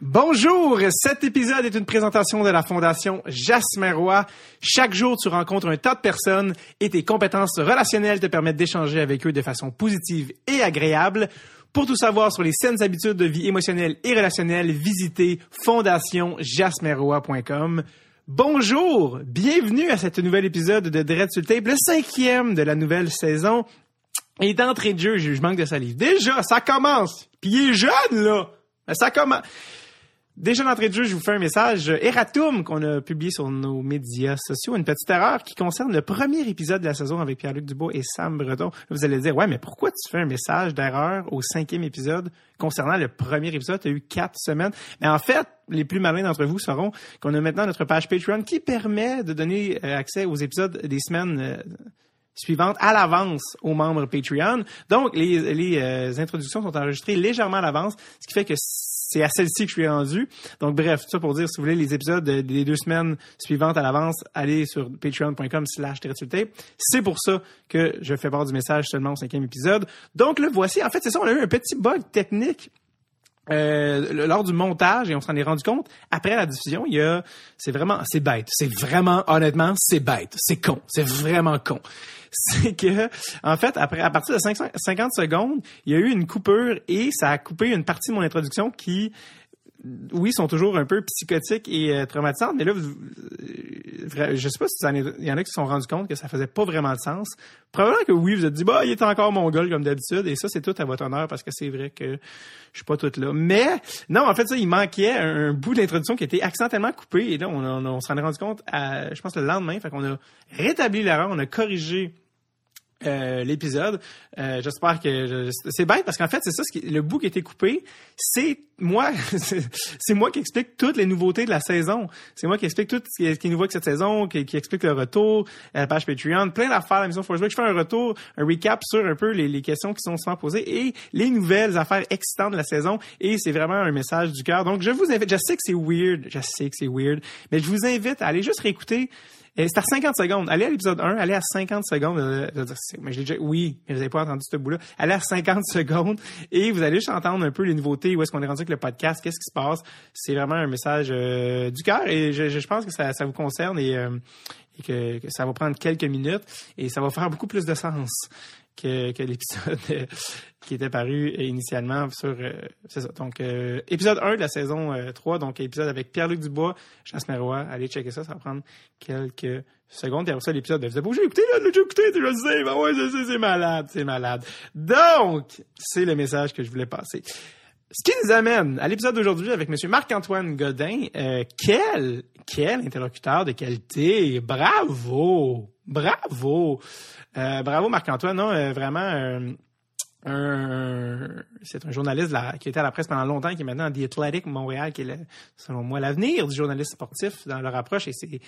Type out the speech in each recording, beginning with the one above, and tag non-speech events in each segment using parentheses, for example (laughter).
Bonjour, cet épisode est une présentation de la Fondation Jasmin. Chaque jour, tu rencontres un tas de personnes et tes compétences relationnelles te permettent d'échanger avec eux de façon positive et agréable. Pour tout savoir sur les saines habitudes de vie émotionnelle et relationnelle, visitez fondationjasminroy.com. Bonjour, bienvenue à cet nouvel épisode de Dread sur le Tape, le cinquième de la nouvelle saison. Et d'entrée de jeu, je manque de salive. Déjà, ça commence. Puis il est jeune, là. Ça commence. Déjà d'entrée de jeu, je vous fais un message Eratum qu'on a publié sur nos médias sociaux, une petite erreur qui concerne le premier épisode de la saison avec Pierre-Luc Dubois et Sam Breton. Vous allez dire, ouais, mais pourquoi tu fais un message d'erreur au cinquième épisode concernant le premier épisode? Tu as eu quatre semaines. Mais en fait, les plus malins d'entre vous sauront qu'on a maintenant notre page Patreon qui permet de donner euh, accès aux épisodes des semaines euh, suivantes à l'avance aux membres Patreon. Donc, les, les euh, introductions sont enregistrées légèrement à l'avance, ce qui fait que c'est à celle-ci que je suis rendu. Donc, bref, tout ça pour dire, si vous voulez les épisodes des deux semaines suivantes à l'avance, allez sur patreon.com slash C'est pour ça que je fais part du message seulement au cinquième épisode. Donc, le voici. En fait, c'est ça, on a eu un petit bug technique euh, lors du montage et on s'en est rendu compte après la diffusion il y a c'est vraiment c'est bête c'est vraiment honnêtement c'est bête c'est con c'est vraiment con (laughs) c'est que en fait après à partir de 50 secondes il y a eu une coupure et ça a coupé une partie de mon introduction qui oui, sont toujours un peu psychotiques et euh, traumatisantes, mais là, euh, je sais pas si il y en a qui se sont rendus compte que ça faisait pas vraiment de sens. Probablement que oui, vous êtes dit, bah, il est encore mon mongol comme d'habitude, et ça, c'est tout à votre honneur parce que c'est vrai que je suis pas toute là. Mais, non, en fait, ça, il manquait un, bout d'introduction qui était accidentellement coupé, et là, on, on s'en est rendu compte, je pense, le lendemain, fait qu'on a rétabli l'erreur, on a corrigé euh, l'épisode. Euh, j'espère que c'est bête parce qu'en fait c'est ça le bout qui a été coupé, c'est moi (laughs) c'est moi qui explique toutes les nouveautés de la saison. C'est moi qui explique tout ce qui est, nouveau avec cette saison, qui, explique le retour, la page Patreon, plein d'affaires la mission Force Je fais un retour, un recap sur un peu les, questions qui sont souvent posées et les nouvelles affaires excitantes de la saison et c'est vraiment un message du cœur. Donc je vous invite, je sais que c'est weird, je sais que c'est weird, mais je vous invite à aller juste réécouter c'est à 50 secondes. Allez à l'épisode 1, allez à 50 secondes. Euh, mais je déjà, oui, mais vous n'avez pas entendu ce bout-là. Allez à 50 (laughs) secondes et vous allez juste entendre un peu les nouveautés, où est-ce qu'on est rendu avec le podcast, qu'est-ce qui se passe. C'est vraiment un message euh, du cœur et je, je, pense que ça, ça vous concerne et, euh, que, ça va prendre quelques minutes et ça va faire beaucoup plus de sens que, que l'épisode qui était paru initialement sur euh, c'est ça. Donc euh, épisode 1 de la saison 3, euh, donc épisode avec Pierre-Luc Dubois, Jasmin Roy. Allez checker ça, ça va prendre quelques secondes. Et après ça, l'épisode, vous avez pas écouté, là, j'ai écouté, le sais, ben ouais, c'est malade, c'est malade. Donc, c'est le message que je voulais passer. Ce qui nous amène à l'épisode d'aujourd'hui avec M. Marc-Antoine Godin. quel, quel interlocuteur de qualité! Bravo! Bravo! Bravo Marc-Antoine, non, vraiment c'est un journaliste qui était à la presse pendant longtemps, qui est maintenant à The Athletic Montréal, qui est, selon moi, l'avenir du journaliste sportif dans leur approche. C'est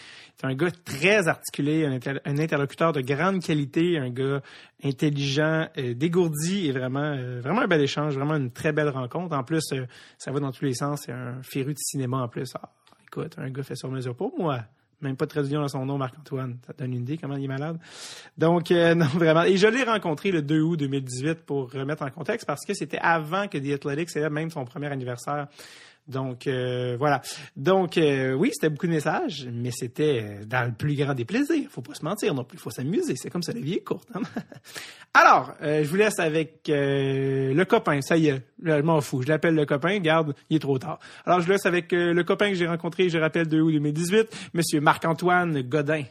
un gars très articulé, un, interlocuteur de grande qualité, un gars intelligent, euh, dégourdi et vraiment, euh, un bel échange, vraiment une très belle rencontre. En plus, euh, ça va dans tous les sens. C'est un féru de cinéma en plus. Ah, écoute, un gars fait sur mesure pour moi. Même pas de traduction dans son nom, Marc-Antoine. Ça donne une idée comment il est malade. Donc, euh, (laughs) non, vraiment. Et je l'ai rencontré le 2 août 2018 pour remettre en contexte parce que c'était avant que The Athletics ait même son premier anniversaire. Donc euh, voilà. Donc euh, oui, c'était beaucoup de messages, mais c'était euh, dans le plus grand des plaisirs. Faut pas se mentir non plus, faut s'amuser. C'est comme ça, la vie est courte. Hein. (laughs) Alors, je vous laisse avec le copain. Ça y est, je m'en fous. Je l'appelle le copain. Garde, il est trop tard. Alors je vous laisse avec le copain que j'ai rencontré, je rappelle, 2 août 2018, Monsieur Marc-Antoine Godin.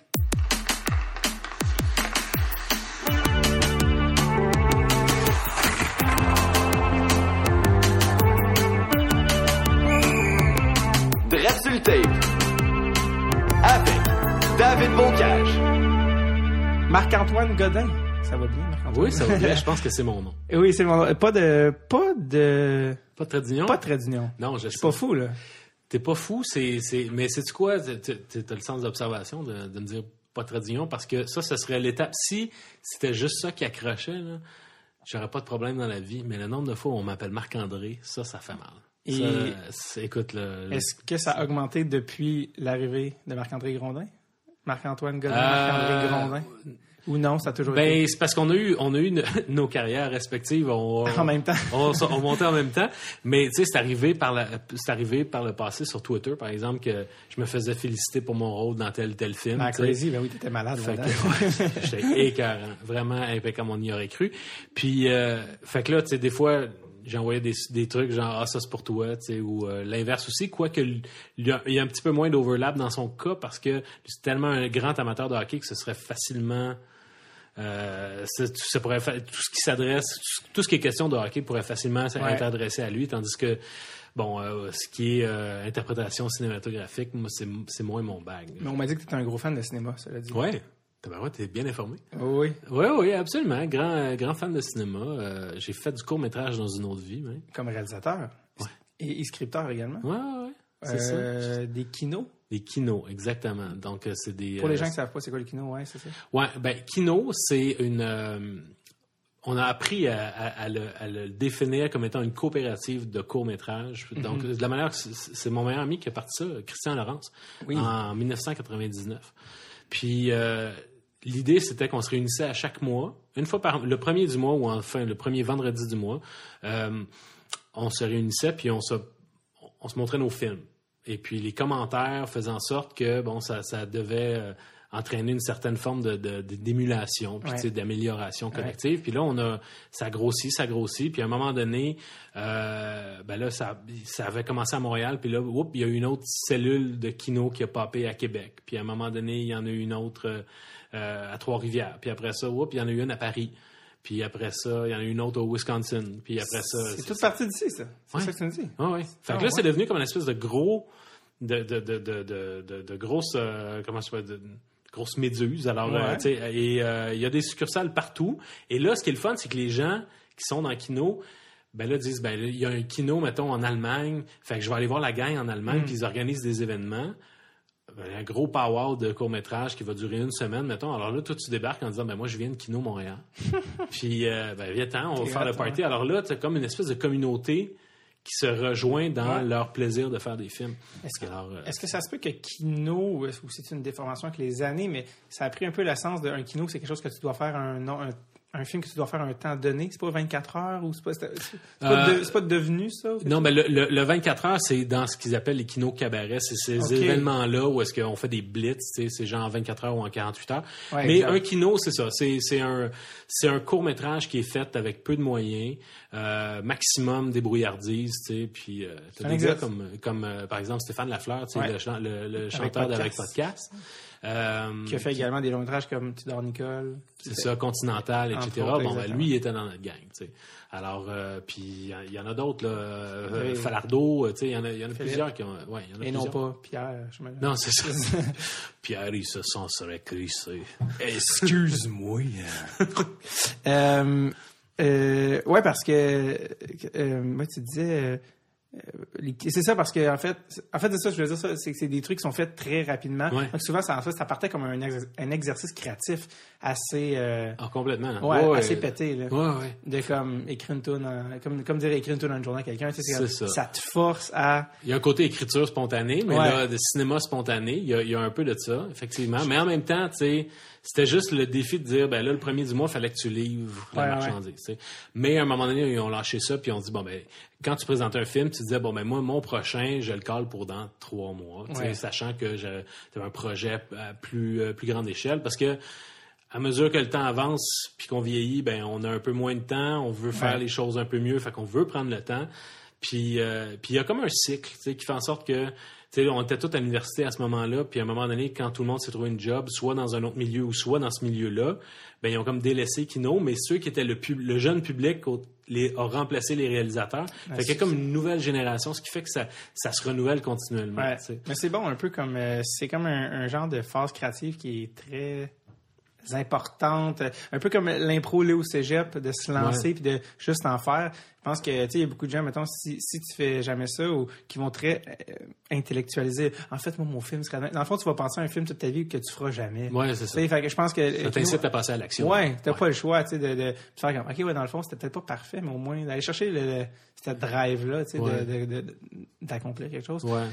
David Bocage. Marc-Antoine Godin. Ça va bien, Marc-Antoine? Oui, ça va bien. (laughs) Je pense que c'est mon nom. Oui, c'est mon nom. Pas de, pas de... Pas de trait Pas de trait d'union. Non, je, je suis pas fou, là. T'es pas fou, c'est, c'est, mais c'est quoi? T'as le sens d'observation de, de me dire pas de trait d'union parce que ça, ce serait l'étape. Si c'était juste ça qui accrochait, là, j'aurais pas de problème dans la vie. Mais le nombre de fois où on m'appelle Marc-André, ça, ça fait mal. Et écoute, est-ce que ça a augmenté depuis l'arrivée de Marc-André Grondin? Marc-Antoine Godin, Marc-André euh, Grondin? Ou non, ça a toujours été? Ben, c'est parce qu'on a eu, on a eu (laughs) nos carrières respectives. On, (laughs) en même temps. on, montait en même temps. Mais, tu sais, c'est arrivé par la, arrivé par le passé sur Twitter, par exemple, que je me faisais féliciter pour mon rôle dans tel, tel film. Ah, crazy, ben oui, t'étais malade ouais, j'étais écœurant. Vraiment impeccable, on y aurait cru. Puis, euh, fait que là, tu sais, des fois, j'envoyais des, des trucs genre, ah, ça c'est pour toi, tu sais, ou euh, l'inverse aussi. Quoique, il y, a, il y a un petit peu moins d'overlap dans son cas parce que c'est tellement un grand amateur de hockey que ce serait facilement. Euh, ça, pourrait tout ce qui s'adresse, tout, ce qui est question de hockey pourrait facilement Ouais. être adressé à lui, tandis que bon, euh, ce qui est euh, interprétation cinématographique, moi c'est moins mon bag. Mais on m'a dit que t'étais un gros fan de cinéma, cela dit. Ouais, t'es bien informé. Oui, Oui, oui, absolument. Grand, euh, grand fan de cinéma. Euh, j'ai fait du court métrage dans une autre vie, même. comme réalisateur. Et, et scripteur également. Ouais, ouais, ouais. C'est ça. Euh, Des kinos. Des kinos, exactement. Donc, c'est des. Pour les euh, gens qui savent pas c'est quoi les kinos, ouais, c'est ça. Ouais, ben, Kino, c'est une. on a appris à, à- à le, à le définir comme étant une coopérative de court-métrage. Mhm. Donc, de la manière que c'est c'est mon meilleur ami qui a parti ça, Christian Laurence, Oui. en 1999. Puis, euh, l'idée, c'était qu'on se réunissait à chaque mois, une fois par le premier du mois ou enfin le premier vendredi du mois. euh, on se réunissait puis on se, on se montrait nos films. Et puis les commentaires faisaient en sorte que bon, ça, ça devait euh, entraîner une certaine forme de, d'émulation, puis Ouais. d'amélioration collective. Puis là, on a, ça grossit, ça grossit. Puis à un moment donné, euh, ben là, ça, ça avait commencé à Montréal. Puis là, oups, il y a eu une autre cellule de kino qui a popé à Québec. Puis à un moment donné, il y en a eu une autre euh, à Trois-Rivières. Puis après ça, oups, il y en a eu une à Paris. Puis après ça, il y en a eu une autre au Wisconsin. Puis après ça, C'est toute partie d'ici, ça. C'est Ouais. ça que tu me dis. ah ouais. Fait que Ah là, c'est devenu comme une espèce de gros, de, de, de, de, de, grosse, euh, comment je peux dire, grosse méduse. Alors, euh, tu sais, et euh, il y a des succursales partout. Et là, ce qui est le fun, c'est que les gens qui sont dans kino, ben là, disent, ben il y a un kino, mettons, en Allemagne. Fait que je vais aller voir la gang en Mm. Allemagne, puis ils organisent des événements. Un gros power de court-métrage qui va durer une semaine, mettons. Alors là, toi, tu débarques en disant, ben moi, je viens de Kino Montréal. (laughs) puis, euh, ben, viens-t'en, on va faire le party. Alors là, tu as comme une espèce de communauté qui se rejoint dans Ouais. leur plaisir de faire des films. Est-ce que, euh, est-ce que ça se peut que kino, ou c'est une déformation avec les années, mais ça a pris un peu l'essence d'un kino, c'est quelque chose que tu dois faire un, un, un film que tu dois faire un temps donné, c'est pas 24 heures ou c'est pas, pas, Euh, de- pas devenu ça? Non, ben le, le, le 24 heures, c'est dans ce qu'ils appellent les kinos cabarets. C'est ces événements-là où est-ce qu'on fait des blitz, c'est genre en 24 heures ou en 48 heures. Ouais, Mais exact. un kino, c'est ça. C'est, un, un court métrage qui est fait avec peu de moyens, euh, maximum débrouillardise, tu sais. Puis euh, t'as des gars comme, comme euh, par exemple Stéphane Lafleur, Ouais. le, le, chanteur podcast. d'avec podcast. Euh, Qui a fait également des longs métrages comme Tudor Nicole. c'est ça, Continental, etc. autres, Bon, ben, lui, il était dans notre gang, tu sais. Alors, euh, puis il y en- il y, en a d'autres, là. Euh, Oui. Falardeau, euh, tu sais, il y en a, il y en a plusieurs qui ont. Ouais, y en a Et non pas Pierre, je me Non, c'est ça. (laughs) Pierre, il se sent serait crissé. Excuse-moi. (laughs) euh, euh, ouais, parce que euh, moi, tu disais. Euh, c'est ça parce que en fait, en fait c'est ça, je veux dire ça, c'est que c'est des trucs qui sont faits très rapidement. Ouais. Donc souvent, ça, en fait, ça partait comme un, un exercice créatif assez, euh, Ah, complètement. ouais, assez pété là. Ouais, ouais. De comme écrire une tune, comme comme dire écrire une tune dans une journée à quelqu'un, tu sais, comme- ça. te force à Il y a un côté écriture spontanée, mais là, de cinéma spontané, il y, a, il y a un peu de ça, effectivement. Mais en même temps, tu sais, c'était juste le défi de dire, ben là, le premier du mois, il fallait que tu livres la Ouais, marchandise. Mais à un moment donné, ils ont lâché ça, puis on dit, bon, ben, quand tu présentais un film, tu disais, bon, ben moi, mon prochain, je le cale pour dans trois mois, Ouais. sachant que j'avais un projet à plus, euh, plus grande échelle, parce que à mesure que le temps avance puis qu'on vieillit, ben on a un peu moins de temps, on veut faire les choses un peu mieux, fait qu'on veut prendre le temps. Puis euh, puis il y a comme un cycle, tu sais, qui fait en sorte que sais, on était tous à l'université à ce moment-là, puis à un moment donné, quand tout le monde s'est trouvé une job, soit dans un autre milieu ou soit dans ce milieu-là, ben ils ont comme délaissé Kino, mais ceux qui étaient le, pub- le jeune public au- les, a remplacé les réalisateurs. fait qu'il y a comme une nouvelle génération, ce qui fait que ça, ça se renouvelle continuellement. Ouais. Mais c'est bon, un peu comme. euh, c'est comme un, un genre de phase créative qui est très importante. Un peu comme l'impro là au cégep, de se lancer Ouais. puis de juste en faire. Je pense que, tu sais, il y a beaucoup de gens, mettons, si, si tu fais jamais ça ou qui vont très euh, intellectualiser. En fait, moi, mon film serait. Dans le fond, tu vas penser à un film toute ta vie que tu feras jamais. Ouais, c'est ça. fait que je pense que. Ça t'incite à passer à l'action. Ouais, t'as pas le choix, tu sais, de, de, faire comme, ok, ouais, dans le fond, c'était peut-être pas parfait, mais au moins d'aller chercher le, le- cette drive-là, tu sais, Ouais. de- de- de- d'accomplir quelque chose. Ouais.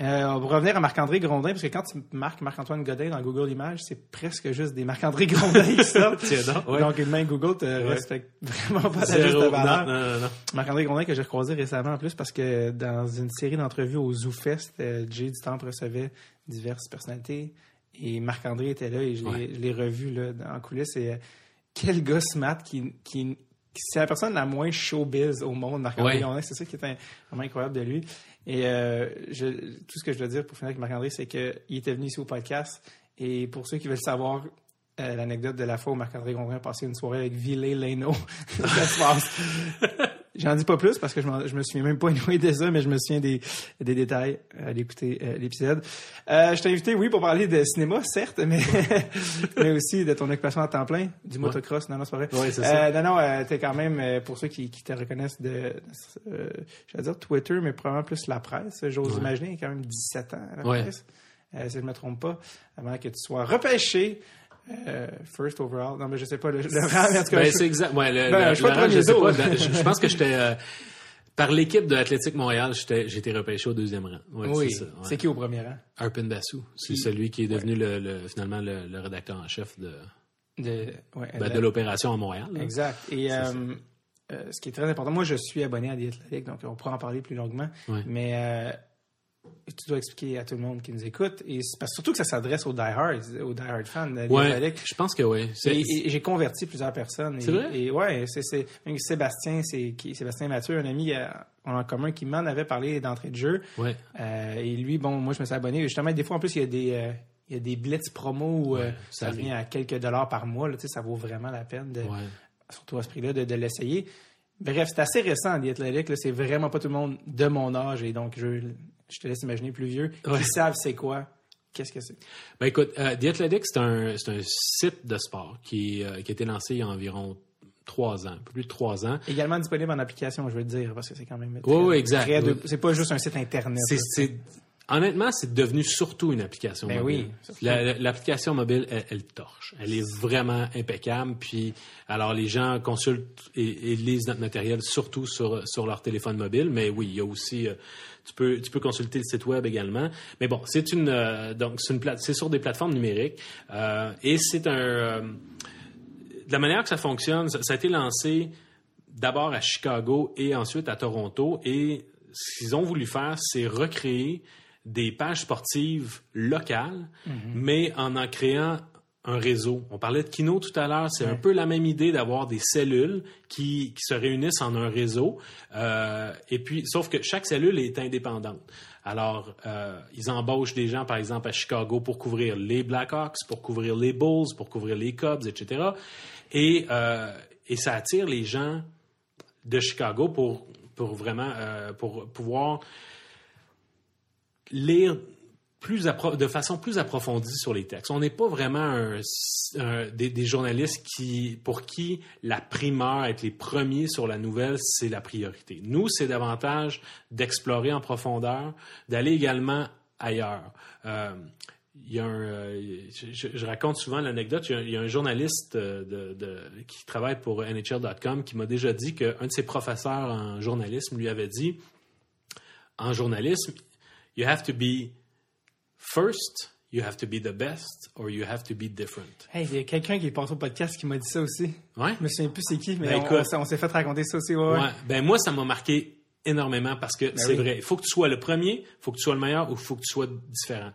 Euh, on va revenir à Marc-André Grondin, parce que quand tu marques Marc-Antoine Godin dans Google Images, c'est presque juste des Marc-André Grondin qui (laughs) sortent. Donc, ouais. Donc, même Google te respecte vraiment pas ta juste valeur. Non, non, non, non. Marc-André Grondin que j'ai recroisé récemment en plus parce que dans une série d'entrevues au ZooFest, euh, Jay du Temple recevait diverses personnalités et Marc-André était là et je l'ai Ouais. je l'ai revu là, en coulisses et euh, quel gars smart qui, c'est la personne la moins showbiz au monde, Marc-André Ouais. Grondin. C'est ça qui est un- vraiment incroyable de lui. Et euh, je, tout ce que je dois dire pour finir avec Marc-André, c'est qu'il était venu ici au podcast et pour ceux qui veulent savoir euh, l'anecdote de la fois où Marc-André Gondrin a passé une soirée avec Villet Leno. (laughs) ça se passe. J'en dis pas plus parce que je, me souviens même pas (laughs) anyway de ça, mais je me souviens des, des détails à l'écouter euh, l'épisode. Euh, je t'ai invité, oui, pour parler de cinéma, certes, mais, (laughs) mais aussi de ton occupation à temps plein, du motocross. Non, non, c'est pas vrai. Ouais, c'est Euh, non, non, euh, t'es quand même, euh, pour ceux qui, qui te reconnaissent de, euh, je vais dire Twitter, mais probablement plus la presse. J'ose Ouais. imaginer, il y a quand même 17 ans, la Ouais. presse. Euh, si je ne me trompe pas, avant que tu sois repêché euh, first overall. Non, mais je sais pas le, le rang, mais en tout cas, Ben, c'est exact. Ouais, le, Ben, le- je le rang, je sais pas. je, (laughs) je pense que j'étais euh, par l'équipe de l'Athlétique Montréal, j'étais repêché au deuxième rang. Ouais, oui, c'est ça. ouais. c'est qui au premier rang? Arpin Bassou, c'est Qui- celui qui est devenu le, le- finalement le, rédacteur en chef de, De, ouais, ben, de- l'opération à Montréal. là. Exact. Et euh, euh, ce qui est très important, moi je suis abonné à The Athletic, donc on pourra en parler plus longuement. Ouais. Mais euh, tu dois expliquer à tout le monde qui nous écoute, et parce, surtout que ça s'adresse aux diehards, aux diehard fans de Ouais, je pense que oui. J'ai converti plusieurs personnes. C'est vrai? Et ouais, c'est, Sébastien, c'est Sébastien Mathieu, un ami euh, en commun qui m'en avait parlé d'entrée de jeu. ouais. Euh, et lui, bon, moi je me suis abonné. Justement, des fois en plus il y a des euh, il y a des blitz promos où Ouais, ça, ça vient à quelques dollars par mois. Là, tu sais, ça vaut vraiment la peine de, surtout à ce prix-là, de, de l'essayer. Bref, c'est assez récent, The Athletic. C'est vraiment pas tout le monde de mon âge. Et donc, je, je te laisse imaginer plus vieux. Ouais. Qui savent c'est quoi. Qu'est-ce que c'est? Ben écoute, euh, The Athletic, c'est un, c'est un site de sport qui, euh, qui a été lancé il y a environ trois ans, un peu plus de trois ans. Également disponible en application, je veux dire, parce que c'est quand même. Oui, très- oui, exact. Oui. C'est pas juste un site internet. C'est- honnêtement, c'est devenu surtout une application Ben mobile. oui. La- l'application mobile, elle, elle torche. Elle est vraiment impeccable. Puis, alors, les gens consultent et, et lisent notre matériel surtout sur, sur leur téléphone mobile. Mais oui, il y a aussi, euh, tu peux, tu peux consulter le site web également. Mais bon, c'est une, euh, donc, c'est une plate, c'est sur des plateformes numériques. Euh, et c'est un, de la manière que ça fonctionne, ça, ça a été lancé d'abord à Chicago et ensuite à Toronto. Et ce qu'ils ont voulu faire, c'est recréer des pages sportives locales, mais en en créant un réseau. On parlait de Kino tout à l'heure, c'est un peu la même idée d'avoir des cellules qui, qui se réunissent en un réseau. Euh, et puis, sauf que chaque cellule est indépendante. Alors, euh, ils embauchent des gens, par exemple, à Chicago pour couvrir les Blackhawks, pour couvrir les Bulls, pour couvrir les Cubs, etc. Et, euh, et ça attire les gens de Chicago pour, pour vraiment pour pouvoir lire plus de façon plus approfondie sur les textes. On n'est pas vraiment des, journalistes qui, pour qui la primeur, être les premiers sur la nouvelle, c'est la priorité. Nous, c'est davantage d'explorer en profondeur, d'aller également ailleurs. Euh, y a euh, je, raconte souvent l'anecdote. Il y a, un journaliste euh, qui travaille pour NHL.com qui m'a déjà dit qu'un de ses professeurs en journalisme lui avait dit en journalisme, you have to be first, you have to be the best, or you have to be different. Hey, il y a quelqu'un qui est passé au podcast qui m'a dit ça aussi. Ouais. Je me souviens plus c'est qui, mais Ben, on, écoute. on s'est- fait raconter ça aussi. Ouais, ouais. Ben moi, ça m'a marqué énormément parce que c'est oui. vrai. Il faut que tu sois le premier, il faut que tu sois le meilleur ou il faut que tu sois différent.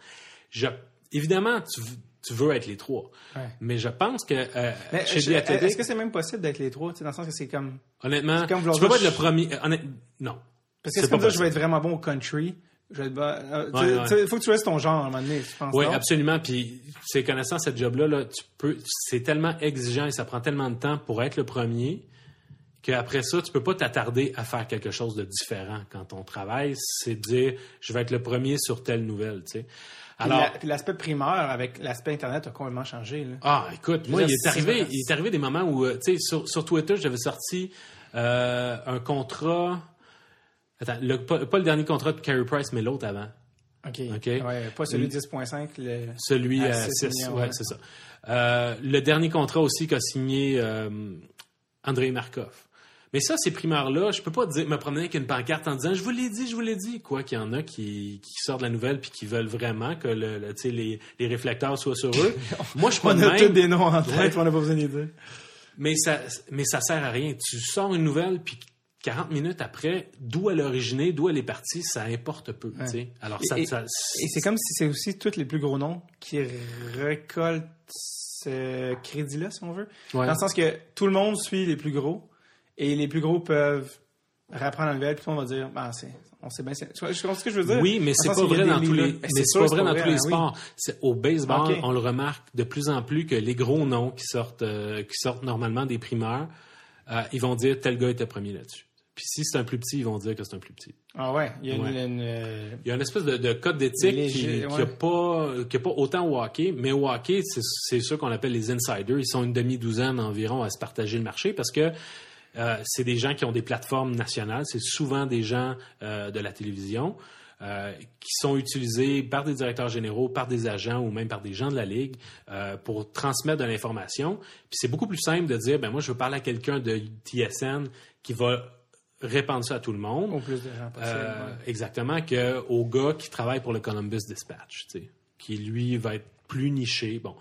Je, évidemment, tu, veux être les trois. Ouais. Mais je pense que euh, Mais chez je- Est-ce que c'est même possible d'être les trois, dans le sens que c'est comme... honnêtement, c'est comme tu peux pas être le premier. euh, non. Parce que C'est c'est comme ça, je vais être vraiment bon au country. Je bon- euh, Ouais, ouais. Il faut que tu restes ton genre à un moment donné, je pense. Oui, non? absolument. Puis, c'est connaissant cette job-là, là, tu peux, c'est tellement exigeant et ça prend tellement de temps pour être le premier qu'après ça, tu peux pas t'attarder à faire quelque chose de différent quand on travaille. C'est de dire, je vais être le premier sur telle nouvelle, tu sais. Alors, la- puis l'aspect primeur avec l'aspect Internet a complètement changé. Là. ah, écoute, moi, il est arrivé, il est arrivé des moments où, euh, tu sais, sur, sur Twitter, j'avais sorti euh, un contrat. Attends, le- pas, pas le dernier contrat de Carey Price, mais l'autre avant. OK. OK. Ouais, pas celui Mm. 10.5. Le... Celui À à six 6, millions, ouais, ouais. c'est ça. Euh, le dernier contrat aussi qu'a signé euh, Andrei Markov. Mais ça, ces primeurs-là, je peux pas dire, me promener avec une pancarte en disant, je vous l'ai dit, je vous l'ai dit. Quoi qu'il y en a qui, qui sortent de la nouvelle puis qui veulent vraiment que le, le- les, les réflecteurs soient sur eux. (laughs) Moi, je suis pas On de a même. tous des noms en tête, Ouais. on n'a pas besoin de dire. Mais ça, mais ça sert à rien. Tu sors une nouvelle, puis 40 minutes après, d'où elle est originée, d'où elle est partie, ça importe peu. Alors, ça, Et- ça- Et c'est comme si c'est aussi tous les plus gros noms qui récoltent ce crédit-là, si on veut. Ouais. Dans le sens que tout le monde suit les plus gros et les plus gros peuvent reprendre la nouvelle, puis monde va dire, ben, on sait bien, tu vois, ce que je veux dire? Oui, mais Dans c'est pas vrai dans tous les, mais C'est c'est pas vrai dans tous les oui. sports. Au baseball, on le remarque de plus en plus que les gros noms qui sortent, euh, qui sortent normalement des primeurs, euh, ils vont dire tel gars était premier là-dessus. Puis si c'est un plus petit, ils vont dire que c'est un plus petit. Ah ouais, il y a une- Ouais. une, euh, Il y a une espèce de, de code d'éthique qui ouais. pas, qui a pas autant au hockey, mais au hockey, c'est c'est ceux qu'on appelle les insiders. Ils sont une demi-douzaine environ à se partager le marché parce que euh, c'est des gens qui ont des plateformes nationales. C'est souvent des gens euh, de la télévision euh, qui sont utilisés par des directeurs généraux, par des agents ou même par des gens de la ligue euh, pour transmettre de l'information. Puis c'est beaucoup plus simple de dire, ben moi je veux parler à quelqu'un de TSN qui va répandre ça à tout le monde. au plus de gens possible. Euh, ouais. Exactement, qu'au gars qui travaille pour le Columbus Dispatch, qui lui va être plus niché. Bon.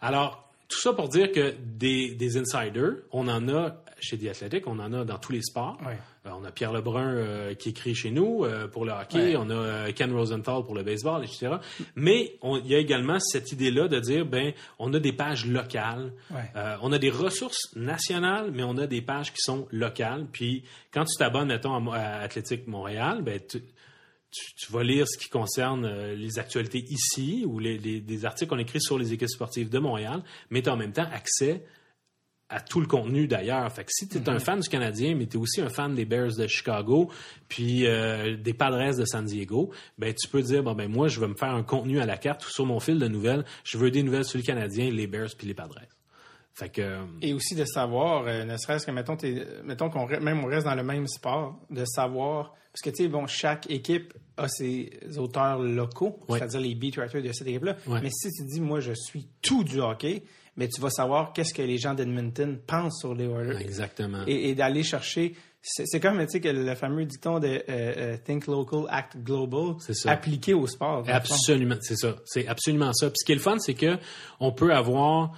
Alors, tout ça pour dire que des, des insiders, on en a chez The Athletic, on en a dans tous les sports. Ouais. Euh, on a Pierre Lebrun euh, qui écrit chez nous euh, pour le hockey, Ouais. on a Ken Rosenthal pour le baseball, etc. Mais il y a également cette idée-là de dire, ben, on a des pages locales, Ouais. on a des ressources nationales, mais on a des pages qui sont locales. Puis quand tu t'abonnes, mettons, à, à Athlétique Montréal, ben, tu, tu- tu vas lire ce qui concerne euh, les actualités ici ou les, les- des articles qu'on écrit sur les équipes sportives de Montréal, mais tu as en même temps accès à tout le contenu d'ailleurs. Fait que si tu es un fan du Canadien, mais tu es aussi un fan des Bears de Chicago, puis euh, des Padres de San Diego, ben tu peux dire bon ben moi je veux me faire un contenu à la carte ou sur mon fil de nouvelles, je veux des nouvelles sur le Canadien, les Bears puis les Padres. Fait que euh, Et aussi de savoir, euh, ne serait-ce que, mettons, mettons qu'on même on reste dans le même sport, de savoir, parce que, tu sais, bon, chaque équipe a ses auteurs locaux, Ouais. c'est-à-dire les beat writers de cette équipe-là. Ouais. Mais si tu dis, moi, je suis tout du hockey, mais tu vas savoir qu'est-ce que les gens d'Edmonton pensent sur les Oilers. exactement. Et, et d'aller chercher. C'est comme, tu sais, que le fameux dicton de euh, euh, Think Local, Act Global, C'est ça. appliqué au sport. Absolument, c'est ça. C'est absolument ça. Puis ce qui est le fun, c'est que on peut avoir,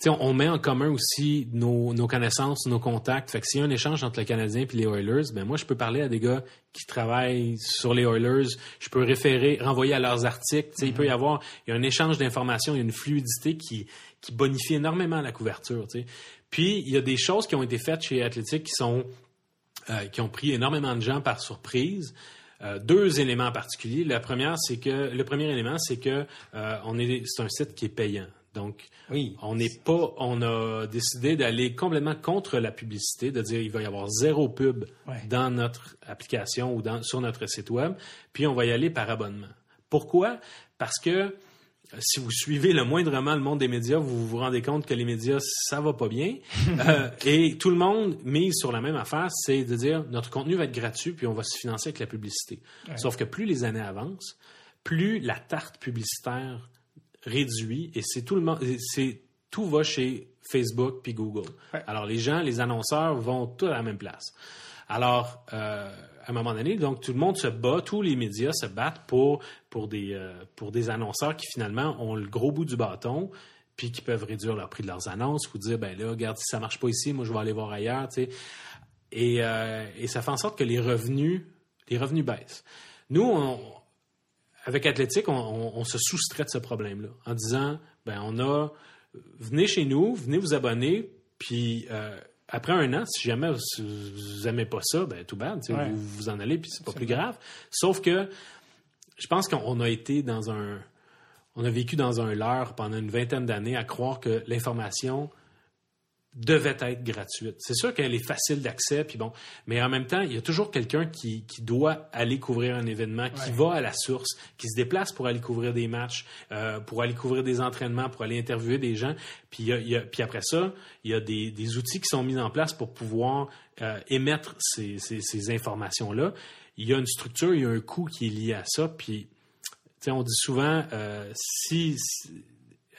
tu sais, on, met en commun aussi nos, nos connaissances, nos contacts. Fait que s'il y a un échange entre le Canadien et les Oilers, ben moi je peux parler à des gars qui travaillent sur les Oilers. Je peux référer, renvoyer à leurs articles. Tu sais, il peut y avoir, il y a un échange d'informations, il y a une fluidité qui qui bonifie énormément la couverture. Puis il y a des choses qui ont été faites chez Athletic qui sont euh, qui ont pris énormément de gens par surprise. Euh, deux éléments en particulier. La première, c'est que le premier élément, c'est que euh, on est, c'est un site qui est payant. Donc, Oui. on n'est pas, on a décidé d'aller complètement contre la publicité, de dire il va y avoir zéro pub Ouais. dans notre application ou dans, sur notre site web, puis on va y aller par abonnement. Pourquoi? Parce que si vous suivez le moindrement le monde des médias, vous vous rendez compte que les médias, ça va pas bien. (laughs) Euh, et tout le monde mise sur la même affaire, c'est de dire notre contenu va être gratuit, puis on va se financer avec la publicité. Sauf que plus les années avancent, plus la tarte publicitaire réduit, et c'est tout le monde, c'est tout va chez Facebook puis Google. Ouais. Alors les gens, les annonceurs vont tous à la même place. Alors, euh, à un moment donné, donc tout le monde se bat, tous les médias se battent pour, pour, des, euh, pour des annonceurs qui finalement ont le gros bout du bâton, puis qui peuvent réduire leur prix de leurs annonces ou dire, ben là, regarde, si ça marche pas ici, moi je vais aller voir ailleurs, tu sais. Et, euh, et ça fait en sorte que les revenus, les revenus baissent. Nous, on, avec Athlétique, on, on- on se soustrait de ce problème-là en disant, ben on a, venez chez nous, venez vous abonner, puis euh, après un an, si jamais vous, vous aimez pas ça, ben tout bad, Ouais. vous vous en allez, puis c'est pas plus grave. Sauf que je pense qu'on a été dans un, on a vécu dans un leurre pendant une vingtaine d'années à croire que l'information devait être gratuite. C'est sûr qu'elle est facile d'accès, puis bon, mais en même temps, il y a toujours quelqu'un qui, qui doit aller couvrir un événement, qui Ouais. va à la source, qui se déplace pour aller couvrir des matchs, euh, pour aller couvrir des entraînements, pour aller interviewer des gens. Puis, il y a- il y a- puis après ça, il y a des, des outils qui sont mis en place pour pouvoir euh, émettre ces, ces- ces informations-là. Il y a une structure, il y a un coût qui est lié à ça, puis on dit souvent, euh, si, si-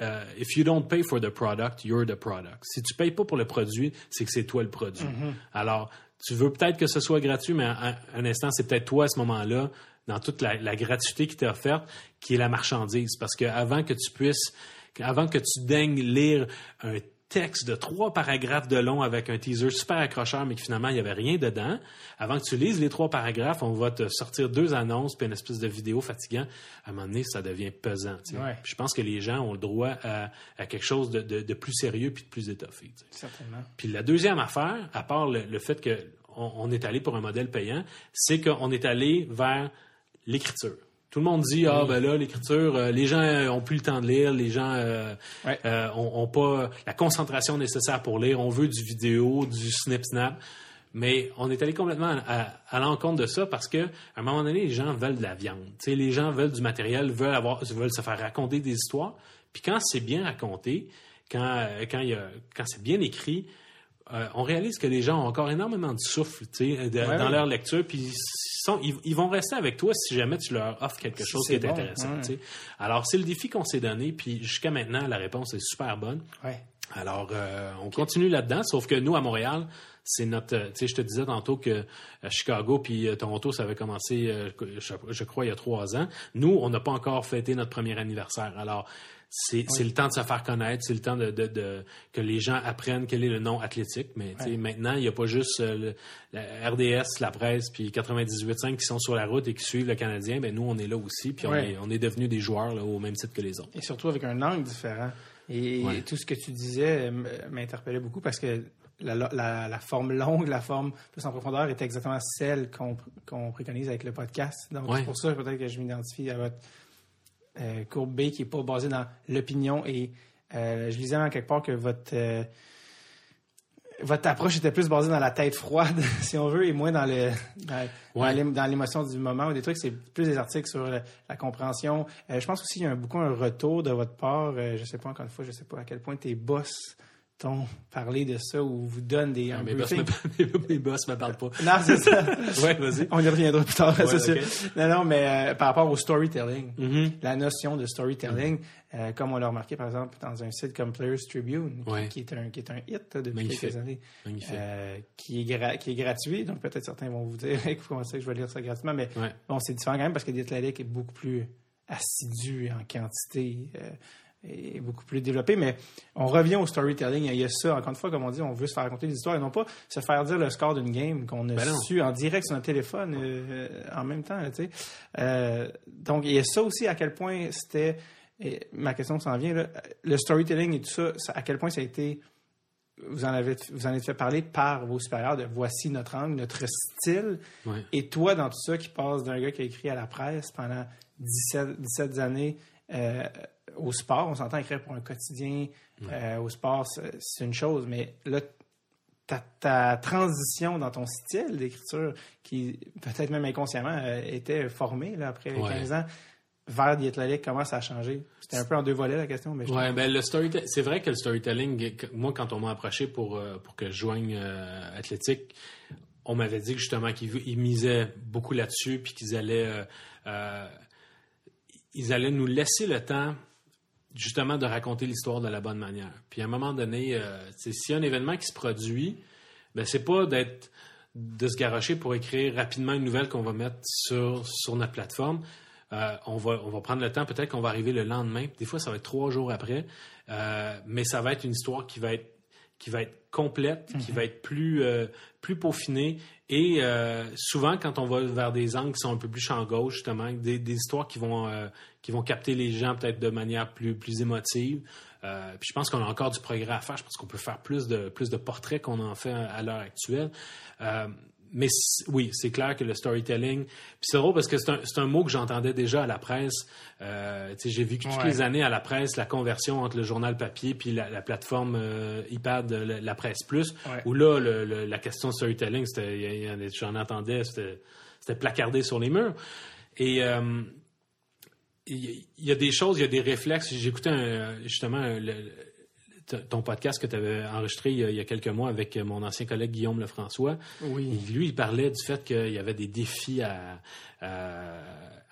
euh, if you don't pay for the product, you're the product. Si tu payes pas pour le produit, c'est que c'est toi le produit. Alors, tu veux peut-être que ce soit gratuit, mais un, un instant, c'est peut-être toi à ce moment-là, dans toute la, la gratuité qui t'est offerte, qui est la marchandise. Parce que avant que tu puisses, avant que tu daignes lire un texte de trois paragraphes de long avec un teaser super accrocheur, mais que finalement, il n'y avait rien dedans. Avant que tu lises les trois paragraphes, on va te sortir deux annonces puis une espèce de vidéo fatigant. À un moment donné, ça devient pesant. Ouais. Je pense que les gens ont le droit à, à quelque chose de, de- de plus sérieux puis de plus étoffé. Certainement. Puis la deuxième affaire, à part le, le fait qu'on on est allé pour un modèle payant, c'est qu'on est allé vers l'écriture. Tout le monde dit ah ben là l'écriture, euh, les gens euh, ont plus le temps de lire, les gens euh, Ouais. euh, ont, ont pas la concentration nécessaire pour lire. On veut du vidéo, du snip snap. Mais on est allé complètement à, à l'encontre de ça parce que à un moment donné, les gens veulent de la viande. Les gens veulent du matériel, veulent avoir, veulent se faire raconter des histoires. Puis quand c'est bien raconté, quand euh, quand il y a, quand c'est bien écrit, euh, on réalise que les gens ont encore énormément de souffle, tu sais, de- Ouais, dans ouais. leur lecture. Puis ils, sont- ils- ils vont rester avec toi si jamais tu leur offres quelque chose qui est bon, intéressant. ouais. Alors c'est le défi qu'on s'est donné. Puis jusqu'à maintenant, la réponse est super bonne. Alors, euh, on continue là-dedans, sauf que nous, à Montréal, c'est notre... euh, Tu sais, je te disais tantôt que à Chicago puis euh, Toronto, ça avait commencé, euh, je, je crois, il y a trois ans. Nous, on n'a pas encore fêté notre premier anniversaire. Alors, c'est le temps de se faire connaître, c'est le temps de, de- de- que les gens apprennent quel est le nom athlétique. Mais Ouais. maintenant, il n'y a pas juste euh, le- la RDS, la presse, puis 98.5 qui sont sur la route et qui suivent le Canadien. Ben nous, on est là aussi, puis on est, on est devenus des joueurs là, au même titre que les autres. Et surtout avec un angle différent. Et Ouais. tout ce que tu disais euh, m'interpellait beaucoup parce que la, la- la forme longue, la forme plus en profondeur est exactement celle qu'on préconise avec le podcast. Donc, c'est pour ça peut-être que je m'identifie à votre euh, courbe B qui n'est pas basée dans l'opinion. Et euh, je lisais en quelque part que votre, euh, votre approche était plus basée dans la tête froide, (laughs) si on veut, et moins dans le dans, Ouais. l'émotion du moment ou des trucs. C'est plus des articles sur la, la compréhension. Je pense aussi qu'il y a un, beaucoup un retour de votre part. Je sais pas encore une fois, je sais pas à quel point tes boss t'ont parlé de ça ou vous donnent des un mes, boss me, (laughs) mes boss me parlent pas. Non, c'est ça. (laughs) Ouais, vas-y. On y reviendra plus tard. Ouais, c'est sûr. ok. Non, non, mais euh, par rapport au storytelling, Mhm. la notion de storytelling, euh, comme on l'a remarqué par exemple dans un site comme Players Tribune, qui- Ouais. qui, est un qui est un hit depuis Magnifique. quelques années, Magnifique. euh, qui est qui est gratuit. Donc peut-être certains vont vous dire (laughs) comment ça que je vais lire ça gratuitement, mais Ouais. bon, c'est différent quand même parce que l'athlétique est beaucoup plus assidu en quantité. Et beaucoup plus développé, mais on revient au storytelling. Il y a ça, encore une fois, comme on dit, on veut se faire raconter des histoires et non pas se faire dire le score d'une game qu'on a Ben su en direct sur notre téléphone euh, en même temps. tu sais. Euh, donc, il y a ça aussi, à quel point c'était. ma question s'en vient, là, le storytelling et tout ça, ça, à quel point ça a été. Vous en, avez, vous en êtes fait parler par vos supérieurs de voici notre angle, notre style. Ouais. Et toi, dans tout ça, qui passe d'un gars qui a écrit à la presse pendant 17, 17 années euh, au sport, on s'entend écrire pour un quotidien euh, au sport, c'est une chose, mais là, ta, ta transition dans ton style d'écriture, qui peut-être même inconsciemment euh, était formée là, après Ouais. 15 ans, vers Dietlolik, comment ça a changé? C'était un peu en deux volets la question, mais Ouais, ben le storytelling, c'est vrai que le storytelling, moi quand on m'a approché pour pour que je joigne athlétique, on m'avait dit que justement qu'ils ils misaient beaucoup là-dessus, puis qu'ils allaient euh, ils allaient nous laisser le temps justement de raconter l'histoire de la bonne manière. Puis à un moment donné, euh, s'il y a un événement qui se produit, ben c'est pas d'être de se garocher pour écrire rapidement une nouvelle qu'on va mettre sur, sur notre plateforme. Euh, on, va, on va prendre le temps, peut-être qu'on va arriver le lendemain. Des fois, ça va être trois jours après. Euh, mais ça va être une histoire qui va être, qui va être complète, qui va être plus, euh, plus peaufinée. Et euh, souvent, quand on va vers des angles qui sont un peu plus champ gauche, justement, des, des histoires qui vont, euh, qui vont capter les gens peut-être de manière plus, plus émotive. Euh, puis je pense qu'on a encore du progrès à faire. Je pense qu'on peut faire plus de, plus de portraits qu'on en fait à, à l'heure actuelle. Mais oui, c'est clair que le storytelling. Puis c'est drôle parce que c'est un, un mot que j'entendais déjà à la presse. Euh, j'ai vécu toutes Ouais. les années à la presse la conversion entre le journal papier puis la, la plateforme euh, iPad, la, la presse plus. Ouais. Où là, le- le- la question storytelling, j'en entendais, c'était, placardé sur les murs. Et euh, il y a des choses, il y a des réflexes. J'écoutais justement le- ton podcast que tu avais enregistré il y, a, il y a quelques mois avec mon ancien collègue Guillaume Lefrançois. Oui. Et lui, il parlait du fait qu'il y avait des défis à, à,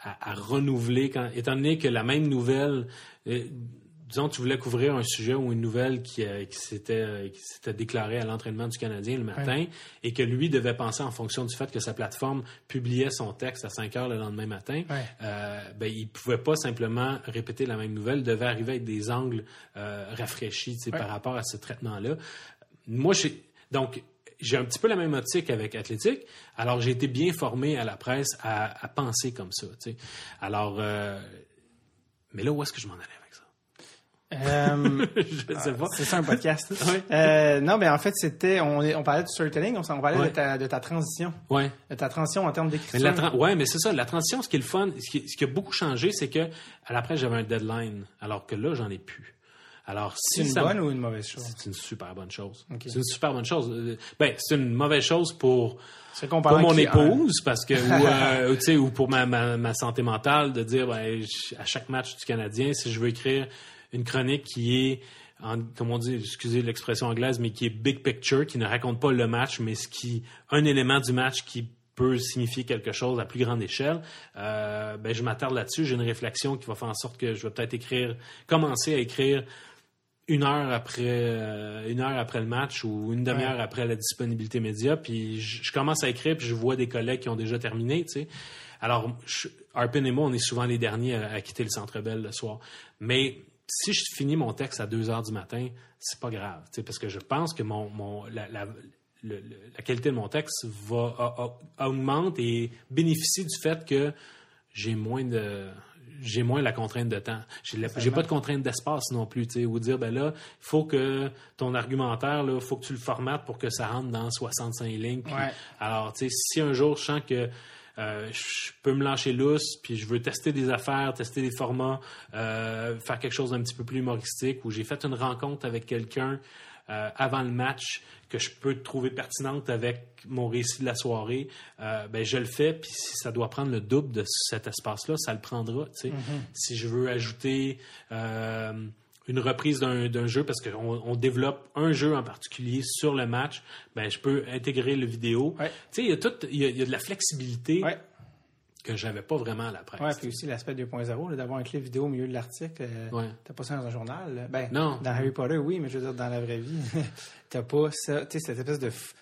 à- à renouveler, quand, étant donné que la même nouvelle, euh, disons, tu voulais couvrir un sujet ou une nouvelle qui, euh, qui s'était euh, s'était déclarée à l'entraînement du Canadien le matin et que lui devait penser en fonction du fait que sa plateforme publiait son texte à 5 heures le lendemain matin, Ouais. euh, ben, il pouvait pas simplement répéter la même nouvelle, devait arriver avec des angles euh, rafraîchis Ouais. par rapport à ce traitement-là. Moi, j'ai donc j'ai un petit peu la même optique avec Athlétique. Alors, j'ai été bien formé à la presse à, à penser comme ça. Alors, euh, mais là, où est-ce que je m'en allais avec? Euh, (laughs) je ne sais pas. c'est ça un podcast. (laughs) Euh, non, mais en fait, c'était, on, parlait du storytelling, on, parlait Ouais. de, ta, de ta transition, Ouais. de ta transition en termes d'écriture. ouais, mais c'est ça. La transition, ce qui est le fun, ce qui, ce qui a beaucoup changé, c'est que à la presse, j'avais un deadline, alors que là, j'en ai plus. Alors, si c'est une ça bonne ou une mauvaise chose? c'est une super bonne chose. C'est une super bonne chose. Euh, Ben, c'est une mauvaise chose pour pour mon épouse parce que ou, (laughs) euh, tu sais ou pour ma, ma, ma santé mentale de dire ben, à chaque match du Canadien si je veux écrire une chronique qui est en, comme on dit excusez l'expression anglaise mais qui est big picture qui ne raconte pas le match mais ce qui un élément du match qui peut signifier quelque chose à plus grande échelle, euh, ben je m'attarde là-dessus. J'ai une réflexion qui va faire en sorte que je vais peut-être écrire, commencer à écrire une heure après euh, une heure après le match ou une demi-heure Ouais. après la disponibilité média puis je, je commence à écrire puis je vois des collègues qui ont déjà terminé tu sais alors je, Arpin et moi on est souvent les derniers à, à quitter le Centre Bell le soir mais si je finis mon texte à 2 heures du matin c'est pas grave parce que je pense que mon, mon la, la, le- la qualité de mon texte va a- a- augmente et bénéficie du fait que j'ai moins de j'ai moins la contrainte de temps. J'ai pas de contrainte d'espace non plus, tu sais, ou dire ben là, il faut que ton argumentaire là, faut que tu le formates pour que ça rentre dans 65 lignes. Ouais. Alors, tu sais, si un jour je sens que euh, je peux me lâcher lousse, puis je veux tester des affaires, tester des formats, euh, faire quelque chose d'un petit peu plus humoristique, ou j'ai fait une rencontre avec quelqu'un euh, avant le match que je peux trouver pertinente avec mon récit de la soirée, euh, ben je le fais. Puis si ça doit prendre le double de cet espace-là, ça le prendra. sais. Si je veux ajouter euh, une reprise d'un d'un jeu parce qu'on on développe un jeu en particulier sur le match, ben je peux intégrer le vidéo. Ouais. Tu sais, il y a tout, il y a, il y a de la flexibilité Ouais. que j'avais pas vraiment à la presse. Ouais, puis aussi l'aspect 2.0, là, d'avoir un clip vidéo au milieu de l'article. euh, Ouais. T'as pas ça dans un journal. Ben, Non. dans Harry Potter, oui, mais je veux dire, dans la vraie vie, (laughs) t'as pas ça. Tu sais, cette espèce de, f-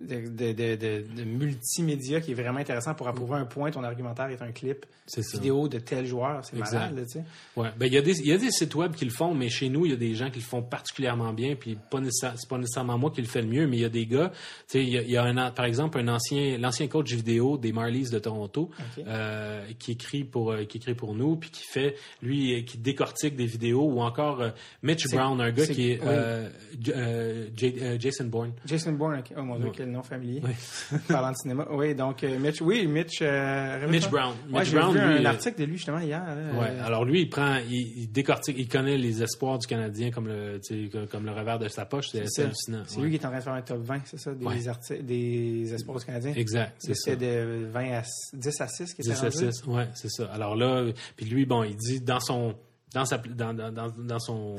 de, de, de, multimédia qui est vraiment intéressant pour approuver un point. Ton argumentaire est un clip vidéo de tel joueur. C'est malade, tu sais. Ouais. Ben, il y, a des- il y a des sites web qui le font, mais chez nous, il y a des gens qui le font particulièrement bien. Puis pas c'est pas nécessairement moi qui le fais le mieux, mais il y a des gars. Tu sais, il y a, il y a un, par exemple, un ancien, l'ancien coach vidéo des Marlies de Toronto, euh, qui écrit pour, euh, qui écrit pour nous, puis qui fait, lui, qui décortique des vidéos, ou encore euh, Mitch Brown, un gars qui est oui. Jason Bourne. Jason Bourne, ok. oh mon dieu, Ouais. quel nom familier. Oui. (laughs) Parlant de cinéma. Oui, donc euh, Mitch, oui, Mitch. euh, Mitch. Brown. Ouais, Mitch j'ai Brown, vu lui, un euh, article de lui justement hier. Ouais. euh, Alors lui, il prend, il, il décortique, il connaît les espoirs du Canadien comme le, comme- le revers de sa poche. C'est hallucinant. C'est Ouais. lui qui est en train de faire un top 20, c'est ça, des, articles, des espoirs du Canadien. Exact. C'était de 20 à 10 à 6 qui était 10 à rendu. 6, ouais, c'est ça. Alors là, puis lui, bon, il dit dans son, dans sa, dans, dans, dans son,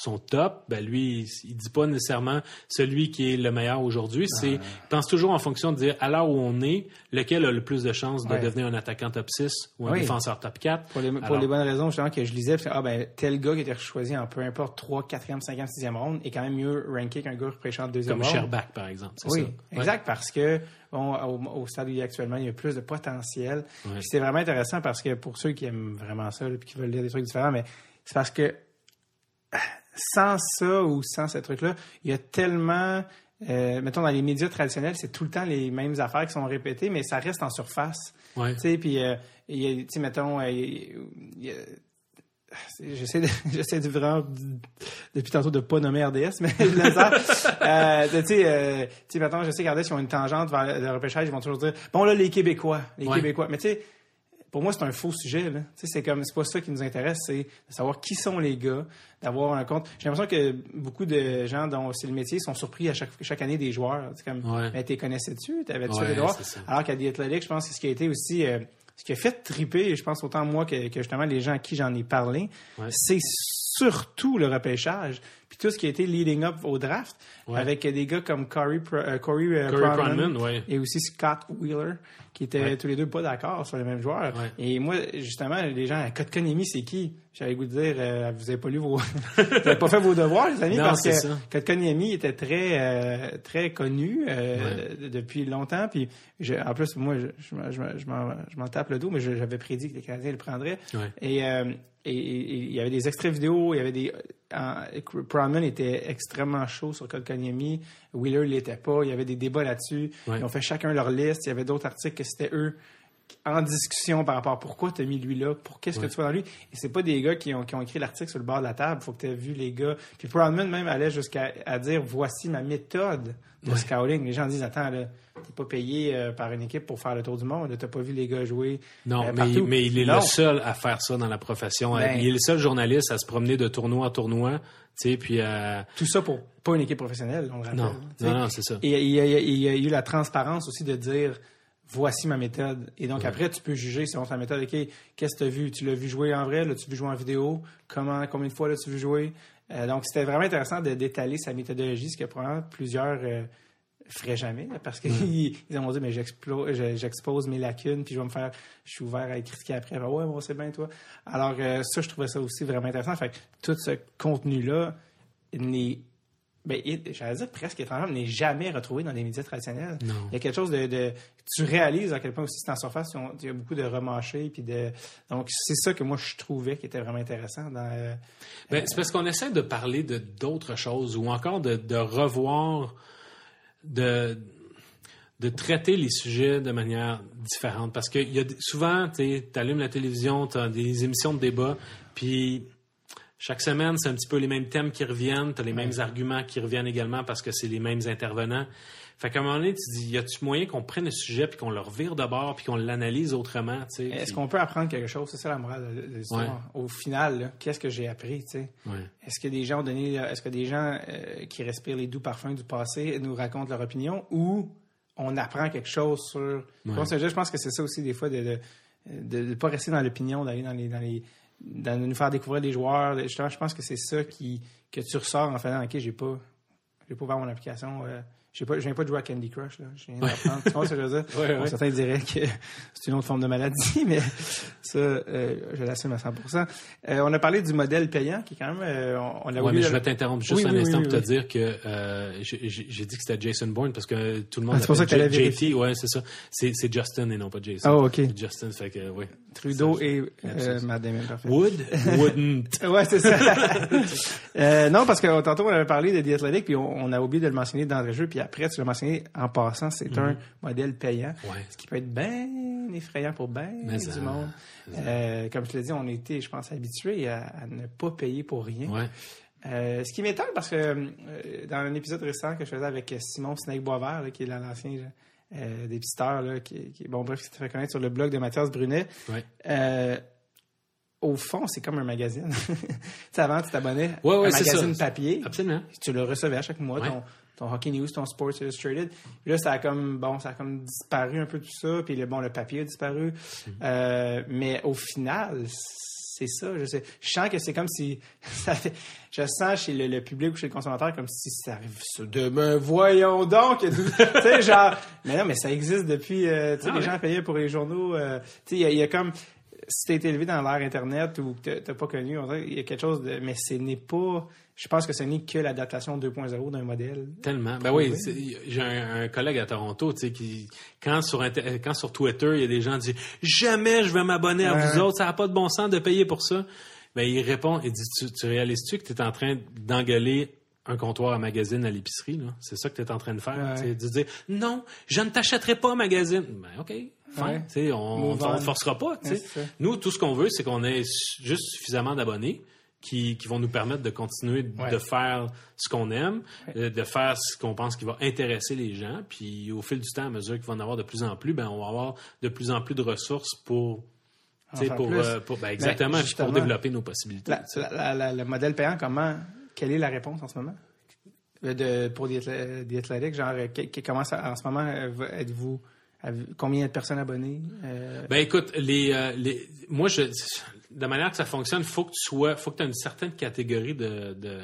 son top, ben lui, il, il dit pas nécessairement celui qui est le meilleur aujourd'hui. C'est, il pense toujours en fonction de dire à l'heure où on est, lequel a le plus de chances de Ouais. devenir un attaquant top 6 ou un Oui. défenseur top 4. Pour les, pour Alors- les bonnes raisons, justement, que je lisais, puis, ah ben, tel gars qui était choisi en peu importe 3, 4e, 5e, 6e ronde est quand même mieux ranké qu'un gars repêché en deuxième Comme ronde. Sherbach, par exemple. Oui, ça. Ouais. exact, parce que bon, au, au stade où il est actuellement, il y a plus de potentiel. Ouais. C'est vraiment intéressant parce que pour ceux qui aiment vraiment ça, puis qui veulent lire des trucs différents, mais c'est parce que sans ça ou sans ce truc-là, il y a tellement, euh, mettons dans les médias traditionnels, c'est tout le temps les mêmes affaires qui sont répétées, mais ça reste en surface. Ouais. Tu sais, puis, euh, il y a, tu sais, mettons, euh, y a- J'essaie de, (laughs) j'essaie de vraiment, depuis tantôt, de pas nommer RDS, mais je (laughs) le sens. Euh, tu sais, euh, tu sais, mettons, je sais qu'RDS, ils ont une tangente vers le- le repêchage, ils vont toujours dire, bon, là, les Québécois, les Ouais. Québécois. Mais tu sais, pour moi, c'est un faux sujet, là. Tu sais, c'est comme, c'est pas ça qui nous intéresse, c'est de savoir qui sont les gars, d'avoir un compte. J'ai l'impression que beaucoup de gens dont c'est le métier sont surpris à chaque, chaque année des joueurs. C'est comme, Ouais. mais t'es connaissais-tu? T'avais-tu Ouais. Alors qu'à The Athletic, je pense que ce qui a été aussi, euh, ce qui a fait triper, je pense autant moi que, que justement les gens à qui j'en ai parlé, Ouais. c'est surtout le repêchage. Puis tout ce qui a été leading up au draft, Ouais. avec des gars comme Corey, Pr- euh, Corey, euh, Corey Pronman Pronman, ouais. et aussi Scott Wheeler, qui étaient Ouais. tous les deux pas d'accord sur les mêmes joueurs. Et moi, justement, les gens, Kotkonemi, c'est qui? J'avais goût de dire, euh, vous avez pas lu vos... (laughs) vous avez pas fait vos devoirs, les amis, Non, parce que. Kotkaniemi était très euh, très connu euh, de- depuis longtemps. Puis je- en plus, moi, je, je, m'en- je, m'en- tape le dos, mais j'avais prédit que les Canadiens le prendraient. Ouais. Et, et- il y avait des extraits vidéo, il y avait des... Proudman était extrêmement chaud sur Kotkaniemi. Wheeler ne l'était pas. Il y avait des débats là-dessus. Ouais. Ils ont fait chacun leur liste. Il y avait d'autres articles que c'était eux en discussion par rapport à pourquoi tu as mis lui là, pour qu'est-ce Ouais. que tu vois dans lui. Et c'est pas des gars qui ont, qui ont écrit l'article sur le bord de la table. faut que tu aies vu les gars. Puis Proudman même allait jusqu'à à dire voici ma méthode de Ouais. scouting. Les gens disent attends, là, t'es pas payé euh, par une équipe pour faire le tour du monde. T'as pas vu les gars jouer. Non, euh, mais, il est Non. le seul à faire ça dans la profession. Ben- il est le seul journaliste à se promener de tournoi en tournoi, puis euh, Tout ça pour pas une équipe professionnelle, on le rappelle. non, non, non, c'est ça. Et il il y a- il y a eu la transparence aussi de dire voici ma méthode. Et donc après, tu peux juger selon ta méthode. OK, qu'est-ce que tu as vu? Tu l'as vu jouer en vrai? L'as-tu vu jouer en vidéo? Comment, combien de fois l'as-tu vu jouer? Euh, donc c'était vraiment intéressant de d'étaler sa méthodologie, ce que probablement plusieurs euh, feraient jamais. Parce qu'ils (laughs) ils ont dit, mais j'expose mes lacunes, puis je vais me faire, je suis ouvert à être critiqué après. Ah ouais, bon, c'est bien, toi. Alors, euh, ça, je trouvais ça aussi vraiment intéressant. Fait que tout ce contenu-là n'est ben, j'allais dire presque étrangement, n'est jamais retrouvé dans les médias traditionnels. Non. Il y a quelque chose de, de- tu réalises à quel point aussi c'est en surface, il y a beaucoup de remâchés puis de donc c'est ça que moi je trouvais qui était vraiment intéressant dans euh, Ben, c'est parce qu'on essaie de parler de d'autres choses ou encore de, de revoir, de, de traiter les sujets de manière différente. Parce que y a souvent, tu allumes la télévision, tu as des émissions de débat, puis chaque semaine, c'est un petit peu les mêmes thèmes qui reviennent, tu as les mêmes arguments qui reviennent également parce que c'est les mêmes intervenants. Fait qu'à un moment donné, tu dis, y a-tu moyen qu'on prenne le sujet puis qu'on le revire de bord puis qu'on l'analyse autrement, tu sais? est-ce puis- qu'on peut apprendre quelque chose? C'est ça la morale de, l'histoire Ouais. au final qu'est-ce que j'ai appris tu sais? Ouais. est-ce que des gens ont donné est-ce que des gens euh, qui respirent les doux parfums du passé nous racontent leur opinion ou on apprend quelque chose sur je pense que c'est ça aussi des fois de de ne pas rester dans l'opinion d'aller dans les dans les dans nous faire découvrir les joueurs. Je pense que c'est ça qui que tu ressors en faisant ok j'ai pas j'ai pas ouvert mon application euh, je viens pas de jouer à Candy Crush, là. Je viens d'apprendre. Tu vois ce que je veux dire? (laughs) Ouais, Bon, ouais. certains diraient que c'est une autre forme de maladie, mais ça, euh, je l'assume à 100%. Euh, on a parlé du modèle payant, qui est quand même, euh, on, on a Ouais, oublié mais je vais t'interrompre juste Oui, un oui, instant oui, pour te dire que euh, j'ai dit que c'était Jason Bourne parce que tout le monde Ah, c'est pour ça que vérifier. JT. Ouais, c'est ça. C'est Justin et non pas Jason. Oh, ok. Justin, fait que oui. Trudeau Ça, et Matt Damon, parfait. Would, (laughs) wouldn't. Ouais, c'est ça. (laughs) Non, parce que tantôt, on avait parlé de The Athletic, puis on, on a oublié de le mentionner dans le jeu, puis après, tu l'as mentionné en passant, c'est un modèle payant. Ouais. Ce qui peut être bien effrayant pour bien du monde. Euh, comme je te l'ai dit, on était, je pense, habitués à, à ne pas payer pour rien. Ouais. Euh, ce qui m'étonne, parce que euh, dans un épisode récent que je faisais avec Simon Snake Boisvert, là, qui est l'ancien dépisteur, là, qui, qui, bon, bref, qui s'est fait connaître sur le blog de Mathias Brunet, Ouais. au fond, c'est comme un magazine. (laughs) tu sais, avant, tu t'abonnais Ouais, à ouais, un magazine ça. papier. Absolument. Tu le recevais à chaque mois, Ouais. ton, ton Hockey News, ton Sports Illustrated. Puis là, ça a comme, bon, ça a comme disparu un peu tout ça. Puis le, bon, le papier a disparu. Mm-hmm. Euh, mais au final, c'est ça. Je sais. Je sens que c'est comme si, (laughs) ça fait- je sens chez le, le public ou chez le consommateur comme si ça arrive demain. Voyons donc. (laughs) tu sais, genre, mais non, mais ça existe depuis, euh, tu sais, Ah les ouais? gens payaient pour les journaux. euh, tu sais, il y a- il y, a comme, si été élevé dans l'ère Internet ou que t'as- pas connu, qu'il y a quelque chose de, mais ce n'est pas, je pense que ce n'est que l'adaptation 2.0 d'un modèle. Tellement. Ben oui, j'ai un, un collègue à Toronto, tu sais, qui, quand sur, quand sur Twitter, il y a des gens qui disent Jamais je vais m'abonner à vous autres, ça n'a pas de bon sens de payer pour ça. Ben, il répond, il dit Tu, tu réalises-tu que tu es en train d'engueuler un comptoir à magazine à l'épicerie, là? C'est ça que tu es en train de faire. Ouais. De dire Non, je ne t'achèterai pas un magazine. Ben, OK. Fine. Ouais. On ne forcera pas. Ouais. Nous, tout ce qu'on veut, c'est qu'on ait juste suffisamment d'abonnés qui, qui vont nous permettre de continuer de faire ce qu'on aime, euh, de faire ce qu'on pense qui va intéresser les gens. Puis au fil du temps, à mesure qu'il va en avoir de plus en plus, ben, on va avoir de plus en plus de ressources pour. pour, euh, pour- ben, exactement, justement, pour développer nos possibilités. La- la- la- la- le modèle payant, comment, quelle est la réponse en ce moment? Euh, De, pour The Athle- The Athletic, genre, que- que- comment ça, en ce moment, euh, vous- êtes-vous, combien de personnes abonnées? Euh, Ben écoute, les, euh, les, moi, je, de la manière que ça fonctionne, faut que tu sois, faut que tu aies une certaine catégorie de, de,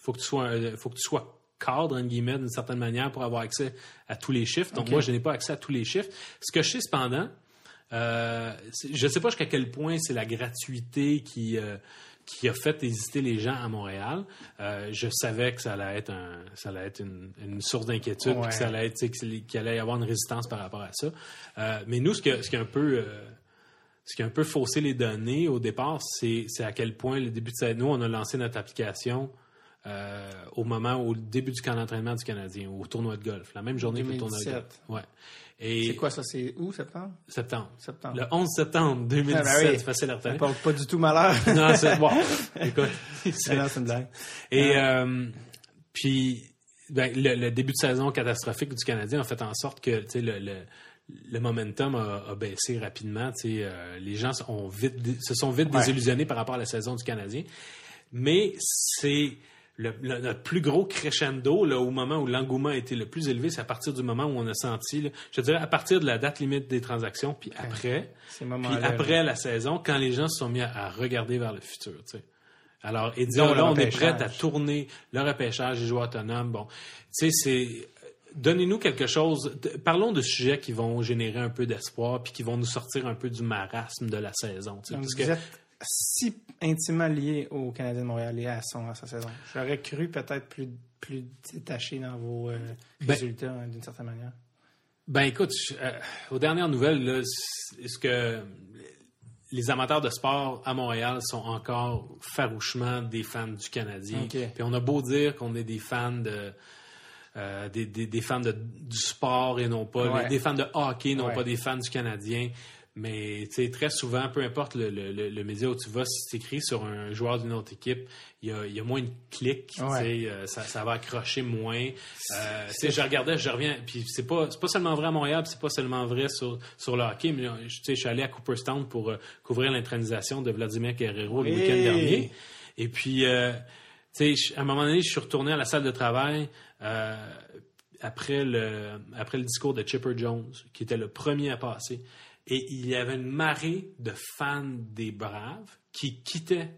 faut que tu sois, un- faut que tu sois cadre, entre guillemets, d'une certaine manière pour avoir accès à tous les chiffres. Donc, moi, je n'ai pas accès à tous les chiffres. Ce que je sais, cependant, euh, je ne sais pas jusqu'à quel point c'est la gratuité qui, euh, qui a fait hésiter les gens à Montréal. Euh, je savais que ça allait être, un, ça allait être une, une source d'inquiétude, Ouais. que ça allait être, qu'il allait y avoir une résistance par rapport à ça. Euh, mais nous, ce qui a, ce qui a un peu... euh, ce qui a un peu faussé les données au départ, c'est c'est à quel point le début de cette... Nous, on a lancé notre application euh, au moment, au début du camp d'entraînement du Canadien, au tournoi de golf. La même journée que le tournoi de 2017. golf. Ouais. Et C'est quoi ça? C'est où, septembre? septembre. Septembre. Le 11 septembre 2017, Ah, ben oui. facile à Ça retenir. porte pas du tout malheur. (laughs) Non, c'est bon. (laughs) Écoute, c'est- une blague. et euh, puis, ben, le, le début de saison catastrophique du Canadien a fait en sorte que le, le, le momentum a, a baissé rapidement. euh, les gens ont vite, se sont vite Ouais. désillusionnés par rapport à la saison du Canadien. Mais c'est le, le- notre plus gros crescendo, là, au moment où l'engouement a été le plus élevé, c'est à partir du moment où on a senti, là, je dirais, à partir de la date limite des transactions, puis après, puis après la saison, quand les gens se sont mis à, à regarder vers le futur, tu sais. Alors, et dire, Donc, là, on est prêt à tourner le repêchage, les joueurs autonomes. Bon, tu sais, c'est. Donnez-nous quelque chose. Parlons de sujets qui vont générer un peu d'espoir puis qui vont nous sortir un peu du marasme de la saison. tu sais, Donc, parce vous que, êtes si intimement lié au Canadien de Montréal et à, son, à sa saison. J'aurais cru peut-être plus, plus détaché dans vos euh, Ben- résultats, hein, d'une certaine manière. Ben écoute, je- euh, aux dernières nouvelles, là, c- est-ce que les amateurs de sport à Montréal sont encore farouchement des fans du Canadien? OK. Puis on a beau dire qu'on est des fans de euh, des, des- des fans de- du sport et non pas Ouais. des fans de hockey, non Ouais. pas des fans du Canadien. Mais très souvent, peu importe le, le- le- le média où tu vas, si tu écris sur un joueur d'une autre équipe, il y a, il y a moins de clics, Ouais. euh, ça, ça va accrocher moins. Euh, je regardais, je reviens, puis c'est pas, c'est pas seulement vrai à Montréal, c'est pas seulement vrai sur, sur le hockey, mais euh, je- tu sais, je suis allé à Cooperstown pour euh, couvrir l'intronisation de Vladimir Guerrero le week-end dernier. Et puis, tu sais, je- à un moment donné, je suis retourné à la salle de travail euh, après, le, après le discours de Chipper Jones, qui était le premier à passer. Et il y avait une marée de fans des Braves qui quittaient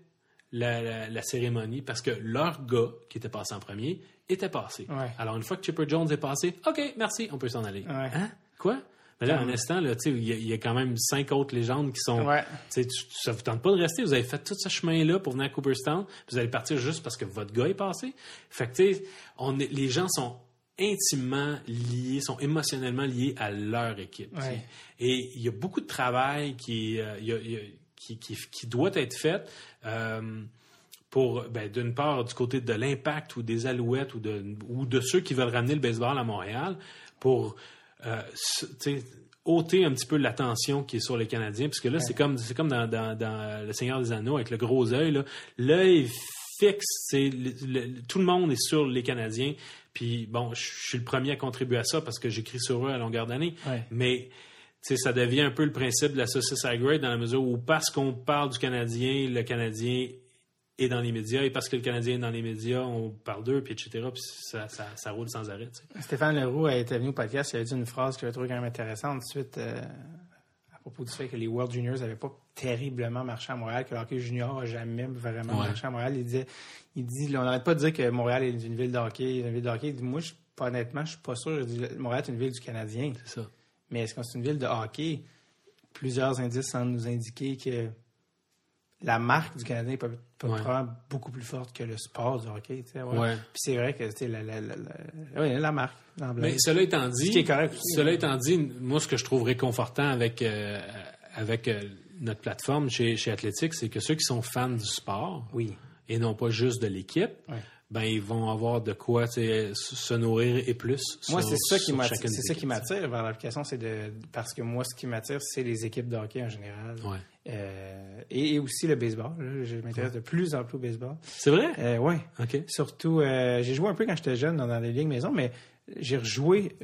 la, la- la cérémonie parce que leur gars, qui était passé en premier, était passé. Ouais. Alors, une fois que Chipper Jones est passé, OK, merci, on peut s'en aller. Ouais. Hein? Quoi? Mais là, un instant, il y, a- il y a quand même cinq autres légendes qui sont. Ouais. Tu ça vous tente pas de rester. Vous avez fait tout ce chemin-là pour venir à Cooperstown. Vous allez partir juste parce que votre gars est passé. Fait que, tu sais, on est- les gens sont intimement liés, sont émotionnellement liés à leur équipe. Ouais. Et il y a beaucoup de travail qui, euh, il y a- il y a- qui, qui- qui doit être fait. euh, pour, ben, d'une part, du côté de l'impact ou des alouettes ou de, ou de ceux qui veulent ramener le baseball à Montréal pour euh, ôter un petit peu l'attention qui est sur les Canadiens. Parce que là, c'est comme, c'est comme dans, dans- dans Le Seigneur des Anneaux avec le gros œil. L'œil fixe, le- tout le monde est sur les Canadiens. Puis bon, je suis le premier à contribuer à ça parce que j'écris sur eux à longueur d'année. Ouais. Mais tu sais, ça devient un peu le principe de la saucisse à grade dans la mesure où parce qu'on parle du Canadien, le Canadien est dans les médias et parce que le Canadien est dans les médias, on parle d'eux, puis etc. Puis ça, ça, ça roule sans arrêt. Stéphane Leroux a été venu au podcast, il a dit une phrase que j'avais trouvé quand même intéressante suite euh, à propos du fait que les World Juniors n'avaient pas terriblement marché à Montréal, que le hockey junior n'a jamais vraiment Ouais. marché à Montréal. Il disait, il dit, là, on n'arrête pas de dire que Montréal est une ville de hockey, une ville de hockey. Il dit, moi, je, honnêtement, je suis pas sûr. Dit, Montréal est une ville du Canadien. C'est ça. Mais est-ce que c'est une ville de hockey? Plusieurs indices semblent nous indiquer que la marque du Canadien peut, peut Ouais. probablement beaucoup plus forte que le sport du hockey. tu sais, ouais. Ouais. Puis c'est vrai que la, la, la, la- ouais, la marque. Mais cela étant dit, Ce qui est correct aussi, cela hein. étant dit, moi, ce que je trouve réconfortant avec, euh, avec euh, notre plateforme chez, chez Athlétique, c'est que ceux qui sont fans du sport Oui. et non pas juste de l'équipe, ben ils vont avoir de quoi se nourrir et plus. Moi, c'est ça qui m'attire. C'est ça qui m'attire vers l'application, c'est de parce que moi, ce qui m'attire, c'est les équipes de hockey en général. Ouais. Euh, et, et aussi le baseball. là. Je m'intéresse de plus en plus au baseball. C'est vrai? Euh. OK. Surtout, euh, j'ai joué un peu quand j'étais jeune dans, les ligues maison, mais j'ai rejoué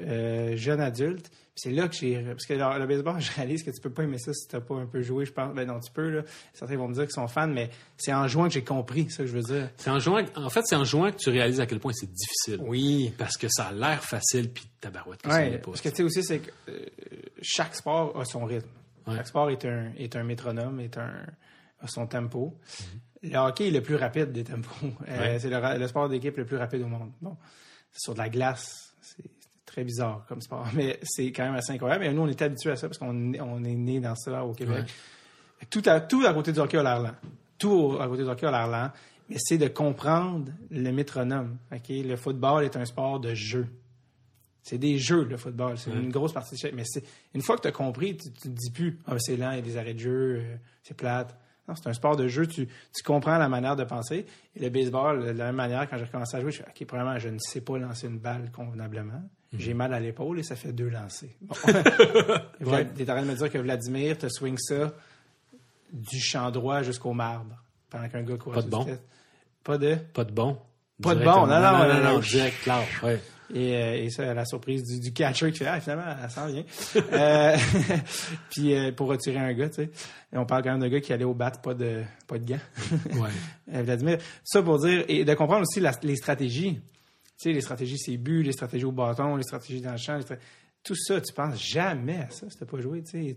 jeune adulte. C'est là que j'ai. Parce que le, le baseball, (laughs) je réalise que tu peux pas aimer ça si t'as pas un peu joué, je pense. Ben non, tu peux, là. Certains vont me dire qu'ils sont fans, mais c'est en jouant que j'ai compris, c'est ça que je veux dire. C'est en jouant, en fait, c'est en jouant que tu réalises à quel point c'est difficile. Oui. Parce que ça a l'air facile, puis tabarouette que ça Ouais, l'est pas. parce que tu sais aussi, c'est que euh, chaque sport a son rythme. Ouais. Chaque sport est un, est un métronome, est un, a son tempo. Le hockey est le plus rapide des tempos. (laughs) Euh, Ouais. C'est le, sport d'équipe le plus rapide au monde. Bon, c'est sur de la glace, très bizarre comme sport, (laughs) mais c'est quand même assez incroyable. Et nous, on est habitués à ça parce qu'on on est né dans ça au Québec. Tout, à, tout à côté du hockey a l'air lent. Tout à côté du hockey a l'air lent. Mais c'est de comprendre le métronome. Le football est un sport de jeu. C'est des jeux, le football. C'est une grosse partie de chaque. Mais une fois que tu as compris, tu, te dis plus, ah, c'est lent, il y a des arrêts de jeu, euh, c'est plate. Non, c'est un sport de jeu. Tu, tu comprends la manière de penser. Et le baseball, de la même manière, quand j'ai recommencé à jouer, je suis OK, premièrement, je ne sais pas lancer une balle convenablement. J'ai mal à l'épaule et ça fait deux lancers. Bon. (laughs) Ouais. Tu es en train de me dire que Vladimir te swing ça du champ droit jusqu'au marbre pendant qu'un gars court Pas de bon. Pas de? Pas de bon. Pas de bon, non, non, non, non. direct, clair. Ouais. Et, euh, et ça, la surprise du, du catcher qui fait Ah, finalement, elle s'en vient. (laughs) euh, (laughs) puis euh, pour retirer un gars, tu sais. Et on parle quand même d'un gars qui allait au bat, pas de, pas de gants. Ouais. Vladimir. Ça pour dire, et de comprendre aussi la- les stratégies. Sais, les stratégies c'est but, les stratégies au bâton, les stratégies dans le champ. les Tout ça, tu penses jamais à ça si t'as pas joué, tu sais.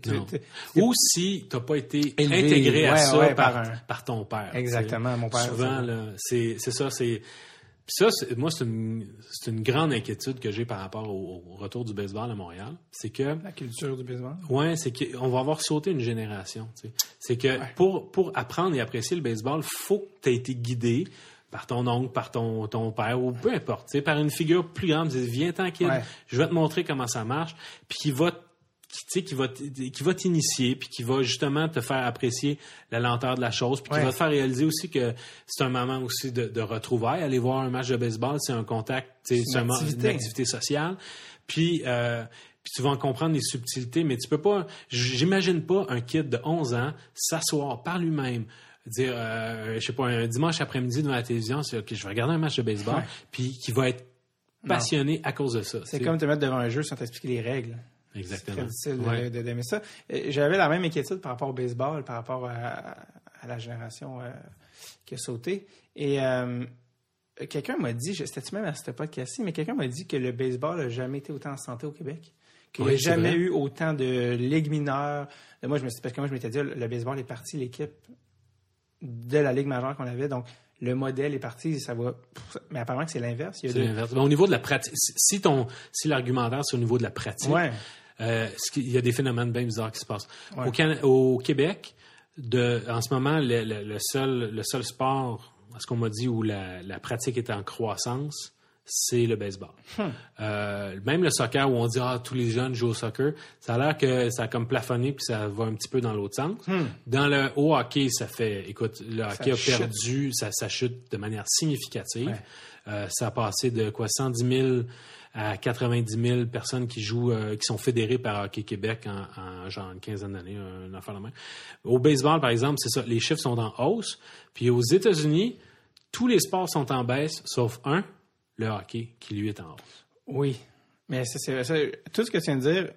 Ou si tu n'as pas été Élevé, intégré à ça ouais, par, par un- par ton père. Exactement, mon père, Souvent, c'est ça. c'est ça, moi, c'est une, une grande inquiétude que j'ai par rapport au, au retour du baseball à Montréal. C'est que La culture du baseball. Ouais, c'est qu'on va avoir sauté une génération. C'est que pour, pour apprendre et apprécier le baseball, faut que tu aies été guidé par ton oncle, par ton, ton père, ou peu importe, par une figure plus grande. Dis, Viens kid, Ouais. je vais te montrer comment ça marche, puis qui va qui, va qui va t'initier puis qui va justement te faire apprécier la lenteur de la chose puis qui Ouais. va te faire réaliser aussi que c'est un moment aussi de, de retrouvailles aller voir un match de baseball c'est un contact C'est une une activité sociale puis euh, puis tu vas en comprendre les subtilités, mais tu peux pas. J'imagine pas un kid de 11 ans s'asseoir par lui-même, dire, euh, je sais pas, un dimanche après-midi devant la télévision, c'est ok, je vais regarder un match de baseball, Ouais. puis qui va être passionné à cause de ça. C'est comme te mettre devant un jeu sans t'expliquer les règles. C'est exactement. très difficile Ouais. d'aimer ça. J'avais la même inquiétude par rapport au baseball, par rapport à, à la génération euh, qui a sauté. Et euh, quelqu'un m'a dit, c'était-tu même à ce podcast-ci, mais quelqu'un m'a dit que le baseball n'a jamais été autant en santé au Québec. Qu'il n'y Oui, a c'est jamais vrai. eu autant de ligues mineures. Moi, je me suis, parce que moi, je m'étais dit, le baseball est parti, l'équipe de la ligue majeure qu'on avait. Donc, le modèle est parti, ça va. Mais apparemment que c'est l'inverse. C'est l'inverse. Au niveau de la pratique, si ton, si l'argumentaire c'est au niveau de la pratique, Ouais. euh, il y a des phénomènes bien bizarres qui se passent. Ouais. Au, Can- au Québec, de, en ce moment, le, le- le seul, le seul sport, à ce qu'on m'a dit, où la, la pratique est en croissance, c'est le baseball. Euh, même le soccer, où on dit ah tous les jeunes jouent au soccer, ça a l'air que ça a comme plafonné puis ça va un petit peu dans l'autre sens. Dans le haut hockey, ça fait, écoute, le hockey a chute. perdu, ça, ça chute de manière significative. Ouais. Euh, ça a passé de quoi 110 000 à 90 000 personnes qui jouent, euh, qui sont fédérées par Hockey Québec en, en genre une quinzaine d'années, un affaire de même. Au baseball, par exemple, c'est ça, les chiffres sont en hausse. Puis aux États-Unis, tous les sports sont en baisse, sauf un, le hockey, qui lui est en hausse. Oui. Mais c'est, tout ce que tu viens de dire,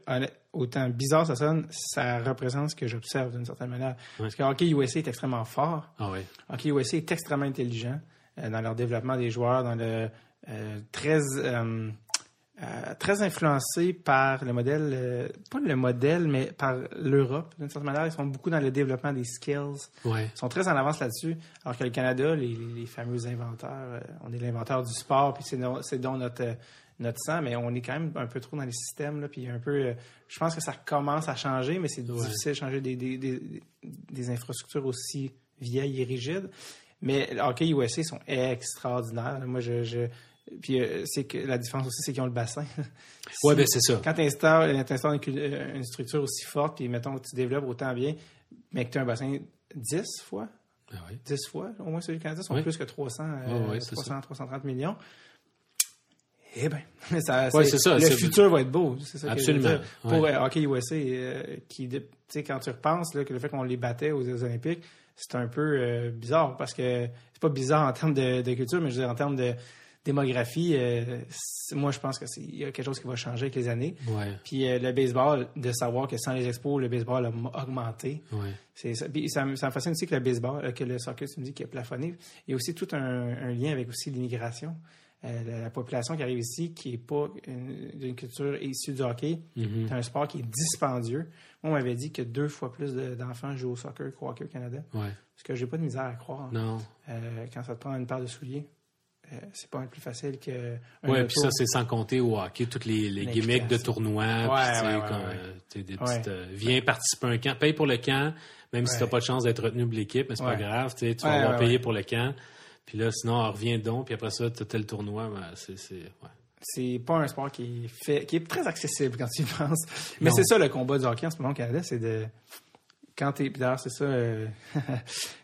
autant bizarre ça sonne, ça représente ce que j'observe d'une certaine manière. Parce que Hockey USA est extrêmement fort. Ah oui. Hockey USA est extrêmement intelligent euh, dans leur développement des joueurs, dans le euh, très euh, euh, très influencé par le modèle, euh, pas le modèle, mais par l'Europe. D'une certaine manière, ils sont beaucoup dans le développement des skills. Ouais. Ils sont très en avance là-dessus. Alors que le Canada, les, fameux inventeurs, euh, on est l'inventeur du sport, puis c'est no- c'est donc notre, notre sang, mais on est quand même un peu trop dans les systèmes. Là, puis un peu, je pense que ça commence à changer, mais c'est difficile de changer des, des, des, des infrastructures aussi vieilles et rigides. Mais le hockey USA sont extraordinaires. Moi, je, je puis euh, c'est que la différence aussi, c'est qu'ils ont le bassin. (laughs) Si- ben c'est ça. quand tu installes, une, euh, une structure aussi forte, puis mettons que tu développes autant bien, mais que tu as un bassin 10 fois, Ah oui. 10 fois, au moins celui du Canada, sont Oui. plus que 300, euh, Ouais, ouais, c'est 300 330 millions. Eh bien, (laughs) ça, Ouais, c'est ça, Le futur va être beau. C'est ça que Absolument, dire. Pour ouais. euh, Hockey USA, euh, qui, tu sais, quand tu repenses là, que le fait qu'on les battait aux Jeux Olympiques, c'est un peu euh, bizarre parce que c'est pas bizarre en termes de, de culture, mais je veux dire en termes de démographie, euh, moi je pense que c'est il y a quelque chose qui va changer avec les années. Ouais. Puis euh, le baseball, de savoir que sans les expos, le baseball a augmenté. Ouais. C'est ça. Puis ça, me- ça me fascine aussi que le baseball, euh, que le soccer, tu me dis, qui a plafonné. Il y a aussi tout un, un lien avec aussi l'immigration. la, la population qui arrive ici, qui est pas une- d'une culture issue du hockey, Mhm. c'est un sport qui est dispendieux. Moi, on m'avait dit que deux fois plus de- d'enfants jouent au soccer qu'au hockey au Canada. Ouais. Ce que j'ai pas de misère à croire. Non. Euh, quand ça te prend une paire de souliers, c'est pas mal plus facile que. auto. puis ça, c'est sans compter au hockey, toutes les, les gimmicks de tournois. Ouais, tu ouais, ouais, euh, tu des petites, euh, viens participer à un camp, paye pour le camp, même si Ouais. t'as pas de chance d'être retenu pour l'équipe, mais c'est pas grave, tu tu vas avoir payé pour le camp. Puis là, sinon, reviens donc, puis après ça, t'as tel tournoi, ben, c'est, pas un sport qui est fait, qui est très accessible quand tu y penses. Mais c'est ça le combat du hockey en ce moment au Canada, c'est de quand t'es d'ailleurs c'est ça. euh, (laughs)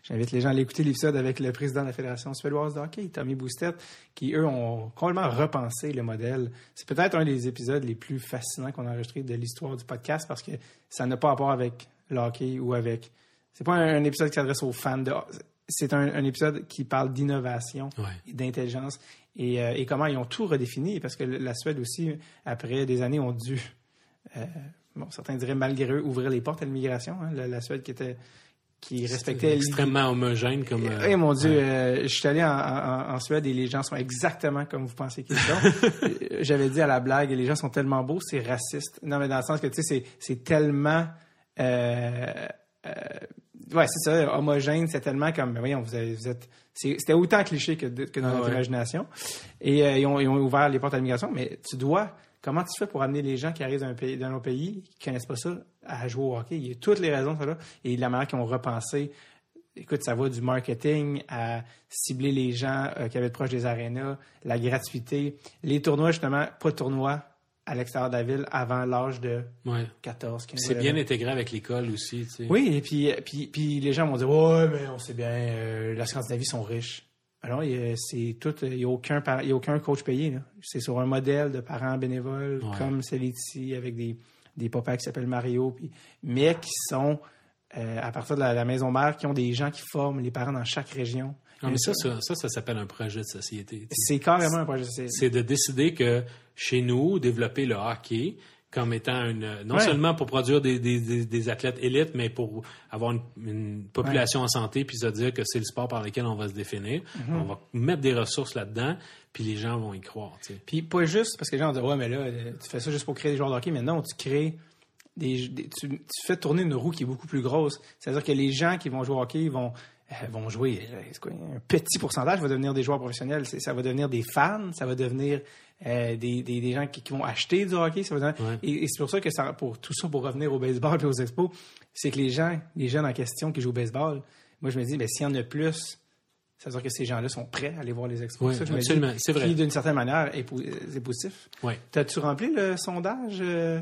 J'invite les gens à aller écouter l'épisode avec le président de la fédération suédoise de hockey, Tommy Boustet, qui eux ont complètement repensé le modèle. C'est peut-être un des épisodes les plus fascinants qu'on a enregistré de l'histoire du podcast parce que ça n'a pas rapport avec le hockey ou avec. C'est pas un, un épisode qui s'adresse aux fans de. C'est un, un épisode qui parle d'innovation Ouais. et d'intelligence et, euh, et comment ils ont tout redéfini parce que la Suède aussi, après des années, ont dû, euh, bon, certains diraient malgré eux, ouvrir les portes à l'immigration. hein. la, la Suède qui était qui respectait extrêmement homogène comme. euh, eh mon Dieu, ouais. euh, je suis allé en, en- en Suède et les gens sont exactement comme vous pensez qu'ils sont. (laughs) Euh, J'avais dit à la blague, les gens sont tellement beaux, c'est raciste. Non, mais dans le sens que, tu sais, c'est- c'est tellement... Euh, euh, ouais, c'est ça, homogène, c'est tellement comme, ben voyons, vous, avez- vous êtes... C'était autant cliché que, dans Ah notre ouais. imagination. Et euh, ils, ont, ils ont ouvert les portes à l'immigration, mais tu dois... Comment tu fais pour amener les gens qui arrivent d'un pays, d'un autre pays, qui connaissent pas ça, à jouer au hockey? Il y a toutes les raisons, ça là. Et la manière qu'ils ont repensé écoute, ça va du marketing à cibler les gens euh, qui avaient proche des arénas, la gratuité, les tournois, justement, pas de tournois à l'extérieur de la ville avant l'âge de Ouais. 14, 15 C'est bien intégré avec l'école aussi, tu sais. Oui, et puis, puis, puis les gens vont dire Ouais, mais on sait bien, euh, la Scandinavie sont riches. Alors, c'est tout, il n'y a, aucun par- il y a aucun coach payé. C'est sur un modèle de parents bénévoles, Ouais. comme c'est ici, avec des, des papas qui s'appellent Mario, puis, mais qui sont, euh, à partir de la, la maison mère, qui ont des gens qui forment les parents dans chaque région. Non, mais ça, ça, ça, ça s'appelle un projet de société. C'est carrément un projet. c'est- c'est de décider que chez nous, développer le hockey comme étant une non Ouais. seulement pour produire des, des, des, des athlètes élites, mais pour avoir une, une population en santé, puis se dire que c'est le sport par lequel on va se définir. Mm-hmm. On va mettre des ressources là-dedans, puis les gens vont y croire. Puis pas juste parce que les gens dire ouais mais là euh, tu fais ça juste pour créer des joueurs de hockey mais non tu crées des, tu, tu fais tourner une roue qui est beaucoup plus grosse c'est-à-dire que les gens qui vont jouer au hockey vont euh, vont jouer euh, quoi, un petit pourcentage va devenir des joueurs professionnels ça va devenir des fans ça va devenir euh, des, des, des gens qui, qui vont acheter du hockey ça va devenir- Ouais. et, et c'est pour ça que ça pour tout ça pour revenir au baseball et aux expos c'est que les gens les jeunes en question qui jouent au baseball moi je me dis ben s'il y en a plus ça veut dire que ces gens-là sont prêts à aller voir les expos. Ça, je absolument, c'est vrai. Qui, d'une certaine manière, est, po- est positif. T'as-tu rempli le sondage? euh,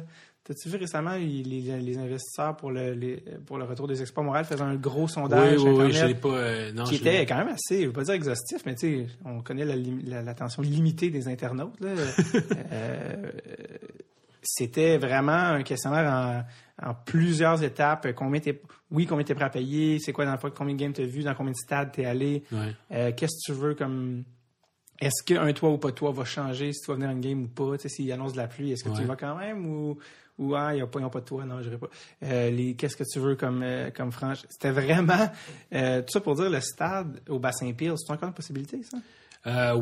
T'as-tu vu récemment les, les investisseurs pour le, les- pour le retour des expos Montréal faisaient un gros sondage oui, oui, Internet pas. euh, non, qui était quand même assez, je veux pas dire exhaustif, mais tu sais, on connaît la lim- la- l'attention limitée des internautes. là. (laughs) Euh, C'était vraiment un questionnaire en, en plusieurs étapes. Combien oui, combien t'es prêt à payer? C'est quoi dans le fond, combien de games t'as vu? Dans combien de stades t'es allé? Ouais. Euh, Qu'est-ce que tu veux comme. Est-ce qu'un toit ou pas toit va changer si tu vas venir à une game ou pas? S'il annonce de la pluie, est-ce que tu y vas quand même ou, ou ah, ils n'ont pas, ont pas de toit? Non, je pas. Euh, les, qu'est-ce que tu veux comme, euh, comme franche? C'était vraiment. euh, tout ça pour dire le stade au bassin Peel, c'est encore une possibilité, ça? Euh,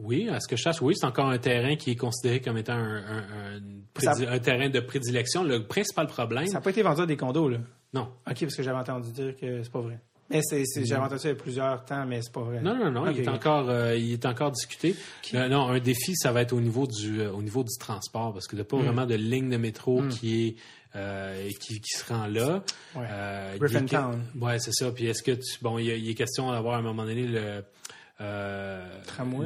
oui, à ce que je sache, oui, c'est encore un terrain qui est considéré comme étant un, un- un prédi- un terrain de prédilection. Le principal problème, Ça n'a pas été vendu à des condos, là? non, OK, parce que j'avais entendu dire que c'est pas vrai. Mais c'est, c'est- j'avais entendu ça il y a plusieurs temps, mais c'est pas vrai. Non, non, non, il, est encore, euh, il est encore discuté. Euh, non, un défi, ça va être au niveau du, euh, au niveau du transport, parce qu'il n'y a pas Hmm. vraiment de ligne de métro qui est euh, qui, qui se rend là. Ouais. Euh, Griffintown. est- Ouais, c'est ça. Puis est-ce que tu, bon, il, y a- il est question d'avoir à un moment donné le euh.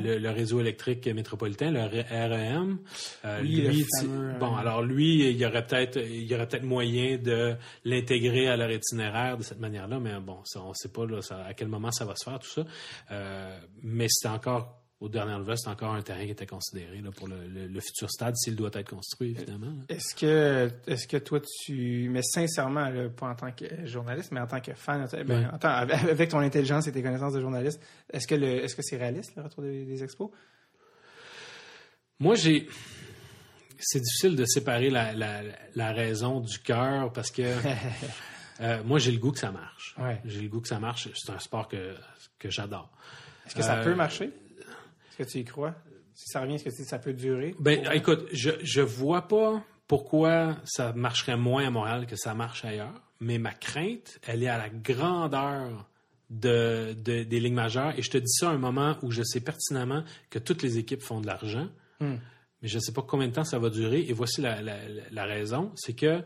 Le, le réseau électrique métropolitain, le REM. Euh, Oui, lui, fameux, euh, bon, alors lui, il y aurait peut-être, il y aurait peut-être moyen de l'intégrer à leur itinéraire de cette manière-là, mais bon, ça, on ne sait pas là, ça- à quel moment ça va se faire tout ça. Euh, mais c'est encore, aux dernières nouvelles, c'est encore un terrain qui était considéré là, pour le, le- le futur stade s'il doit être construit, évidemment. Est-ce que, est-ce que toi, tu. Mais sincèrement, là, pas en tant que journaliste, mais en tant que fan, ben, Ouais. en tant- avec ton intelligence et tes connaissances de journaliste, est-ce que, le, est-ce que c'est réaliste, le retour des, des expos? Moi, j'ai. C'est difficile de séparer la, la, la raison du cœur parce que (laughs) euh, moi, j'ai le goût que ça marche. Ouais. J'ai le goût que ça marche. C'est un sport que, que j'adore. Est-ce que ça Euh, peut marcher? Est-ce que tu y crois? Si ça revient à ce que ça peut durer? Ben, Pour- écoute, je, je vois pas pourquoi ça marcherait moins à Montréal que ça marche ailleurs, mais ma crainte, elle est à la grandeur de, de- des ligues majeures. Et je te dis ça à un moment où je sais pertinemment que toutes les équipes font de l'argent, Hmm. mais je ne sais pas combien de temps ça va durer. Et voici la, la- la- la raison, c'est que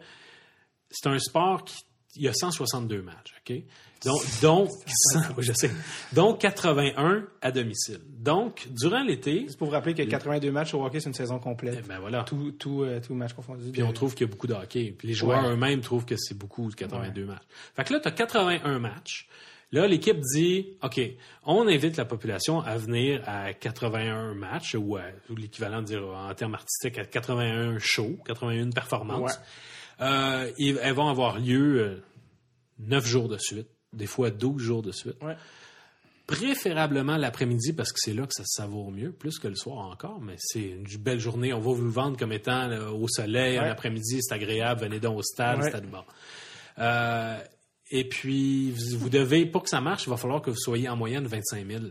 c'est un sport qui il y a 162 matchs, OK? Donc, (laughs) donc, 100 oui, je sais. Donc 81 à domicile. Donc, durant l'été, Juste pour vous rappeler que 82 matchs au hockey, c'est une saison complète. eh ben voilà. Tout, tout, euh, tout match confondu. Puis on trouve qu'il y a beaucoup de hockey. Puis les joueurs Ouais. eux-mêmes trouvent que c'est beaucoup, 82 matchs. Fait que là, tu as 81 matchs. Là, l'équipe dit, OK, on invite la population à venir à 81 matchs, ou, à- ou l'équivalent de dire en termes artistiques à 81 shows, 81 performances. Euh, elles vont avoir lieu euh, 9 jours de suite, des fois 12 jours de suite. Ouais. Préférablement l'après-midi parce que c'est là que ça se savoure mieux, plus que le soir encore, mais c'est une belle journée. On va vous le vendre comme étant là, au soleil, en Ouais. après-midi, c'est agréable, venez donc au stade, Ouais. stade bon. Euh, et puis, vous, vous devez, pour que ça marche, il va falloir que vous soyez en moyenne 25 000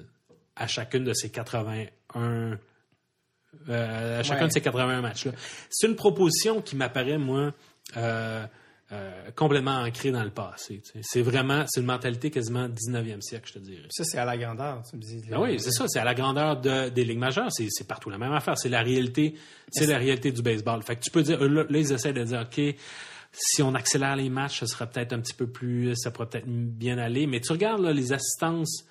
à chacune de ces 81 euh, à chacun Ouais. de ces 81 matchs-là. C'est une proposition qui m'apparaît, moi, euh, euh, complètement ancrée dans le passé. tu sais. C'est vraiment, c'est une mentalité quasiment 19e siècle, je te dirais. Ça, c'est à la grandeur, tu me dis. Ben oui, c'est ça, c'est à la grandeur de- des ligues majeures, c'est partout la même affaire, c'est la réalité, c'est la réalité du baseball. Fait que tu peux dire, là, là, ils essaient de dire, OK, si on accélère les matchs, ça sera peut-être un petit peu plus, ça pourrait peut-être bien aller, mais tu regardes là, les assistances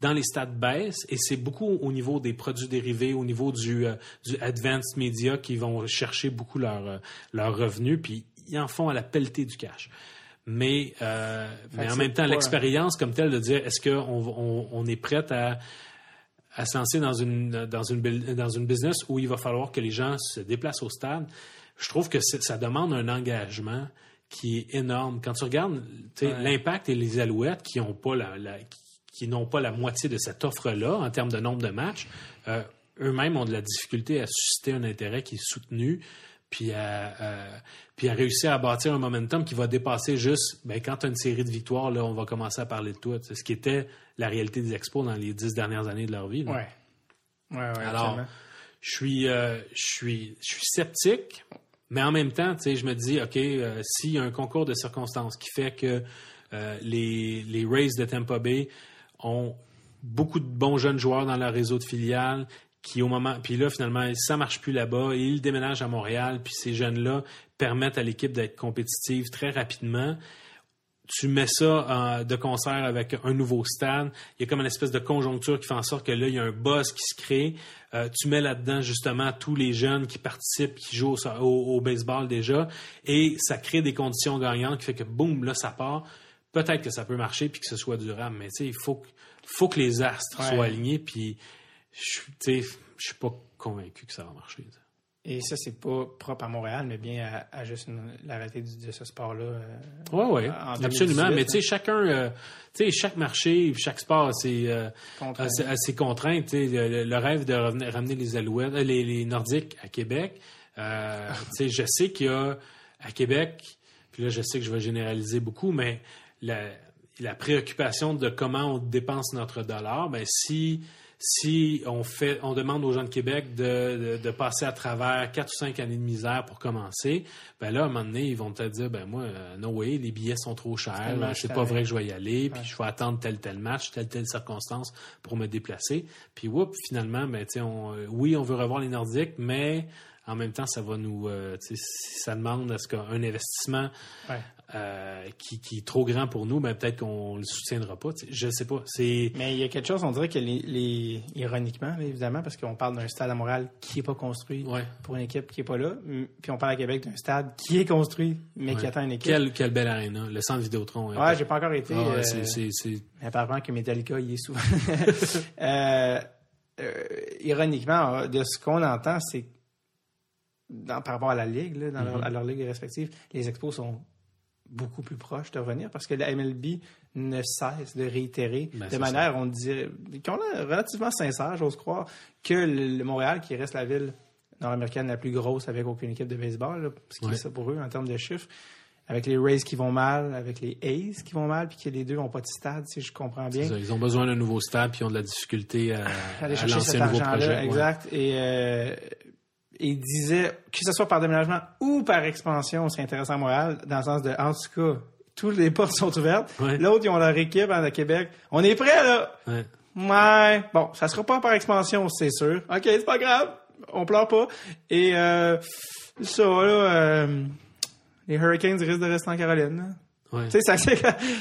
dans les stades baissent et c'est beaucoup au niveau des produits dérivés, au niveau du, euh, du advanced media qui vont chercher beaucoup leurs euh, leurs revenus, puis ils en font à la pelletée du cash. Mais, euh, mais en même temps, l'expérience comme telle de dire est-ce qu'on on, on est prêt à, à se lancer dans une, dans, une, dans une business où il va falloir que les gens se déplacent au stade, je trouve que ça demande un engagement qui est énorme. Quand tu regardes Ouais. l'impact et les alouettes qui n'ont pas la, la- qui, n'ont pas la moitié de cette offre-là en termes de nombre de matchs, euh, eux-mêmes ont de la difficulté à susciter un intérêt qui est soutenu, puis à, puis à réussir à bâtir un momentum qui va dépasser juste, ben, quand tu as une série de victoires, là, on va commencer à parler de toi. C'est ce qui était la réalité des expos dans les dix dernières années de leur vie. là. Ouais. Ouais, ouais, Alors, je suis, euh, je suis, je suis sceptique, mais en même temps, tu sais, je me dis, OK, euh, s'il y a un concours de circonstances qui fait que euh, les, les Rays de Tampa Bay ont beaucoup de bons jeunes joueurs dans leur réseau de filiales, qui au moment, puis là, finalement, ça marche plus là-bas, ils déménagent à Montréal, puis ces jeunes-là permettent à l'équipe d'être compétitive très rapidement tu mets ça euh, de concert avec un nouveau stade. Il y a comme une espèce de conjoncture qui fait en sorte que là, il y a un buzz qui se crée. Euh, tu mets là-dedans justement tous les jeunes qui participent, qui jouent au, au- au baseball déjà, et ça crée des conditions gagnantes qui fait que boum, là, ça part. Peut-être que ça peut marcher puis que ce soit durable, mais il faut, que- faut que les astres Ouais. soient alignés. Puis, je suis- pas convaincu que ça va marcher. Et ça, c'est pas propre à Montréal, mais bien à, à juste une- la réalité du- de ce sport-là. euh, Oui, oui, En absolument. 2018, Mais tu sais, chacun, euh, tu sais, chaque marché, chaque sport, euh, à ses- ses contraintes. Le, le rêve de revenir- ramener les Alouettes, euh, les, les Nordiques à Québec. euh, (laughs) tu sais, je sais qu'il y a à Québec, puis là, je sais que je vais généraliser beaucoup, mais la, la préoccupation de comment on dépense notre dollar, ben si si on fait, on demande aux gens de Québec de, de, de passer à travers quatre ou cinq années de misère pour commencer, ben là, à un moment donné, ils vont te dire, ben moi, euh, no way, les billets sont trop chers, tellement c'est pas vrai que je vais y aller, puis je vais attendre tel tel match, telle telle circonstance pour me déplacer. Puis whoop, finalement, ben on, euh, oui, on veut revoir les Nordiques, mais en même temps, ça va nous, euh, ça demande à ce qu'un investissement Ouais. euh, qui, qui est trop grand pour nous, ben peut-être qu'on le soutiendra pas. Je sais pas. Mais il y a quelque chose, on dirait que les, les- ironiquement, évidemment, parce qu'on parle d'un stade à Montréal qui n'est pas construit ouais. pour une équipe qui n'est pas là, puis on parle à Québec d'un stade qui est construit, mais qui attend une équipe. Quelle, quelle belle arena, le centre Vidéotron. Ouais, j'ai pas encore été. Ah euh, c'est- apparemment que Metallica y est souvent. (laughs) Euh, ironiquement, de ce qu'on entend, c'est dans- par rapport à la ligue, là, dans Mm-hmm. leur, à leur ligue respective, les expos sont beaucoup plus proches de revenir parce que la MLB ne cesse de réitérer Ben, de manière, on dirait, qu'on est relativement sincère, j'ose croire, que le, le Montréal, qui reste la ville nord-américaine la plus grosse avec aucune équipe de baseball, là, ce qui Ouais. est ça pour eux en termes de chiffres, avec les Rays qui vont mal, avec les A's qui vont mal, puis que les deux n'ont pas de stade, si je comprends bien. Ça, Ils ont besoin d'un nouveau stade puis ils ont de la difficulté à, aller à chercher lancer cet argent-là, ouais. exact. Et euh, il disait que ce soit par déménagement ou par expansion, on serait intéressant à Montréal, dans le sens de, en tout cas, toutes les (laughs) portes sont ouvertes. Ouais. L'autre, ils ont leur équipe à Québec. On est prêt, là! Ouais. Ouais. Bon, ça sera pas par expansion, c'est sûr. OK, c'est pas grave. On pleure pas. Et euh, ça, là, euh, les Hurricanes risquent de rester en Caroline. là. Ouais. Tu sais, ça c'est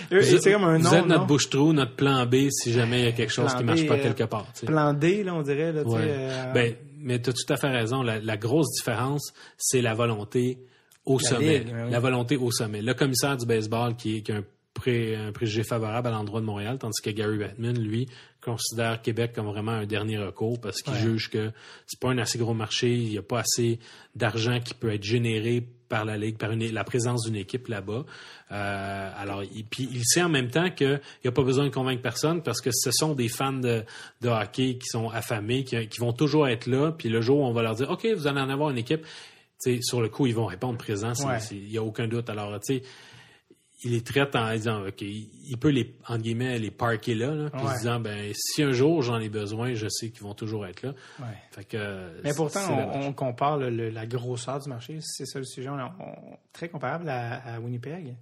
Vous, c'est comme un vous nom. êtes notre bouche-trou, notre plan B si jamais il y a quelque chose Plan qui marche B, pas euh, quelque part. Plan D, là, on dirait. Là, Ouais. euh, Ben, mais tu as tout à fait raison. La, la grosse différence, c'est la volonté au La sommet. ligue, ben oui. La volonté au sommet. Le commissaire du baseball qui, qui a un, pré, un préjugé favorable à l'endroit de Montréal, tandis que Gary Bettman, lui, considère Québec comme vraiment un dernier recours parce qu'il Ouais. juge que c'est pas un assez gros marché, il n'y a pas assez d'argent qui peut être généré par la ligue, par une- la présence d'une équipe là-bas. Euh, alors, il, puis il sait en même temps qu'il n'y a pas besoin de convaincre personne parce que ce sont des fans de, de hockey qui sont affamés, qui, qui vont toujours être là. Puis le jour où on va leur dire, OK, vous allez en avoir une équipe, tu sais, sur le coup, ils vont répondre présent. c'est- Ouais. Il n'y a aucun doute. Alors, tu sais, il les traite en disant, OK, il peut les, entre guillemets, les parker là, là puis Ouais. en disant, ben, si un jour j'en ai besoin, je sais qu'ils vont toujours être là. ouais. Fait que, Mais pourtant, on, on compare le- le- la grosseur du marché. C'est ça le sujet. On, on- très comparable à, à Winnipeg.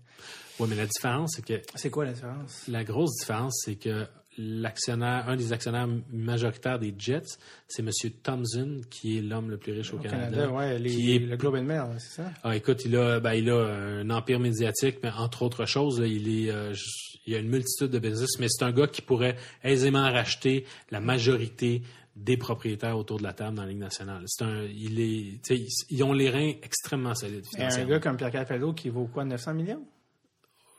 Ouais, mais la différence, c'est que C'est quoi la différence? La grosse différence, c'est que l'actionnaire, un des actionnaires majoritaires des Jets, c'est M. Thompson, qui est l'homme le plus riche au, Au Canada. Canada, ouais, les- qui est- le Globe and Mail, c'est ça? Ah, écoute, il a, ben, il a un empire médiatique, mais entre autres choses, là, il est, euh, j- il y a une multitude de business, mais c'est un gars qui pourrait aisément racheter la majorité des propriétaires autour de la table dans la Ligue nationale. C'est un, il est, ils, ils ont les reins extrêmement solides Et un gars comme Pierre Capello qui vaut quoi, 900 millions?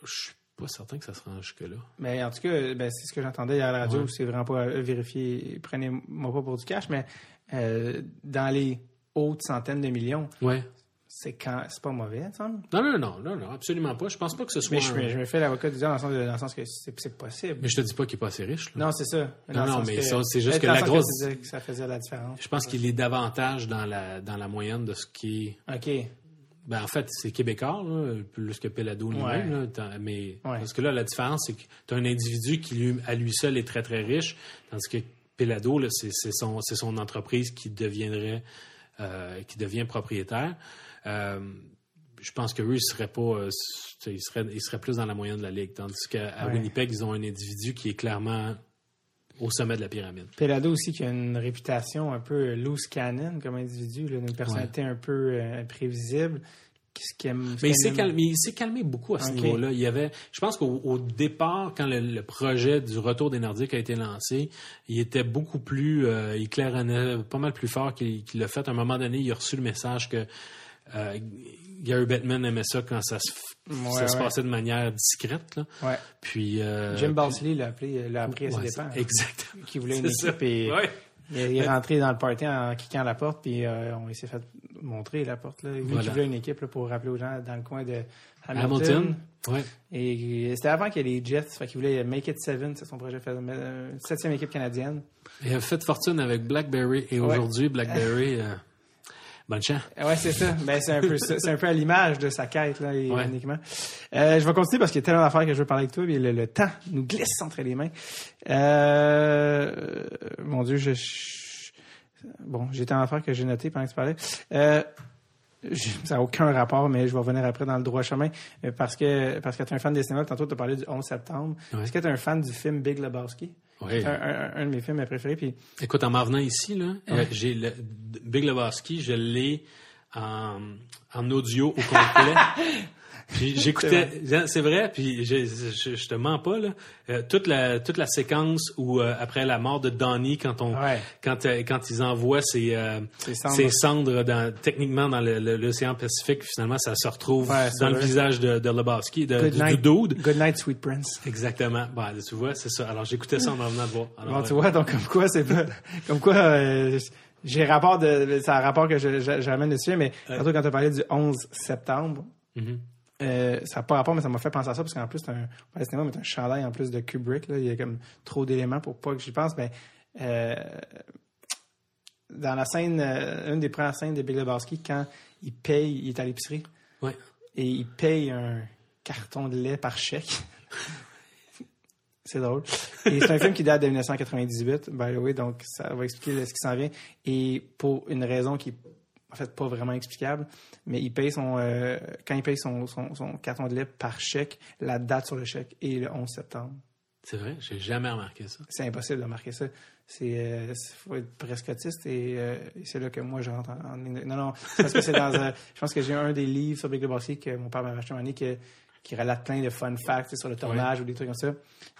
Je suis pas certain que ça se rend jusque-là. Mais en tout cas, ben, c'est ce que j'entendais hier à la radio. Ouais. C'est vraiment pas à vérifier. Prenez-moi pas pour du cash, mais euh, dans les hautes centaines de millions, Ouais. c'est quand c'est pas mauvais, semble. Non, non, non, non, non, absolument pas. Je pense pas que ce soit. Mais je, un- me- je me fais l'avocat du diable dans le sens, de- dans le sens que c'est possible. Mais je te dis pas qu'il est pas assez riche. Là. Non, c'est ça. Dans Non, non, mais ça, c'est juste que la grosse- tu disais que ça faisait la différence. Je pense qu'il est davantage dans la, dans la moyenne de ce qui est. OK. Ben, en fait, c'est québécois, là, plus que Pelado lui-même. Ouais. mais Ouais. parce que là, la différence, c'est que tu as un individu qui, lui, à lui seul, est très, très riche, tandis que Pelado, c'est son, c'est son entreprise qui deviendrait, euh, qui devient propriétaire. Euh, je pense qu'eux, ils seraient pas, euh, ils seraient, ils seraient plus dans la moyenne de la ligue, tandis qu'à Ouais. Winnipeg, ils ont un individu qui est clairement au sommet de la pyramide. Pelado aussi qui a une réputation un peu loose cannon comme individu, là, une personnalité un peu euh, imprévisible. Ce qui aime- ce Mais il s'est calmé, beaucoup à ce niveau-là. Il y avait, je pense qu'au au départ, quand le, le projet du retour des Nordiques a été lancé, il était beaucoup plus, euh, il claironnait pas mal plus fort qu'il qu'il l'a fait. À un moment donné, il a reçu le message que euh, Gary Bettman aimait ça quand ça se, Ouais, ça se ouais. passait de manière discrète. Là. Ouais. Puis euh, Jim Balsley l'a appelé, l'a appris à ses dépens. Exactement. Qui voulait une équipe et il est- rentré dans le party en kickant la porte puis euh, on s'est fait montrer la porte. Là. Lui Voilà. qui voulait une équipe là, pour rappeler aux gens dans le coin de Hamilton. Hamilton. Ouais. Et c'était avant qu'il y ait les Jets, fait qu'il voulait Make It Seven, c'est son projet, euh, une septième équipe canadienne. Il a fait fortune avec BlackBerry et aujourd'hui, BlackBerry, euh, bonne chance. Ouais, c'est ça. Ben, c'est un peu. C'est un peu à l'image de sa quête, là, Ouais. uniquement. Euh, je vais continuer parce qu'il y a tellement d'affaires que je veux parler avec toi, mais le, le temps nous glisse entre les mains. Euh, mon Dieu, je, je- bon, j'ai tant d'affaires que j'ai noté pendant que tu parlais. Euh, ça n'a aucun rapport, mais je vais revenir après dans le droit chemin. Parce que, parce que tu es un fan des cinémas, tantôt tu as parlé du 11 septembre. Ouais. Est-ce que tu es un fan du film Big Lebowski? C'est un, un- un de mes films préférés. Puis, Écoute, en m'en venant ici, là, euh, j'ai le Big Lebowski, je l'ai en, en audio au complet. (laughs) (laughs) J'écoutais, c'est vrai, puis je, te mens pas là. Euh, toute la toute la séquence où euh, après la mort de Donnie, quand on Ouais. quand euh, quand ils envoient ces Ces cendres. cendres dans, techniquement dans l'océan Pacifique, finalement ça se retrouve Ouais, dans le visage de, de Lebowski, de, Good du, night, du dude. Good night, Sweet Prince. Exactement. Bon, tu vois, c'est ça. Alors j'écoutais ça en venant de voir. Alors, Bon, tu vois, donc comme quoi, c'est pas. Comme quoi, j'ai rapport de. C'est un rapport que je- je- j'amène dessus, mais surtout quand tu as parlé du 11 septembre, mhm. Euh, ça n'a pas rapport, mais ça m'a fait penser à ça, parce qu'en plus, c'est un. De cinéma, mais un chandail en plus de Kubrick, là. Il y a comme trop d'éléments pour pas que j'y pense, mais. euh, dans la scène, euh, une des premières scènes de Big Lebowski, quand il paye, il est à l'épicerie. Ouais. et il paye un carton de lait par chèque. (laughs) c'est drôle. Et c'est un film qui date de 1998, by the way, donc ça va expliquer ce qui s'en vient. Et pour une raison qui est en fait pas vraiment explicable, mais il paye son euh, quand il paye son, son, son carton de lait par chèque, la date sur le chèque est le 11 septembre. C'est vrai, j'ai jamais remarqué ça. C'est impossible de remarquer ça. C'est euh, faut être presque autiste et, euh, et c'est là que moi je rentre en, en- non non parce que c'est dans je pense que j'ai un des livres sur Big Lebowski que mon père m'a acheté un moment donné qui, relate plein de fun facts sur le tournage ou des trucs comme ça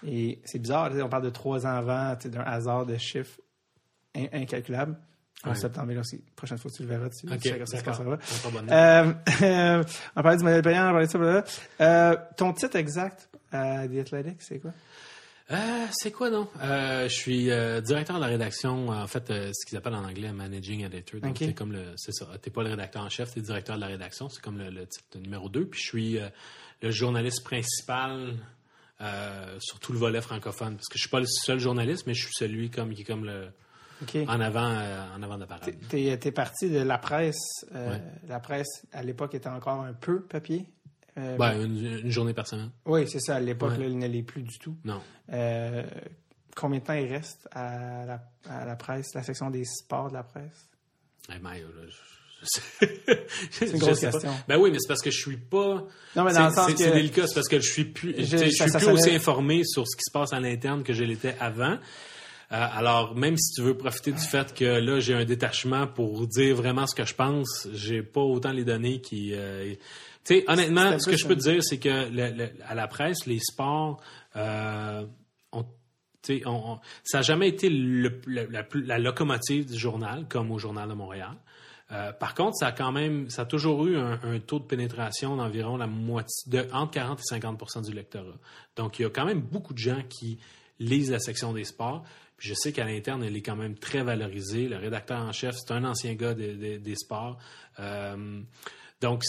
et c'est bizarre on parle de trois ans avant d'un hasard de chiffres in- incalculable en Ouais. septembre là aussi prochaine fois que tu le verras tu Ok, tu sais ça Euh, euh, (laughs) on parlait du modèle payant on parlait de ça euh, ton titre exact à The Athletic c'est quoi? Euh, c'est quoi, non? Euh, je suis euh, directeur de la rédaction, en fait, euh, ce qu'ils appellent en anglais managing editor. Donc, Ok. c'est comme le, c'est ça. T'es pas le rédacteur en chef, t'es directeur de la rédaction. C'est comme le, le titre numéro 2. Puis je suis euh, le journaliste principal euh, sur tout le volet francophone. Parce que je suis pas le seul journaliste, mais je suis celui comme, qui est comme le, en avant, euh, en avant de la parade. T'es es parti de la presse. euh, Ouais. La presse, à l'époque, était encore un peu papier. Euh, Ben, une, une journée par semaine. Oui, c'est ça. À l'époque, Ouais. il ne l'est plus du tout. Non. Combien de temps il reste à la, à la presse, la section des sports de la presse? Je- (laughs) C'est une grosse sais pas. question. Ben oui, mais c'est parce que je suis pas. Non, mais dans le sens c'est- que- C'est délicat, c'est parce que je suis plus, Je- tu suis ça plus aussi informé sur ce qui se passe à l'interne que je l'étais avant. Euh, alors, même si tu veux profiter du fait que là, j'ai un détachement pour dire vraiment ce que je pense, j'ai pas autant les données qui... euh, tu sais, honnêtement, ce que je peux te dire, c'est que le- le- à la presse, les sports, euh, on- on- ça n'a jamais été le- la, locomotive du journal, comme au Journal de Montréal. Euh, par contre, ça a quand même, ça a toujours eu un, un taux de pénétration d'environ la moitié, de, entre 40 et 50% du lectorat. Donc, il y a quand même beaucoup de gens qui lisent la section des sports. Puis je sais qu'à l'interne, elle est quand même très valorisée. Le rédacteur en chef, c'est un ancien gars des, sports. Euh, donc,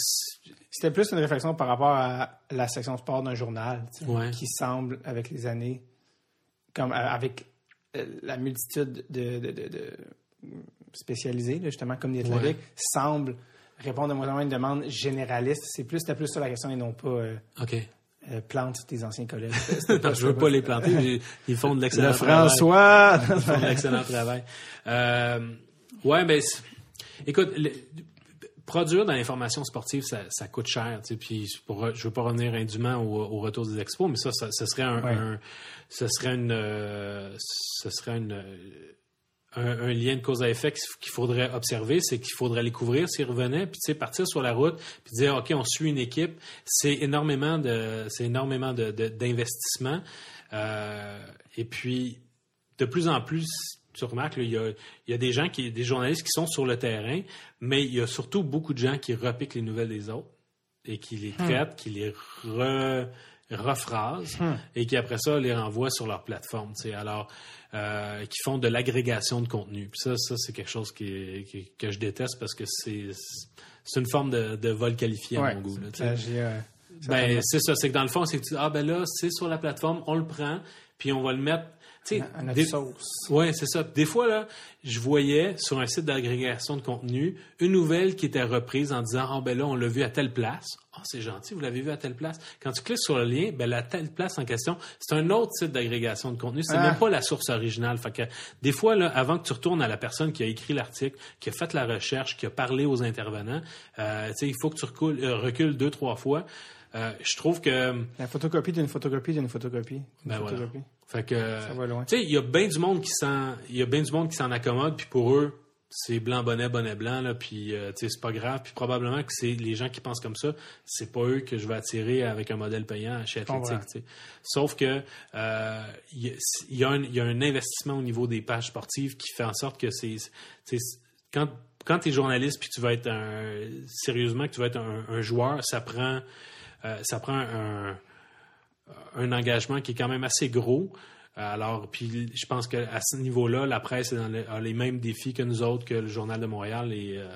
C'était plus une réflexion par rapport à la section sport d'un journal, Ouais. qui semble, avec les années, comme euh, avec euh, la multitude de, de, spécialisés, justement, comme The Athletic, semble répondre à moins en moins à une demande généraliste. C'est plus, c'était plus sur la question et non pas euh, OK. Euh, plante tes anciens collègues. (laughs) Non, je veux pas les planter. Ils font de l'excellent Le travail. François! (laughs) Ils font de l'excellent travail. Euh, ouais, mais écoute, le- produire de l'information sportive, ça, ça coûte cher. Puis pour, je veux pas revenir indûment au, au retour des expos, mais ça, ça, ce serait un, Ouais. un- ce serait une, euh, ce serait une, un, un lien de cause à effet qu'il faudrait observer, c'est qu'il faudrait les couvrir s'ils revenaient, puis tu sais, partir sur la route, puis dire ok, on suit une équipe, c'est énormément de, c'est énormément de, d'investissement, Euh, et puis de plus en plus, tu remarques, il y y a des gens qui, des journalistes qui sont sur le terrain, mais il y a surtout beaucoup de gens qui repiquent les nouvelles des autres et qui les traitent, qui les re, rephrasent et qui après ça les renvoient sur leur plateforme. Alors, euh, qui font de l'agrégation de contenu. Puis ça, ça c'est quelque chose qui, est- qui- que je déteste parce que c'est une forme de, de vol qualifié à Ouais, mon goût. là, euh, Ben, c'est ça. C'est que dans le fond, c'est que tu ah ben là, c'est sur la plateforme, on le prend, puis on va le mettre. Tu sais, à notre des- sauce. Ouais, c'est ça. Des fois, là, je voyais sur un site d'agrégation de contenu une nouvelle qui était reprise en disant Ah, ben là, on l'a vu à telle place. Ah, c'est gentil, vous l'avez vu à telle place. Quand tu cliques sur le lien, ben la telle place en question, c'est un autre site d'agrégation de contenu. C'est Ah. même pas la source originale. Fait que des fois, là, avant que tu retournes à la personne qui a écrit l'article, qui a fait la recherche, qui a parlé aux intervenants, euh, il faut que tu recules, euh, recules deux, trois fois. Euh, je trouve que. La photocopie d'une photocopie d'une photocopie. Ben voilà. Fait que. Ça va loin. Tu sais, il y a bien du monde qui s'en, il y a bien du monde qui s'en accommode, puis pour eux, c'est blanc bonnet bonnet blanc là, puis euh, tu sais c'est pas grave, puis probablement que c'est les gens qui pensent comme ça, c'est pas eux que je vais attirer avec un modèle payant chez. Athletic. Sauf que euh, il y, a- il y a un, il y a un investissement au niveau des pages sportives qui fait en sorte que c'est, quand quand tu es journaliste puis tu vas être un sérieusement que tu vas être un, un joueur, ça prend euh, ça prend un un engagement qui est quand même assez gros. Alors, puis je pense qu'à ce niveau-là, la presse a les mêmes défis que nous autres, que le Journal de Montréal. Euh,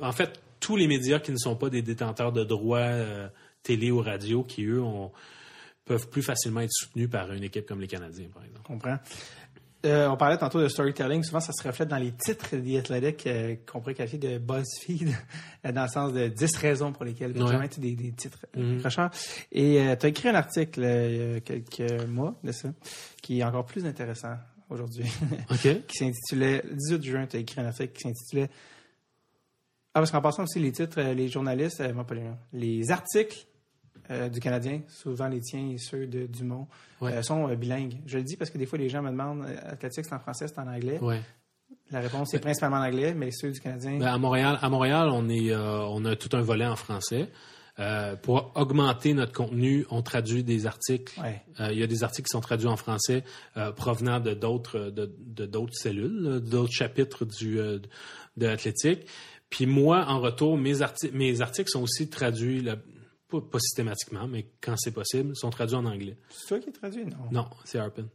en fait, tous les médias qui ne sont pas des détenteurs de droits euh, télé ou radio, qui, eux, ont- peuvent plus facilement être soutenus par une équipe comme les Canadiens, par exemple. Comprends. Euh, on parlait tantôt de storytelling. Souvent, ça se reflète dans les titres des Athletic euh, qu'on pourrait qualifier de BuzzFeed, (laughs) euh, dans le sens de 10 raisons pour lesquelles Ouais. jamais des, des titres accrocheurs. Et tu as écrit un article euh, il y a quelques mois de ça, qui est encore plus intéressant aujourd'hui, (laughs) OK. qui s'intitulait, le 18 juin, tu as écrit un article qui s'intitulait Ah, parce qu'en passant aussi, les titres, euh, les journalistes, euh, pas les les articles euh, du Canadien, souvent les tiens et ceux de Dumont, Ouais. euh, sont euh, bilingues. Je le dis parce que des fois, les gens me demandent Athlétique, c'est en français, c'est en anglais. Ouais. La réponse est principalement en anglais, mais ceux du Canadien. Ben, à Montréal, à Montréal, on est, on a tout un volet en français. Euh, pour augmenter notre contenu, on traduit des articles. ouais. Euh, il y a des articles qui sont traduits en français euh, provenant de d'autres de, d'autres cellules, d'autres chapitres du de l'athlétique. Puis moi, en retour, mes, arti- mes articles sont aussi traduits, pas, pas systématiquement, mais quand c'est possible, sont traduits en anglais. C'est toi qui traduis, non? Non, c'est Harpin.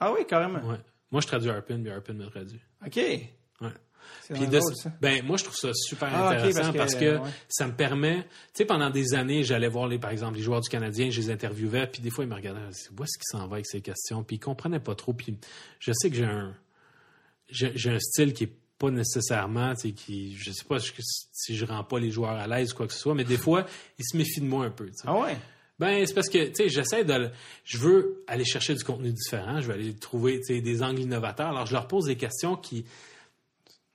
Ah oui, carrément. Ouais. Moi, je traduis Harpin, puis Harpin me traduit. OK. Ouais. C'est Puis vraiment de- drôle, ça. ben moi je trouve ça super Ah, intéressant parce parce que, que, euh, ouais. ça me permet, tu sais pendant des années, j'allais voir les par exemple les joueurs du Canadien, je les interviewais, puis des fois ils me regardaient, où est-ce qu'il s'en va avec ces questions, puis ils comprenaient pas trop, puis je sais que j'ai un j'ai j'ai un style qui est pas nécessairement, tu sais qui je sais pas si je rends pas les joueurs à l'aise ou quoi que ce soit, mais des fois (laughs) ils se méfient de moi un peu, tu sais. Ah ouais? Ben, c'est parce que, tu sais, j'essaie de. Je veux aller chercher du contenu différent. Je veux aller trouver, tu sais, des angles innovateurs. Alors, je leur pose des questions qui.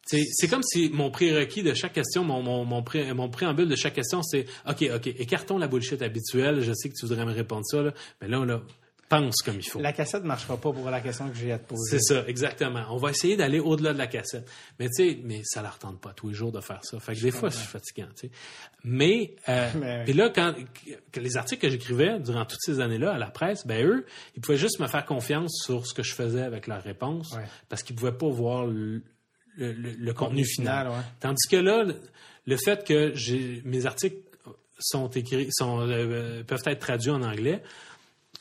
C'est comme si mon prérequis de chaque question, mon, mon, mon, pré- mon préambule de chaque question, c'est OK, OK, écartons la bullshit habituelle. Je sais que tu voudrais me répondre ça, là. Mais là, là, pense comme il faut. La cassette ne marchera pas pour la question que j'ai à te poser. C'est ça, exactement. On va essayer d'aller au-delà de la cassette. Mais tu sais, mais ça leur tente pas tous les jours de faire ça. Fait que des fois, c'est fatigant, tu sais. Mais, euh, (laughs) Mais- puis là, quand que les articles que j'écrivais durant toutes ces années-là à la presse, ben eux, ils pouvaient juste me faire confiance sur ce que je faisais avec leurs réponses, Ouais. parce qu'ils pouvaient pas voir le, le- le- le contenu final. ouais. Tandis que là, le, fait que mes articles sont écrits, sont euh, peuvent être traduits en anglais,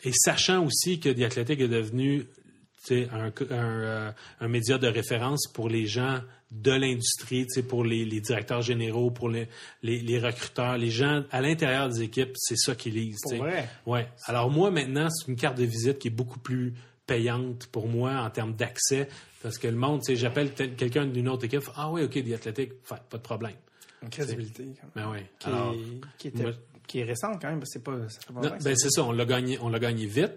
et sachant aussi que The Athletic est devenu un, un, euh, un média de référence pour les gens de l'industrie, pour les, les directeurs généraux, pour les, les, les recruteurs, les gens à l'intérieur des équipes, c'est ça qu'ils lisent. Pour vrai? Ouais. Alors moi, maintenant, c'est une carte de visite qui est beaucoup plus payante pour moi en termes d'accès, parce que le monde, j'appelle quelqu'un d'une autre équipe, ah oui, ok, The Athletic, pas de problème. Une crédibilité. Ben oui. Qui, Alors, est, qui, était- moi- qui est récente quand même, c'est pas, ben c'est ça, on l'a gagné, on l'a gagné vite.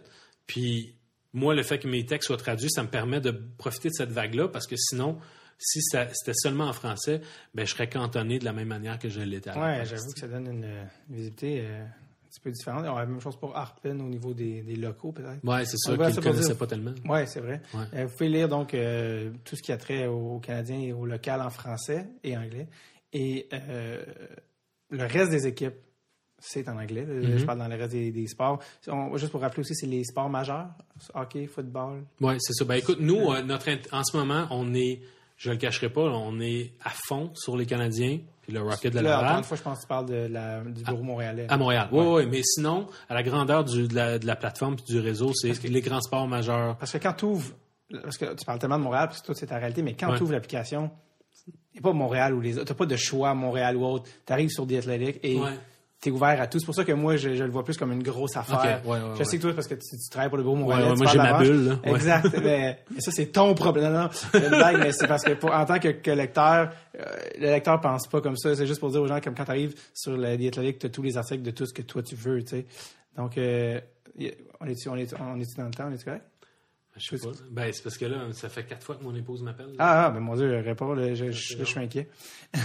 Puis moi, le fait que mes textes soient traduits, ça me permet de profiter de cette vague-là parce que sinon, si c'était seulement en français, ben je serais cantonné de la même manière que je l'étais. base. j'avoue que ça donne une, visibilité euh, un petit peu différente. La même chose pour Harpin au niveau des, des locaux, peut-être. Ouais, c'est va qu'ils ne connaissaient dire- pas tellement. Oui, c'est vrai. Ouais. Euh, vous pouvez lire donc euh, tout ce qui a trait aux Canadiens et au local en français et anglais. Et le reste des équipes, c'est en anglais. Mm-hmm. Je parle dans le reste des, des sports. On- juste pour rappeler aussi, c'est les sports majeurs. Hockey, football. Oui, c'est ça. Ben écoute, nous, euh, notre en ce moment, on est, je le cacherai pas, on est à fond sur les Canadiens, puis le Rocket de encore Laval. fois, je pense que tu parles de la, du bureau montréalais. À Montréal. Oui, oui, mais sinon, à la grandeur du- de, la, de la plateforme puis du réseau, c'est les grands sports majeurs. Parce que quand tu ouvres, parce que tu parles tellement de Montréal, parce que toi, c'est ta réalité, mais quand Ouais. tu ouvres l'application, il n'y a pas Montréal ou les autres. Tu n'as pas de choix Montréal ou autre. Tu arrives sur The Athletic et Ouais. Tu es ouvert à tout. C'est pour ça que moi, je, je le vois plus comme une grosse affaire. Ok, ouais, ouais, je sais que toi, parce que tu, tu travailles pour le Ouais, Montréal. ouais, moi, j'ai ma bulle, là. Exact. (laughs) mais, mais ça, c'est ton problème. Non, non, c'est une blague, mais c'est parce que pour, en tant que, que lecteur, euh, le lecteur pense pas comme ça. C'est juste pour dire aux gens, comme quand tu arrives sur le The Athletic, tu as tous les articles de tout ce que toi tu veux. Tu sais. Donc, euh, on est-tu on est, on est dans le temps? On est correct? Je sais pas. Ben, c'est parce que là, ça fait quatre fois que mon épouse m'appelle. Ah, ah, ben mon Dieu, réponds, là, je, je, je suis inquiet. (laughs)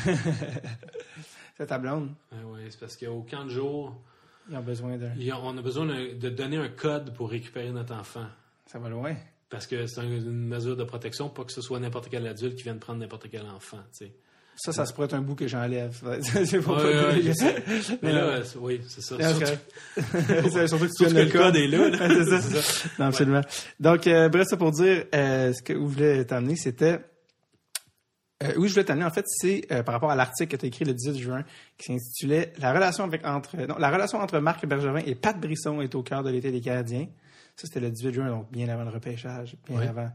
c'est ta blonde. Ouais, ouais, c'est parce qu'au camp de jour, Ils ont besoin a- on a besoin de, de donner un code pour récupérer notre enfant. Ça va loin. Parce que c'est un- une mesure de protection, pas que ce soit n'importe quel adulte qui vienne prendre n'importe quel enfant. tu sais. Ça, ça se pourrait être un bout que j'enlève. (laughs) c'est pour Ouais, ouais. (laughs) Mais là, oui, (laughs) c'est ça. Surtout- que tu Surtout donnes que le code est là, c'est ça. Non, absolument. Donc, euh, bref, ça pour dire, euh, ce que vous voulez t'amener, c'était... Euh, oui, je voulais t'amener, en fait, c'est euh, par rapport à l'article que tu as écrit le 18 juin, qui s'intitulait « La relation avec entre non, la relation entre Marc Bergevin et Pat Brisson est au cœur de l'été des Canadiens. » Ça, c'était le 18 juin, donc bien avant le repêchage, bien avant.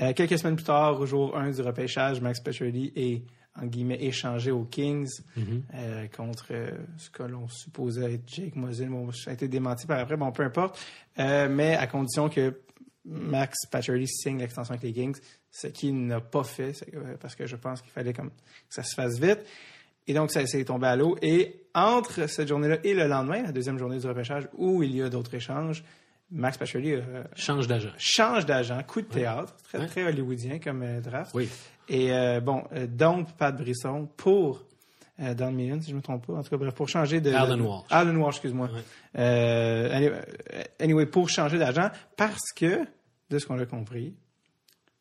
Euh, quelques semaines plus tard, au jour 1 du repêchage, Max Pacioretty est, en guillemets, échangé aux Kings Mhm. euh, contre euh, ce que l'on supposait être Jake. Bon, ça a été démenti par après, bon, peu importe. Euh, mais à condition que Max Pacioretty signe l'extension avec les Kings, ce qu'il n'a pas fait euh, parce que je pense qu'il fallait comme que ça se fasse vite. Et donc, ça s'est tombé à l'eau. Et entre cette journée-là et le lendemain, la deuxième journée du repêchage, où il y a d'autres échanges, Max Pacioretty euh, Change d'agent. change d'agent, coup de théâtre, très, Ouais. très hollywoodien comme euh, draft. Oui. Et euh, bon, donc Pat Brisson pour Don Million, si je ne me trompe pas. En tout cas, bref, pour changer de... Alan Walsh. Alan Walsh, excuse-moi. Ouais. Anyway, anyway, pour changer d'agent, parce que, de ce qu'on a compris,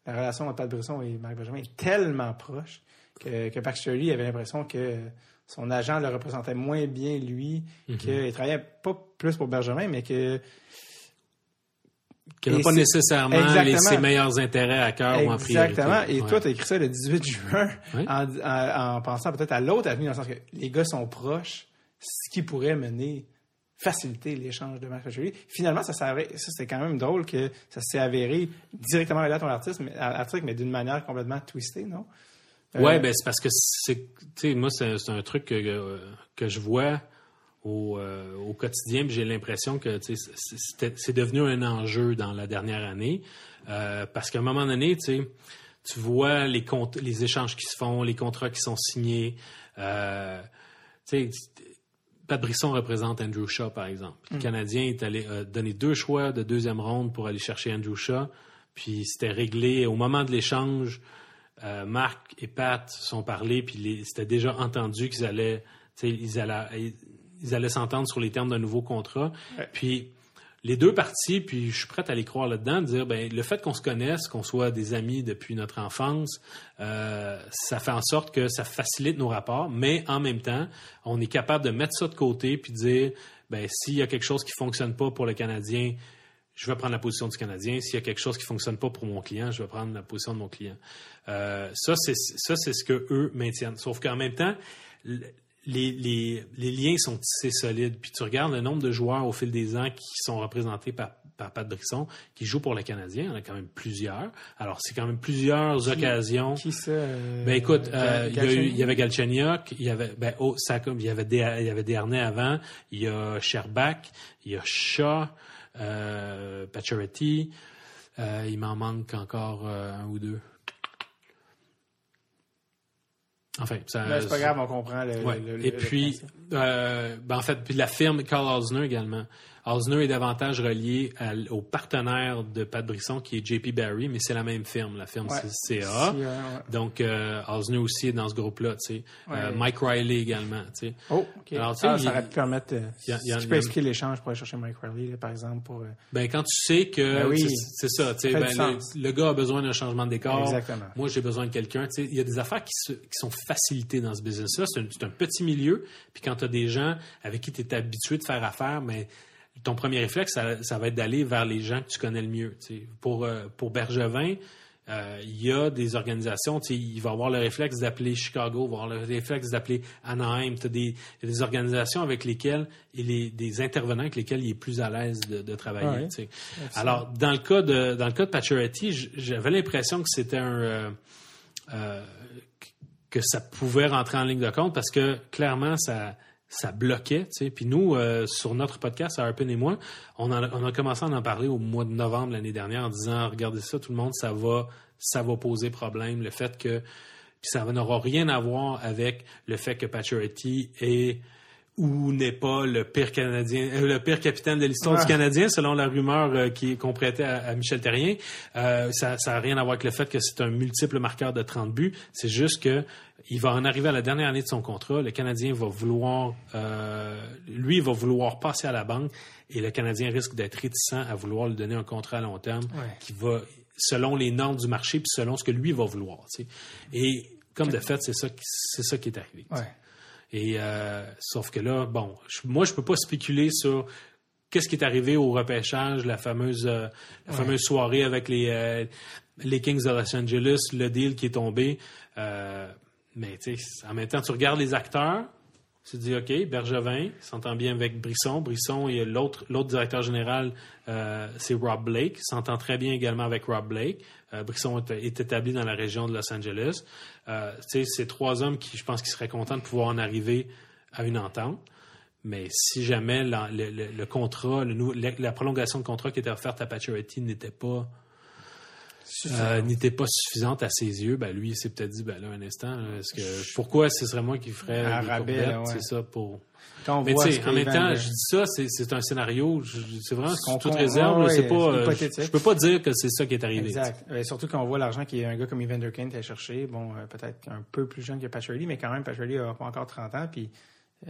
la relation entre Pat Brisson et Marc Benjamin est tellement proche que, que Pacioretty avait l'impression que son agent le représentait moins bien lui, Mhm. qu'il travaillait pas plus pour Benjamin, mais que Qui n'a Et pas nécessairement les, ses meilleurs intérêts à cœur ou en priorité. Exactement. Et Ouais. toi, tu as écrit ça le 18 juin Oui. en, en- en pensant peut-être à l'autre avenue, dans le sens que les gars sont proches, ce qui pourrait mener, faciliter l'échange de Pacioretty. Finalement, ça, ça c'était quand même drôle que ça s'est avéré directement à ton artiste, mais, d'une manière complètement twistée, non? Euh, Ouais, ben c'est parce que c'est, moi c'est, c'est un truc que, que je vois au, euh, au j'ai l'impression que c'est, c'est devenu un enjeu dans la dernière année, Euh, parce qu'à un moment donné, tu vois les échanges qui se font, les contrats qui sont signés. Euh, Pat Brisson représente Andrew Shaw, par exemple. Le Canadien est allé euh, donner deux choix de deuxième ronde pour aller chercher Andrew Shaw. Puis c'était réglé au moment de l'échange. euh, Marc et Pat se sont parlé, puis c'était déjà entendu qu'ils allaient, ils allaient, ils allaient s'entendre sur les termes d'un nouveau contrat. Ouais. Puis les deux parties, puis je suis prêt à les croire là-dedans, de dire ben le fait qu'on se connaisse, qu'on soit des amis depuis notre enfance, euh, ça fait en sorte que ça facilite nos rapports, mais en même temps, on est capable de mettre ça de côté puis de dire ben s'il y a quelque chose qui fonctionne pas pour le Canadien, je vais prendre la position du Canadien. S'il y a quelque chose qui fonctionne pas pour mon client, je vais prendre la position de mon client. Euh, ça, c'est ça, c'est ce que eux maintiennent. Sauf qu'en même temps, les, les, les liens sont tissés solides. Puis tu regardes le nombre de joueurs au fil des ans qui sont représentés par, par Pat Brisson, qui jouent pour le Canadien. Il y en a quand même plusieurs. Alors, c'est quand même plusieurs occasions. Qui ça? euh, Ben écoute, euh, il y, a eu- Galchenyuk? il y avait Galchenyuk, il y avait ben oh, ça il y avait Des- il y avait Desharnais avant, il y a Sherbach, il y a Shaw, euh, Pacioretty, euh, il m'en manque encore un ou deux. Enfin, ça. Ben, c'est pas grave, on comprend le. Ouais. le- le- Et le puis, euh, ben en fait, puis la firme Carl Osner également. Osner est davantage relié à au partenaire de Pat Brisson qui est JP Barry, mais c'est la même firme. La firme Ouais. CA. Ouais. Donc, euh, Osner aussi est dans ce groupe-là, tu sais. Euh. Mike Riley également, tu sais. Oh, OK. Alors, tu sais, Ah, ça aurait pu permettre. euh, il y a- il y a- tu peux a- expliquer l'échange pour aller chercher Mike Riley, là, par exemple, pour. euh, Ben, quand tu sais que Ben oui. c'est ça, tu sais, ben, le, gars a besoin d'un changement de décor. Exactement. Moi, j'ai besoin de quelqu'un. Tu sais, il y a des affaires qui, se- qui sont facilitées dans ce business-là. C'est un, petit milieu. Puis quand tu as des gens avec qui tu es habitué de faire affaire, mais ton premier réflexe, ça, ça va être d'aller vers les gens que tu connais le mieux. Pour, euh, pour Bergevin, euh, il y a des organisations, il va avoir le réflexe d'appeler Chicago, il va avoir le réflexe d'appeler Anaheim. Tu des, il y a des organisations avec lesquelles il est des intervenants avec lesquels il est plus à l'aise de, de travailler. Ouais. Alors, dans le cas de dans le cas de Pacioretty, j'avais l'impression que c'était un euh, euh, que ça pouvait rentrer en ligne de compte parce que clairement ça ça bloquait, tu sais. Puis nous, euh, sur notre podcast, Harpin et moi, on, en on a commencé à en parler au mois de novembre l'année dernière en disant, regardez ça, tout le monde, ça va, ça va poser problème. Le fait que, puis ça n'aura rien à voir avec le fait que Pacioretty est ou n'est pas le pire canadien, euh, le pire capitaine de l'histoire du Canadien, selon la rumeur euh, qui qu'on prêtait à, à Michel Terrien. Euh, ça n'a rien à voir avec le fait que c'est un multiple marqueur de 30 buts. C'est juste que il va en arriver à la dernière année de son contrat. Le Canadien va vouloir, euh, lui, va vouloir passer à la banque et le Canadien risque d'être réticent à vouloir lui donner un contrat à long terme Ouais. qui va, selon les normes du marché puis selon ce que lui va vouloir. tu sais. Et comme de fait, c'est ça, c'est ça qui est arrivé. tu sais. Ouais. Et euh, sauf que là, bon, je- moi je peux pas spéculer sur qu'est-ce qui est arrivé au repêchage, la fameuse euh, la fameuse soirée avec les euh, les Kings de Los Angeles, le deal qui est tombé. Euh, mais en même temps, tu regardes les acteurs, tu te dis OK, Bergevin s'entend bien avec Brisson, Brisson et l'autre l'autre directeur général, euh, c'est Rob Blake, s'entend très bien également avec Rob Blake. Euh, Brisson est, établi dans la région de Los Angeles. Euh, c'est trois hommes qui, je pense, qui seraient contents de pouvoir en arriver à une entente. Mais si jamais la, le, contrat, la prolongation de contrat qui était offerte à Pacioretty n'était pas euh, n'était pas suffisante à ses yeux, ben lui, il s'est peut-être dit, ben là, un instant, est-ce que pourquoi ce serait moi qui ferais Un rabais, courbettes, là, ouais. c'est ça pour. Quand on Mais tu sais, en même temps, je dis ça, c'est, c'est un scénario, je- c'est vraiment sous toute réserve, ouais, c'est pas, c'est euh, je, je peux pas dire que c'est ça qui est arrivé. Exact. Euh, surtout quand on voit l'argent qu'un gars comme Evander Kane t'a cherché, bon, euh, peut-être un peu plus jeune que Patrick mais quand même, Patrick a pas encore 30 ans, puis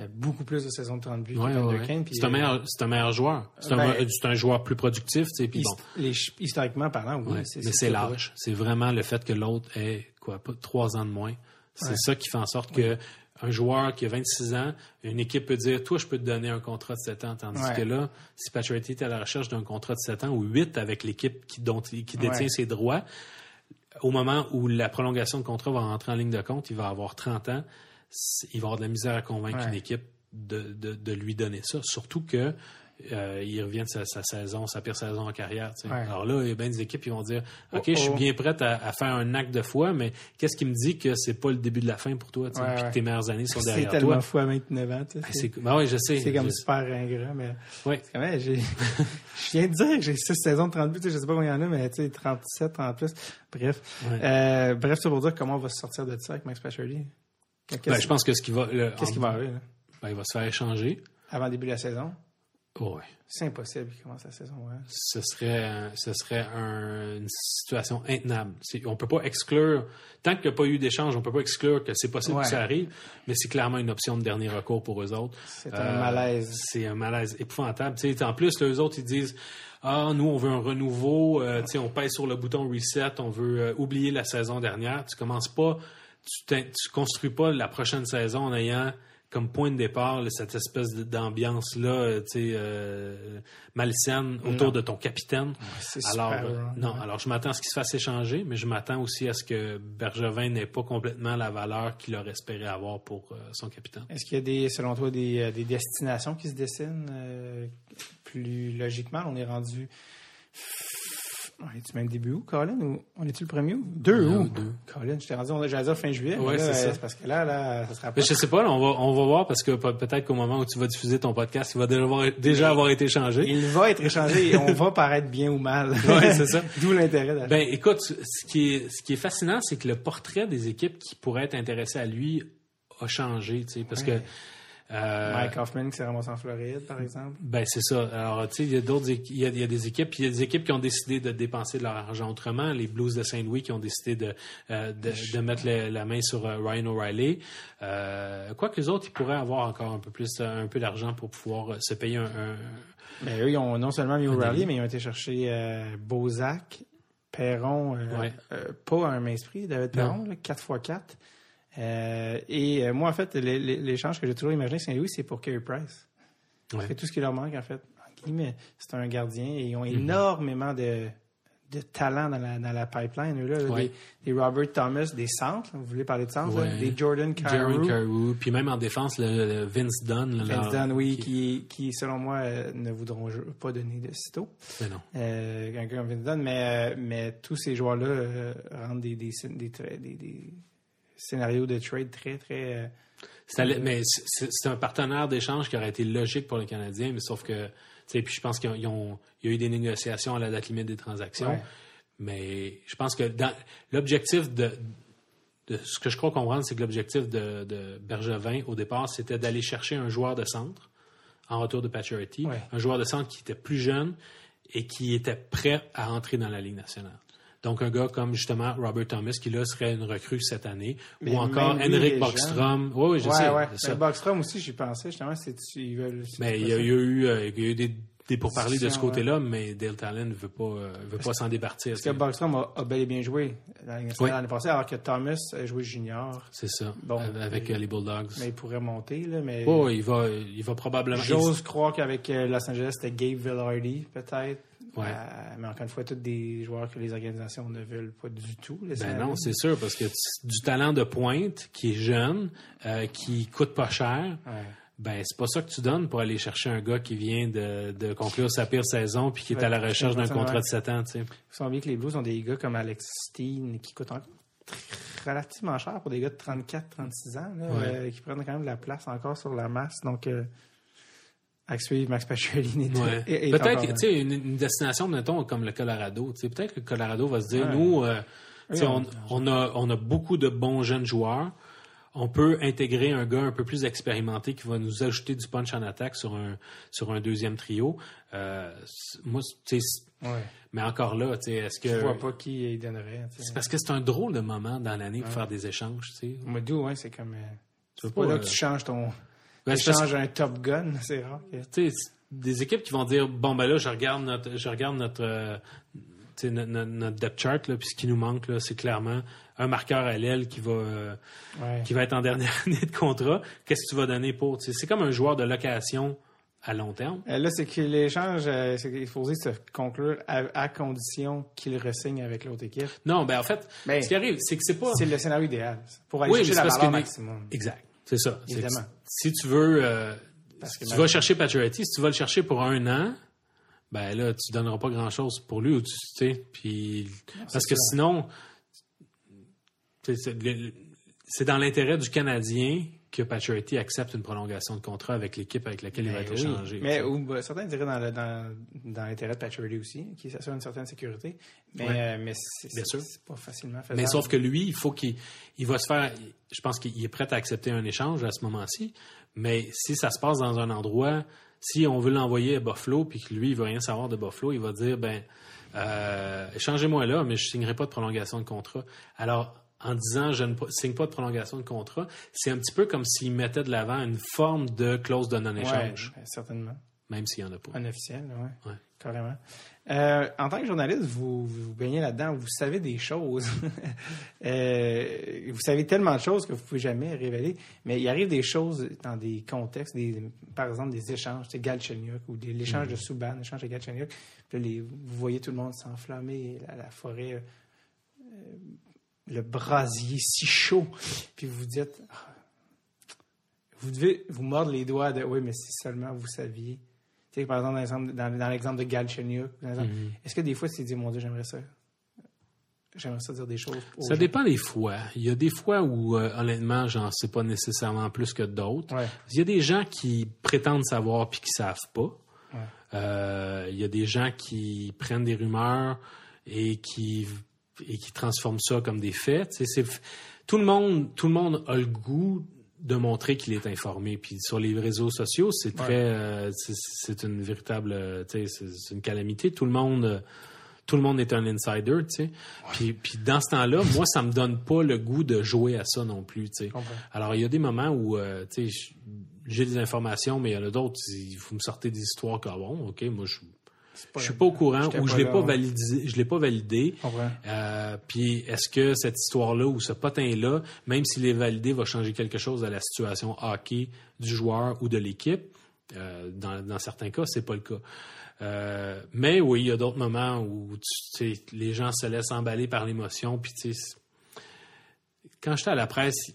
beaucoup plus de saisons de 30 buts Ouais, que ouais, ouais. Kane. puis, C'est un euh, meilleur, c'est un meilleur joueur. C'est un, Ben, un joueur plus productif, tu sais, puis bon. les- historiquement parlant, oui. Mais c'est l'âge. C'est vraiment le fait que l'autre ait quoi, trois ans de moins. C'est ça qui fait en sorte que un joueur qui a 26 ans, une équipe peut dire Toi, je peux te donner un contrat de 7 ans. Tandis Ouais. que là, si Patrick est à la recherche d'un contrat de 7 ans ou 8 avec l'équipe qui, dont, qui détient Ouais. ses droits, au moment où la prolongation de contrat va rentrer en ligne de compte, il va avoir 30 ans, il va avoir de la misère à convaincre Ouais. une équipe de, de- de lui donner ça. Surtout que euh, il revient de sa, sa saison, sa pire saison en carrière. Ouais. Alors là, il y a bien des équipes qui vont dire OK, Oh, je suis bien prête à, à faire un acte de foi, mais qu'est-ce qui me dit que c'est pas le début de la fin pour toi, Ouais, puis ouais. que tes meilleures années sont (laughs) C'est derrière tellement toi? fou à 29 ans. Ben, C'est c'est ben je sais. c'est comme Je- super ingrat, mais j'ai, (laughs) je viens de dire que j'ai 6 saisons de 30 buts, je sais pas combien il y en a, mais tu sais, 37, 30 plus. Bref. Euh, bref, c'est pour dire comment on va se sortir de ça avec Max Pacioretty. Qu'est-ce Ben, je pense que ce qui va, qu'est-ce qui va arriver, là? ben, il va se faire échanger. Avant le début de la saison? Oh, ouais. C'est impossible qu'il commence la saison, ouais. ce serait, ce serait un- une situation intenable. On peut pas exclure, tant qu'il n'y a pas eu d'échange, on peut pas exclure que c'est possible Ouais. que ça arrive, mais c'est clairement une option de dernier recours pour eux autres. C'est un Euh, malaise. C'est un malaise épouvantable. En plus, les autres, ils disent Ah, nous, on veut un renouveau, euh, on pèse sur le bouton reset, on veut euh, oublier la saison dernière. Tu commences pas, tu, tu construis pas la prochaine saison en ayant comme point de départ là, cette espèce de- d'ambiance-là, euh, malsaine autour Non. de ton capitaine. Alors, super euh, wrong, non, ouais. alors je m'attends à ce qu'il se fasse échanger, mais je m'attends aussi à ce que Bergevin n'ait pas complètement la valeur qu'il aurait espéré avoir pour euh, son capitaine. Est-ce qu'il y a des, selon toi, des, euh, des destinations qui se dessinent plus logiquement? On est rendu. On est-tu même début août, Colin? Ou on est-tu le premier août? 2 Ouais, août. deux. Colin, je t'ai rendu, on a dire fin juillet. Ouais, là, c'est ça. parce que là, là, ça sera pas. Mais je sais pas, là, on va, on va voir parce que pe- peut-être qu'au moment où tu vas diffuser ton podcast, il va déjà avoir, déjà avoir été changé. Il va être échangé et on va paraître bien ou mal. (laughs) Ouais, c'est ça. D'où l'intérêt d'aller. Ben, écoute, ce qui est, ce qui est fascinant, c'est que le portrait des équipes qui pourraient être intéressées à lui a changé, tu sais, parce Ouais. que. Euh, Mike Hoffman qui s'est ramassé en Floride, par exemple. Ben c'est ça. Alors tu sais, il y a d'autres, il y a, il y a des équipes, puis il y a des équipes qui ont décidé de dépenser de leur argent autrement. Les Blues de Saint-Louis qui ont décidé de euh, de, de mettre le- la main sur euh, Ryan O'Reilly. Euh, quoi que les autres, ils pourraient avoir encore un peu plus, un peu d'argent pour pouvoir se payer un, un- Mais eux, ils ont non seulement mis O'Reilly, mais ils ont été chercher euh, Bozak, Perron, euh, Ouais. euh, pas un mainsprit, David Perron, là, 4x4. Euh, et euh, moi, en fait, l'échange que j'ai toujours imaginé Saint-Louis, c'est pour Carey Price. Ouais. C'est tout ce qui leur manque, en fait. C'est un gardien et ils ont Mhm. énormément de, de talent dans la, dans la pipeline. Eux, là, là, Ouais. des, des Robert Thomas, des centres. Vous voulez parler de centres? là? Ouais. Des Jordan Carew. Puis même en défense, le, le Vince Dunn. là, Vince là, Dunn, oui, qui, qui, selon moi, euh, ne voudront pas donner de sitôt. Mais non. Euh, Vince Dunn, mais, euh, mais tous ces joueurs-là rendent des, des, des, des- des scénarios de trade très, très. euh, allé- mais c'est- un partenaire d'échange qui aurait été logique pour les Canadiens, mais sauf que, tu sais, puis je pense qu'il y, a- eu des négociations à la date limite des transactions, Ouais. mais je pense que l'objectif de, de ce que je crois comprendre, c'est que l'objectif de, de Bergevin au départ, c'était d'aller chercher un joueur de centre en retour de Pacioretty, Ouais. un joueur de centre qui était plus jeune et qui était prêt à entrer dans la Ligue nationale. Donc, un gars comme justement Robert Thomas, qui là serait une recrue cette année, Mais ou encore Henrik les Borgstrom. Oui, oui, je ouais, sais. ouais. ça. Backstrom aussi, j'y pensais, justement, c'est ils veulent. c'est Mais il y a, eu, euh, il y a eu des, des pourparlers de ce côté-là, mais Dale Talon ne veut pas, euh, veut pas s'en départir. Parce que Backstrom a, a bel et bien joué Oui. l'année passée, alors que Thomas a joué junior. C'est ça. Bon, avec euh, les Bulldogs. Mais il pourrait monter, là, mais. Oh, il va, il va probablement. J'ose croire qu'avec euh, Los Angeles, c'était Gabe Villardy, peut-être. Ouais. Euh, mais encore une fois, tous des joueurs que les organisations ne veulent pas du tout. Ben non, c'est sûr, parce que du talent de pointe, qui est jeune, euh, qui coûte pas cher, Ouais. ben c'est pas ça que tu donnes pour aller chercher un gars qui vient de, de conclure sa pire saison puis qui est Ouais, à la recherche d'un contrat de 7 ans, tu sais. Il bien que les Blues ont des gars comme Alex Steen qui coûtent encore relativement cher pour des gars de 34-36 ans, là, Ouais. euh, qui prennent quand même de la place encore sur la masse. Donc, euh, Actually, Max Pacioretty Ouais. (laughs) Peut-être, tu sais, une, une destination, mettons, comme le Colorado. Peut-être que le Colorado va se dire, Ouais. nous, euh, Oui, on, on a, on a beaucoup de bons jeunes joueurs. On peut intégrer un gars un peu plus expérimenté qui va nous ajouter du punch en attaque sur un, sur un deuxième trio. Euh, moi, tu sais, Ouais. mais encore là, tu sais, est-ce que. Je vois pas qui il donnerait. C'est parce que c'est un drôle de moment dans l'année pour faire des échanges, tu sais. Mois d'août, ouais, c'est comme. euh, c'est pas pas, là euh, que tu changes ton. Ben, tu changes un Top Gun, (laughs) c'est rare. que- des équipes qui vont dire bon ben là je regarde notre je regarde notre euh, notre, depth chart là puis ce qui nous manque là c'est clairement un marqueur à l'aile qui va euh, Ouais. qui va être en dernière (laughs) année de contrat qu'est-ce que tu vas donner pour c'est comme un joueur de location à long terme Euh, Là, c'est que l'échange, euh, c'est qu'il faut se conclure à, à condition qu'il ressigne avec l'autre équipe. non ben en fait Ben, ce qui arrive c'est que c'est pas C'est le scénario idéal. Pour aller Oui, chercher la valeur que- maximum. exact c'est ça Évidemment. si tu veux euh, Parce que tu vas chercher Pacioretty si tu vas le chercher pour un an ben là tu donneras pas grand chose pour lui ou tu sais puis parce que sinon c'est dans l'intérêt du Canadien que Pacioretty accepte une prolongation de contrat avec l'équipe avec laquelle il va être Ben oui. échangé Mais ou, bah, certains diraient dans, le- dans, dans l'intérêt de Pacioretty aussi, qui s'assure une certaine sécurité. Mais, Ouais. euh, mais c'est, pas facilement faisable. Mais sauf que lui, il faut qu'il il va se faire. Je pense qu'il est prêt à accepter un échange à ce moment-ci. Mais si ça se passe dans un endroit, si on veut l'envoyer à Buffalo, puis que lui, il veut rien savoir de Buffalo, il va dire ben, euh, échangez-moi là, mais je signerai pas de prolongation de contrat. Alors, en disant je ne signe pas de prolongation de contrat, c'est un petit peu comme s'il mettait de l'avant une forme de clause de Ouais, non-échange, ben, certainement. même s'il n'y en a pas. Un officiel, ouais. Ouais. Carrément. Euh, en tant que journaliste, vous vous baignez là-dedans, vous savez des choses. (laughs) Euh, vous savez tellement de choses que vous ne pouvez jamais révéler, mais il arrive des choses dans des contextes, des, par exemple des échanges, c'est Galchenyuk ou l'échange de Subban, l'échange de Galchenyuk. Puis là, les- vous voyez tout le monde s'enflammer, la, la forêt, euh, le brasier si chaud, puis vous vous dites, Ah, vous devez vous mordre les doigts de, oui, mais si seulement vous saviez. Tu sais, par exemple, dans l'exemple, de Galchenyuk, Mhm. est-ce que des fois, tu te dis, mon Dieu, j'aimerais ça. J'aimerais ça dire des choses. Ça gens? dépend des fois. Il y a des fois où, euh, honnêtement, j'en sais pas nécessairement plus que d'autres. Ouais. Il y a des gens qui prétendent savoir puis qui savent pas. Ouais. Euh, il y a des gens qui prennent des rumeurs et qui et qui transforment ça comme des faits. C'est- tout le monde, tout le monde a le goût de montrer qu'il est informé. Puis sur les réseaux sociaux, c'est très, euh, c'est- une véritable, euh, c'est une calamité. Tout le monde, euh, tout le monde est un insider, tu sais. Puis, puis dans ce temps-là, moi, ça me donne pas le goût de jouer à ça non plus, tu sais. comprends. Alors, il y a des moments où, euh, tu sais, j'ai des informations, mais il y en a d'autres, faut me sortir des histoires bon, OK, moi, je je suis pas au courant ou je l'ai pas validé, je l'ai pas validé. Euh, puis est-ce que cette histoire-là ou ce potin-là, même s'il est validé, va changer quelque chose à la situation hockey du joueur ou de l'équipe? Euh, dans, dans certains cas, c'est pas le cas. Euh, mais oui, il y a d'autres moments où tu les gens se laissent emballer par l'émotion. Puis quand j'étais à la presse,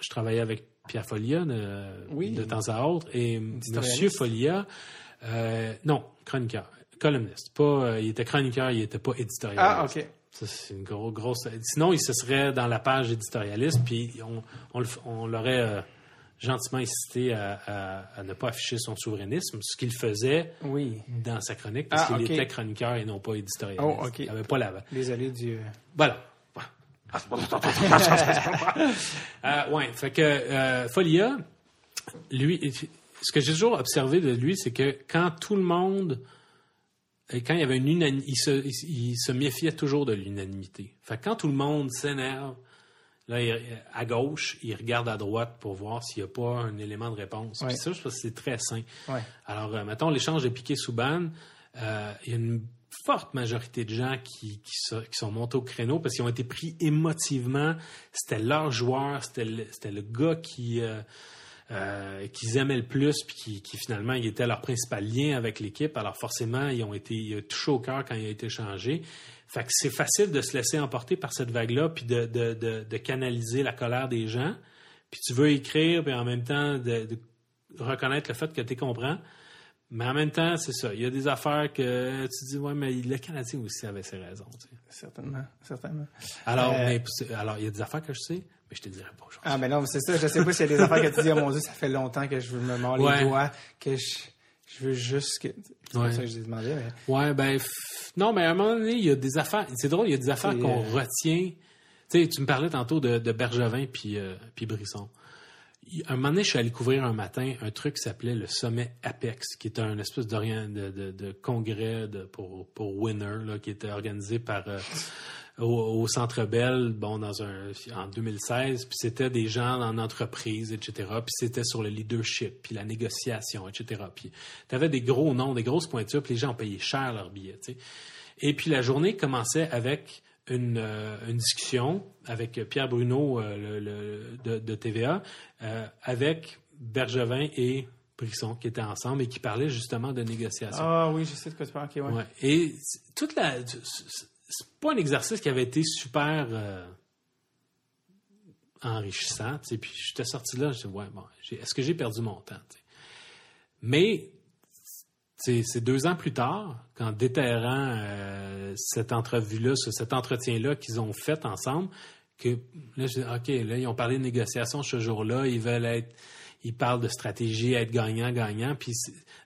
je travaillais avec Pierre Folia de, Oui. de temps à autre et. Monsieur Folia, euh, non, chroniqueur, columniste, pas, euh, il était chroniqueur, il était pas éditorialiste. Ah, OK. Ça, c'est une gros, grosse. Sinon, il se serait dans la page éditorialiste, puis on, on, le- on l'aurait euh, gentiment incité à, à- à ne pas afficher son souverainisme, ce qu'il faisait Oui. dans sa chronique, parce Ah, qu'il était chroniqueur et non pas éditorialiste. Oh, ok. Il n'avait pas la. Désolé du. euh, Voilà. euh, ouais, fait que euh, Folia, lui, ce que j'ai toujours observé de lui, c'est que quand tout le monde, quand il y avait une unanimité, il se, il, il se méfiait toujours de l'unanimité. Fait que quand tout le monde s'énerve, là, il- à gauche, il regarde à droite pour voir s'il n'y a pas un élément de réponse. Ouais. Puis ça, je pense que c'est très sain. Ouais. Alors, euh, mettons, l'échange de Piquet-Souban, euh, il y a une forte majorité de gens qui, qui, so- qui sont montés au créneau parce qu'ils ont été pris émotivement. C'était leur joueur, c'était le, le gars qui, euh, euh, qu'ils aimaient le plus, puis qui, qui, finalement, il était leur principal lien avec l'équipe. Alors forcément, ils ont été ils touchés au cœur quand il a été changé. Fait que c'est facile de se laisser emporter par cette vague-là, puis de, de, de, de canaliser la colère des gens. Puis tu veux écrire, puis en même temps de, de reconnaître le fait que tu comprends. Mais en même temps, c'est ça. Il y a des affaires que tu dis, ouais, mais le Canadien aussi avait ses raisons. tu sais. Certainement. Certainement. Alors, Euh, mais, alors, il y a des affaires que je sais, mais je te dirai pas aujourd'hui. Ah, mais non, c'est ça. Je sais pas s'il y a des affaires que tu dis, oh mon Dieu, ça fait longtemps que je me mords Ouais. les doigts, que je, Je veux juste que. C'est Ouais. ça que je demandé. Mais... Ouais, ben, f- non, mais à un moment donné, il y a des affaires. C'est drôle, il y a des affaires qu'on euh, retient. Tu sais, tu me parlais tantôt de, de Bergevin puis, euh, puis Brisson. Un moment donné, je suis allé couvrir un matin un truc qui s'appelait le sommet Apex, qui était un espèce d'orient- de, de, de congrès de, pour, pour Winner, là, qui était organisé par euh, au, au Centre Bell, bon, dans un en 2016. Puis c'était des gens en entreprise, etc. Puis c'était sur le leadership, puis la négociation, etc. Puis tu avais des gros noms, des grosses pointures, puis les gens ont payé cher leurs billets. Et puis la journée commençait avec une, euh, une discussion avec Pierre Bruno euh, le- le- de, de TVA, euh, avec Bergevin et Brisson qui étaient ensemble et qui parlaient justement de négociation. Ah oui, je sais de quoi tu parles. Ok, ouais. Ouais. Et toute la, c'est pas un exercice qui avait été super euh, enrichissant. tu sais. Puis j'étais sorti là, je ouais, bon, est-ce que j'ai perdu mon temps. Mais c'est deux ans plus tard, qu'en déterrant euh, cette entrevue-là, ce- cet entretien-là qu'ils ont fait ensemble, que là, je dis, OK, là, ils ont parlé de négociation ce jour-là, ils veulent être, ils parlent de stratégie, être gagnant-gagnant. Puis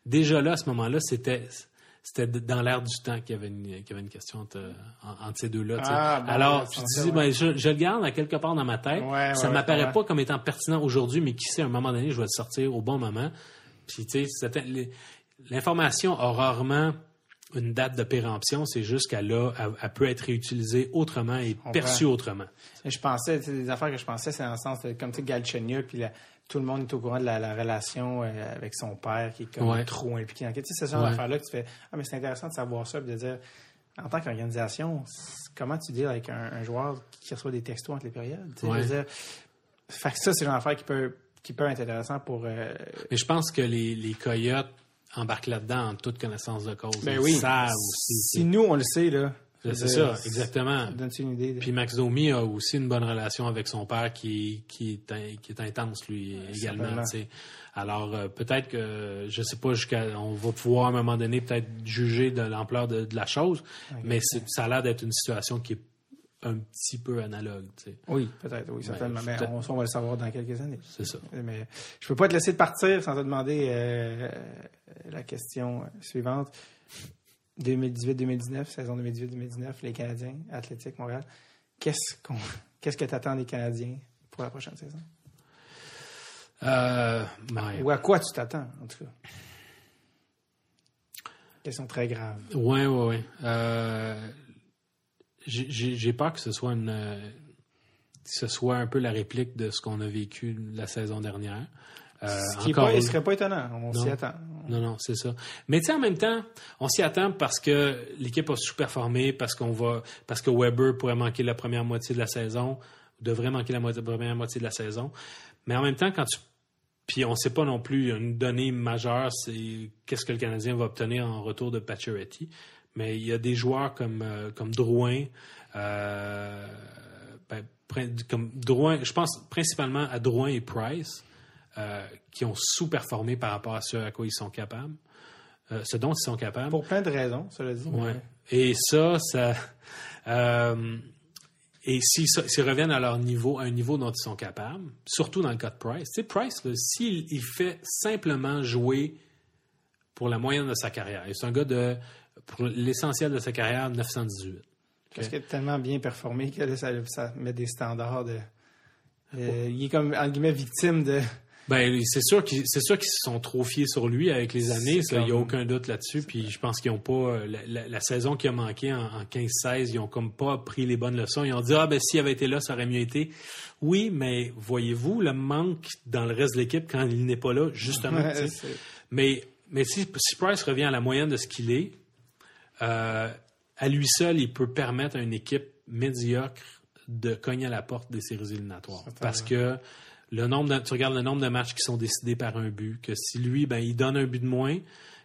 déjà là, à ce moment-là, c'était c'était dans l'air du temps qu'il y avait une, qu'il y avait une question entre, en- entre ces deux-là. Ah, bon, Alors, ouais, je dis, ben, je, je le garde à quelque part dans ma tête. Ouais, ça ouais, m'apparaît ouais. pas comme étant pertinent aujourd'hui, mais qui sait, à un moment donné, je vais le sortir au bon moment. Puis, tu sais, l'information a rarement une date de péremption, c'est juste qu'elle a, elle, peut être réutilisée autrement et perçue autrement. Et Je pensais, les affaires que je pensais, c'est dans le sens de, comme tu sais, Galchenyuk, puis la- tout le monde est au courant de la, la relation euh, avec son père qui est comme Ouais. trop impliqué dans Tu sais, c'est ce genre Ouais. d'affaires-là que tu fais, ah, mais c'est intéressant de savoir ça, puis de dire, en tant qu'organisation, comment tu deals avec un, un joueur qui reçoit des textos entre les périodes? tu sais, Ouais. je veux dire, fait que ça, c'est une affaire qui peut, qui peut être intéressant pour. euh, Mais je pense que les, les coyotes embarquent là-dedans en toute connaissance de cause. ben Ils oui. savent aussi. Si nous, on le sait, là. C'est ça, exactement. Ça donne une idée. de- Puis Max Domi a aussi une bonne relation avec son père qui, qui, est, in- qui est intense, lui, également. Alors, euh, peut-être que, je sais pas, jusqu'à, on va pouvoir à un moment donné peut-être juger de l'ampleur de, de la chose, mais ça a l'air d'être une situation qui est un petit peu analogue. tu sais. Oui, peut-être, oui, certainement. mais on, on va le savoir dans quelques années. C'est ça. Mais je peux pas te laisser partir sans te demander euh, euh, la question suivante. 2018-2019, saison 2018-2019, les Canadiens, Athlétique Montréal. Qu'est-ce qu'on, qu'est-ce que tu attends des Canadiens pour la prochaine saison? Euh, ben, Ou à quoi tu t'attends, en tout cas? Question très grave. Ouais, ouais, ouais. Euh, j'ai peur que ce soit une, euh, que ce soit un peu la réplique de ce qu'on a vécu la saison dernière. Euh, Ce qui une- serait pas étonnant. On s'y attend. Non, non, c'est ça. Mais tu sais, en même temps, on s'y attend parce que l'équipe a sous-performé, parce qu'on va, parce que Weber pourrait manquer la première moitié de la saison, devrait manquer la première moitié de la saison. Mais en même temps, quand tu, puis on sait pas non plus une donnée majeure, c'est qu'est-ce que le Canadien va obtenir en retour de Pacioretty. Mais il y a des joueurs comme euh, comme Drouin, euh, ben, comme Drouin, je pense principalement à Drouin et Price euh, qui ont sous-performé par rapport à ce à quoi ils sont capables, euh, ce dont ils sont capables. Pour plein de raisons, cela dit. Ouais. Et ça, ça. euh, et s'ils s'ils reviennent à leur niveau, à un niveau dont ils sont capables, surtout dans le cas de Price. Tu sais, Price, s'il il fait simplement jouer pour la moyenne de sa carrière, et c'est un gars de. Pour l'essentiel de sa carrière, 918. Parce qu'il a tellement bien performé que là, ça, ça met des standards de. euh, il est comme, entre guillemets, victime de. Ben, c'est sûr qu'ils c'est sûr qu'ils se sont trop fiés sur lui avec les années, il n'y a aucun doute là-dessus. Puis je pense qu'ils n'ont pas euh, la, la- la saison qui a manqué en, en 15-16, ils ont comme pas pris les bonnes leçons. Ils ont dit ah ben s'il avait été là, ça aurait mieux été. Oui, mais voyez-vous le manque dans le reste de l'équipe quand il n'est pas là, justement. Mais, mais si, si Price revient à la moyenne de ce qu'il est, euh, à lui seul, il peut permettre à une équipe médiocre de cogner à la porte des séries éliminatoires. Parce que le nombre de, tu regardes le nombre de matchs qui sont décidés par un but, que si lui, ben, il donne un but de moins,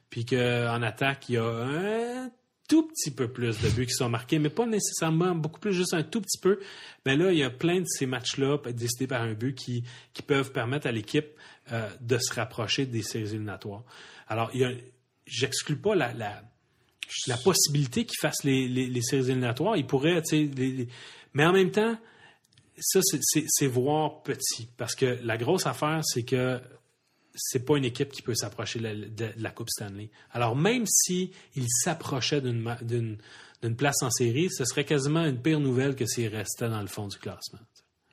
puis qu'en attaque, il y a un tout petit peu plus de buts qui sont marqués, mais pas nécessairement beaucoup plus, juste un tout petit peu. Ben là, il y a plein de ces matchs-là décidés par un but qui, qui peuvent permettre à l'équipe euh, de se rapprocher des séries éliminatoires. Alors, j'exclus pas la, la, la possibilité qu'ils fassent les, les, séries éliminatoires. Ils pourraient, tu sais, mais en même temps, ça, c'est- voir petit. Parce que la grosse affaire, c'est que c'est pas une équipe qui peut s'approcher de, la- de- de la Coupe Stanley. Alors, même si il s'approchait d'une place en série, ce serait quasiment une pire nouvelle que s'il restait dans le fond du classement.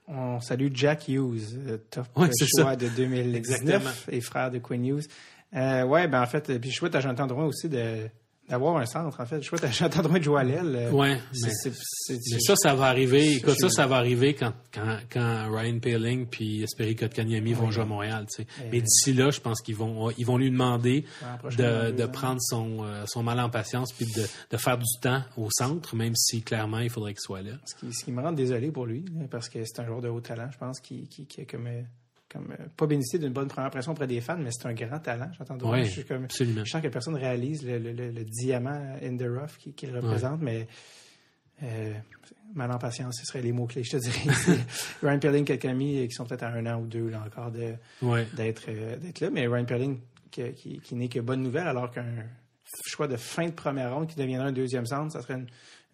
On salue Jack Hughes, euh, top Ouais, choix ça. de 2019 Exactement. et frère de Quinn Hughes. Euh, ouais, ben en fait, euh, puis chouette à Jonathan Drouin aussi de d'avoir un centre, en fait. Chouette à Jonathan Drouin de jouer à l'aile. euh, c'est- mais- ça, ça va arriver. Écoute, ça, je- ça va arriver quand, quand, quand Ryan Paling puis Esperi Kotkaniemi vont jouer à Montréal. tu sais. Mais d'ici là, je pense qu'ils vont, ils vont lui demander de, de prendre son, euh, son mal en patience puis de, de faire du temps au centre, même si clairement il faudrait qu'il soit là. Ce qui, ce qui me rend désolé pour lui, là, parce que c'est un joueur de haut talent, je pense, qui, qui, qui a comme, euh, comme euh, pas bénéficié d'une bonne première impression auprès des fans, mais c'est un grand talent. J'entends Oui, je, suis comme, absolument. je sens que personne réalise le, le- le- le diamant in the rough qu'il représente, mais euh, mal en patience, ce seraient les mots-clés, je te dirais. (laughs) Ryan Perling, quelques amis qui sont peut-être à un an ou deux là, encore de, d'être euh, d'être là, mais Ryan Perling qui, qui, qui n'est que bonne nouvelle, alors qu'un choix de fin de première ronde qui deviendrait un deuxième centre, ça serait une,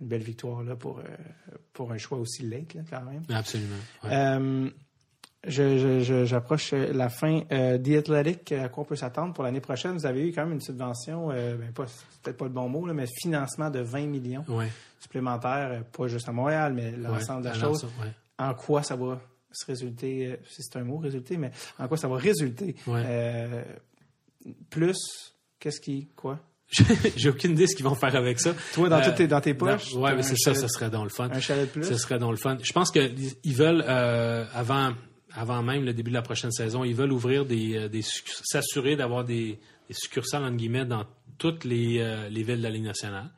une belle victoire là, pour, euh, pour un choix aussi late là, quand même. Absolument. ouais. Euh, je- je- J'approche euh, la fin. Euh, The Athletic, à quoi on peut s'attendre pour l'année prochaine? Vous avez eu quand même une subvention, euh, ben c'est peut-être pas le bon mot, là, mais financement de 20 millions ouais. supplémentaires, euh, pas juste à Montréal, mais l'ensemble ouais, de la chose. ouais. En quoi ça va se résulter, euh, si c'est un mot, résulter, mais en quoi ça va résulter? Euh, plus, qu'est-ce qui, quoi? (laughs) J'ai aucune idée ce qu'ils vont faire avec ça. Toi, dans, Euh, toutes tes, dans tes poches? t'as mais c'est ça, ça serait dans le fun. Un chalet de plus? Ce serait dans le fun. Je pense qu'ils veulent, euh, avant, avant même le début de la prochaine saison, ils veulent ouvrir des, euh, s'assurer d'avoir des, succursales, entre guillemets, dans toutes les, euh, les villes de la Ligue nationale.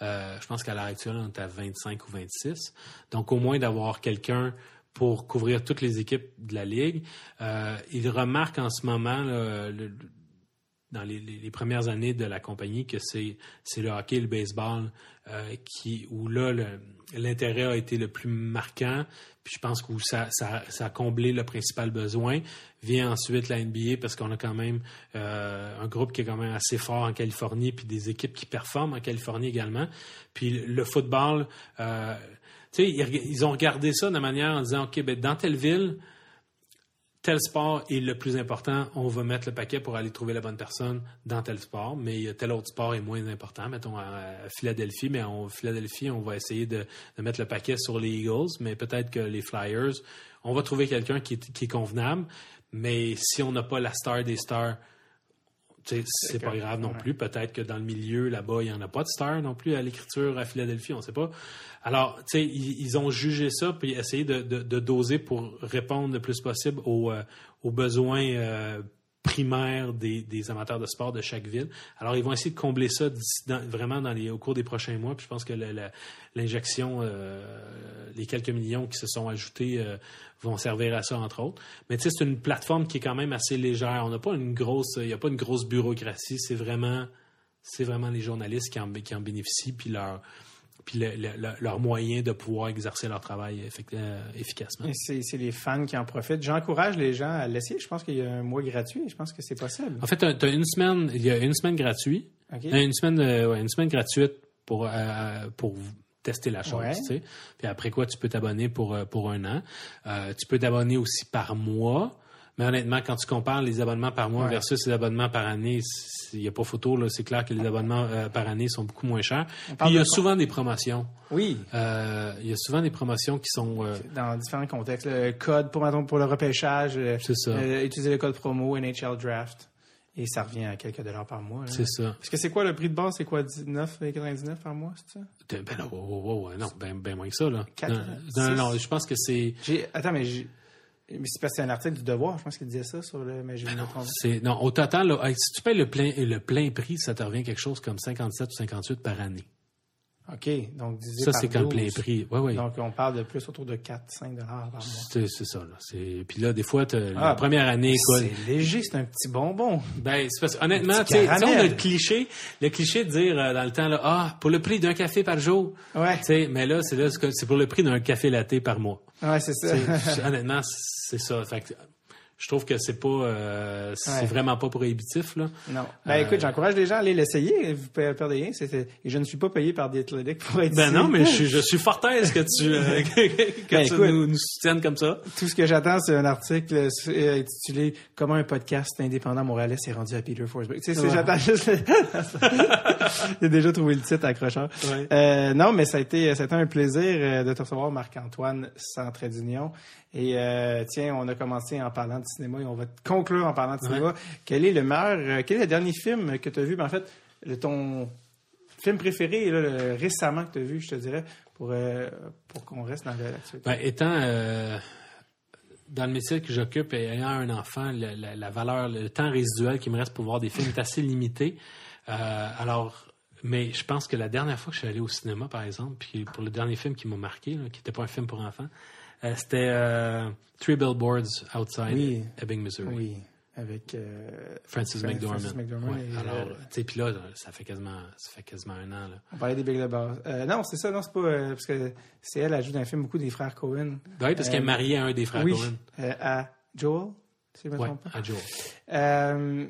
Euh, je pense qu'à l'heure actuelle, on est à 25 ou 26. Donc, au moins d'avoir quelqu'un pour couvrir toutes les équipes de la Ligue. Ils remarquent en ce moment, dans les, premières années de la compagnie que c'est le hockey le baseball euh, qui où là l'intérêt a été le plus marquant. Puis je pense que ça, ça, ça a comblé le principal besoin. Vient ensuite la NBA parce qu'on a quand même euh, un groupe qui est quand même assez fort en Californie puis des équipes qui performent en Californie également. Puis le football euh, tu sais ils, ils ont regardé ça de manière en disant ok ben dans telle ville tel sport est le plus important, on va mettre le paquet pour aller trouver la bonne personne dans tel sport, mais tel autre sport est moins important. Mettons à, Philadelphie, mais en Philadelphie, on va essayer de, mettre le paquet sur les Eagles, mais peut-être que les Flyers, on va trouver quelqu'un qui est, qui est convenable, mais si on n'a pas la star des stars, c'est pas grave non ouais. plus. Peut-être que dans le milieu, là-bas, il n'y en a pas de star non plus à l'écriture à Philadelphie, on ne sait pas. Alors, tu sais, ils, ils ont jugé ça puis essayé de, de- de doser pour répondre le plus possible aux, euh, aux besoins euh, primaires des, amateurs de sport de chaque ville. Alors, ils vont essayer de combler ça vraiment dans les, au cours des prochains mois. Je pense que l'injection, euh, les quelques millions qui se sont ajoutés euh, vont servir à ça, entre autres. Mais tu sais, c'est une plateforme qui est quand même assez légère. On n'a pas une grosse, il n'y a pas une grosse bureaucratie. C'est vraiment, les journalistes qui en, qui en bénéficient, puis leur, puis le- le- le- leurs moyens de pouvoir exercer leur travail euh, efficacement. C'est les fans qui en profitent. J'encourage les gens à l'essayer. Je pense qu'il y a un mois gratuit. Je pense que c'est possible. En fait, tu as, une semaine, il y a une semaine gratuite, une semaine, euh, ouais, une semaine gratuite pour euh, pour tester la chose. Ouais. tu sais. Puis après quoi, tu peux t'abonner pour pour un an. Euh, tu peux t'abonner aussi par mois. Mais honnêtement, quand tu compares les abonnements par mois Ouais. versus les abonnements par année, il n'y a pas photo. là. C'est clair que les abonnements euh, par année sont beaucoup moins chers. Puis il y a de- souvent des promotions. Oui, Euh, il y a souvent des promotions qui sont... euh, dans différents contextes. Le code pour, pour le repêchage, C'est ça. utiliser le code promo NHL Draft. Et ça revient à quelques dollars par mois. c'est ça. Parce que c'est quoi le prix de base? C'est quoi, 19,99 par mois, c'est ça? Ben non, oh, oh, oh, ouais, non, ben, ben moins que ça. Là. Quatre, non, six? non, non, je pense que c'est... Attends, mais j'ai, mais c'est parce que c'est un article du Devoir, je pense qu'il disait ça sur le, mais Ben non, c'est non, au total, là, si tu payes le plein, le plein prix, ça te revient quelque chose comme 57 ou 58 par année. OK, donc divisé Ça, par c'est quand le 12. plein prix. Oui, oui. Donc, on parle de plus autour de 4-5 dollars par mois. C'est ça. Là. Puis là, des fois, Ah, la première année, C'est léger, c'est un petit bonbon. ben, c'est parce, honnêtement, tu sais, on a le cliché, le cliché de dire euh, dans le temps, là, ah, pour le prix d'un café par jour. Ouais, Tu sais, mais là, c'est pour le prix d'un café latte par mois. ouais c'est ça. (laughs) Honnêtement, c'est ça. Fait que je trouve que c'est pas, euh, c'est Ouais. vraiment pas prohibitif là. Non. Ben Euh, écoute, j'encourage les gens à aller l'essayer. Vous ne perdez rien. C'était- Et je ne suis pas payé par The Athletic pour être Ben ici. non, mais je, suis- je (laughs) suis fort aise que tu, euh, (laughs) que, que Ben, tu écoute. nous, nous soutiennes comme ça. Tout ce que j'attends, c'est un article intitulé Comment un podcast indépendant montréalais s'est rendu à Peter Forsberg. Tu sais, c'est- Ouais. j'attends juste. (laughs) J'ai déjà trouvé le titre accrocheur. Ouais. Non, mais ça a été, été un plaisir de te recevoir, Marc-Antoine, trait d'union. Et euh, tiens, on a commencé en parlant de cinéma et on va conclure en parlant de cinéma. Quel est le meilleur, euh, quel est le dernier film que tu as vu? Ben, en fait, le, ton film préféré là, le- récemment que tu as vu, je te dirais, pour, euh, pour qu'on reste dans l'actualité. Ben, étant euh, dans le métier que j'occupe et ayant un enfant, le- la, la valeur, le temps résiduel qui me reste pour voir des films est assez limité. Alors, mais je pense que la dernière fois que je suis allé au cinéma, par exemple, puis pour le dernier film qui m'a marqué, là, qui n'était pas un film pour enfants, c'était euh, Three Billboards Outside Oui. Ebbing, Missouri. Oui, avec euh, Francis Fran- McDormand. Francis McDormand Ouais. et, Alors, euh, tu sais, puis là, ça fait quasiment, ça fait quasiment un an. Là. on parlait des Big Lebowski. Euh, non, c'est ça, non, c'est pas euh, parce que c'est elle, elle joue dans un film beaucoup des frères Cohen. Oui, parce qu'elle est Euh, mariée à un des frères oui, Cohen. euh, à Joel, si je me Ouais, trompe pas. à Joel. Euh,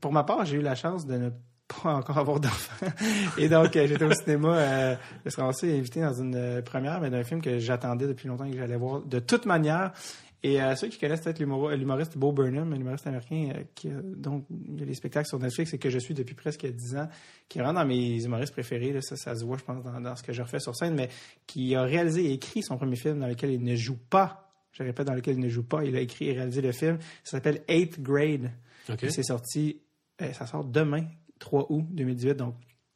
pour ma part, j'ai eu la chance de ne pas encore avoir d'enfant. (laughs) Et donc, euh, j'étais au cinéma, euh, je serais aussi invité dans une euh, première, mais d'un film que j'attendais depuis longtemps et que j'allais voir de toute manière. Et euh, ceux qui connaissent peut-être l'humour- l'humoriste Bo Burnham, un humoriste américain, euh, qui, a- donc il y a des spectacles sur Netflix et que je suis depuis presque 10 ans, qui est vraiment dans mes humoristes préférés, là, ça, ça se voit, je pense, dans, dans ce que je refais sur scène, mais qui a réalisé et écrit son premier film dans lequel il ne joue pas. Je répète, dans lequel il ne joue pas. Il a écrit et réalisé le film. Ça s'appelle Eighth Grade. OK. Et C'est sorti, euh, ça sort demain, 3 août 2018. Donc,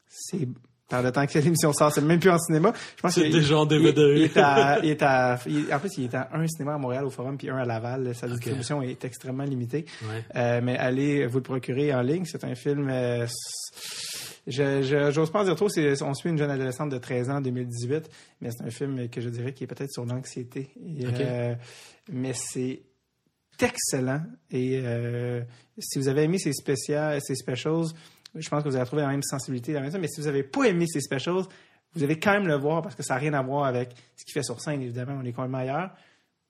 c'est par le temps que l'émission sort, c'est même plus en cinéma. Je pense C'est déjà en DVD. Il, est à, il est à- il- en plus, il est à un cinéma à Montréal au Forum puis un à Laval. Sa distribution est extrêmement limitée. Ouais. Euh, mais allez vous le procurer en ligne. C'est un film. euh, je j'ose pas en dire trop. c'est- On suit une jeune adolescente de 13 ans en 2018, mais c'est un film que je dirais qui est peut-être sur l'anxiété. Et, euh, mais c'est excellent. Et si vous avez aimé ces spéciales, ces specials, je pense que vous allez trouver la même sensibilité, la même chose. Mais si vous n'avez pas aimé ces specials, vous allez quand même le voir parce que ça n'a rien à voir avec ce qu'il fait sur scène. Évidemment, on est quand même ailleurs.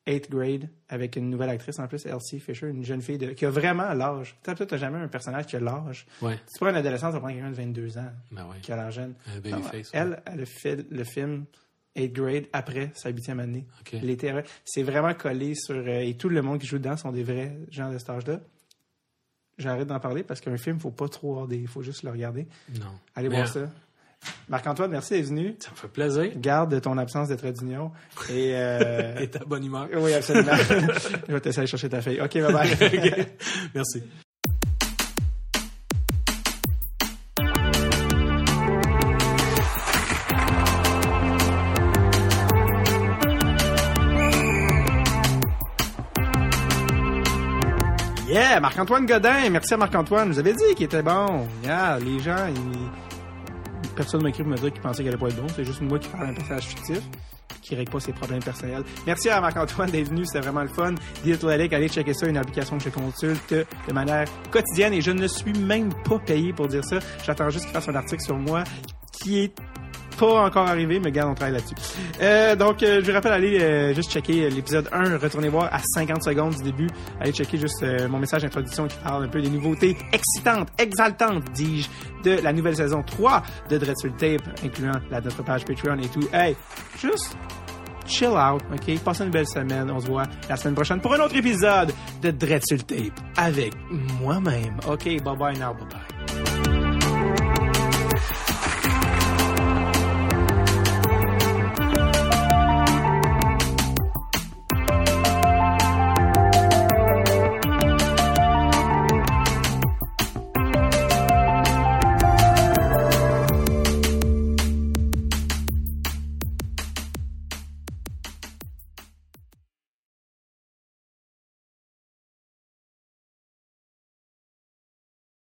8th grade avec une nouvelle actrice en plus, Elsie Fisher, une jeune fille de- qui a vraiment l'âge. Tu n'as jamais un personnage qui a l'âge. Ouais. C'est pas un adolescent, ça prend quelqu'un de 22 ans Ben ouais. qui a l'air jeune. Non, ouais. elle, elle a fait le film 8th grade après sa huitième année. OK. L'été. C'est vraiment collé sur... euh, et tout le monde qui joue dedans sont des vrais gens de cet âge-là. J'arrête d'en parler parce qu'un film, faut pas trop avoir des... faut juste le regarder. Non. Allez Mais, voir ça. Marc-Antoine, merci d'être venu. Ça me fait plaisir. Garde ton absence trait d'union. Et... euh, (laughs) Et ta bonne humeur. Oui, absolument. (laughs) Je vais t'essayer de chercher ta feuille. OK, bye bye. (laughs) OK. Merci. Marc-Antoine Godin. Merci à Marc-Antoine. Vous avez dit qu'il était bon. Yeah, les gens, ils... personne m'a écrit pour me dire qu'il pensait qu'il allait pas être bon. C'est juste moi qui parle d'un personnage fictif qui règle pas ses problèmes personnels. Merci à Marc-Antoine d'être venu, c'était vraiment le fun. Dites Athletic, allez checker ça, une application que je consulte de manière quotidienne et je ne suis même pas payé pour dire ça. J'attends juste qu'il fasse un article sur moi qui est pas encore arrivé, mais regarde, on travaille là-dessus. Euh, donc, euh, je vous rappelle, allez euh, juste checker l'épisode 1, retournez voir à 50 secondes du début. Allez checker juste mon message d'introduction qui parle un peu des nouveautés excitantes, exaltantes, dis-je, de la nouvelle saison 3 de Dread sur le Tape, incluant la, notre page Patreon et tout. Hey, juste chill out, OK? Passez une belle semaine. On se voit la semaine prochaine pour un autre épisode de Dread sur le Tape avec moi-même. OK, bye-bye now, bye-bye.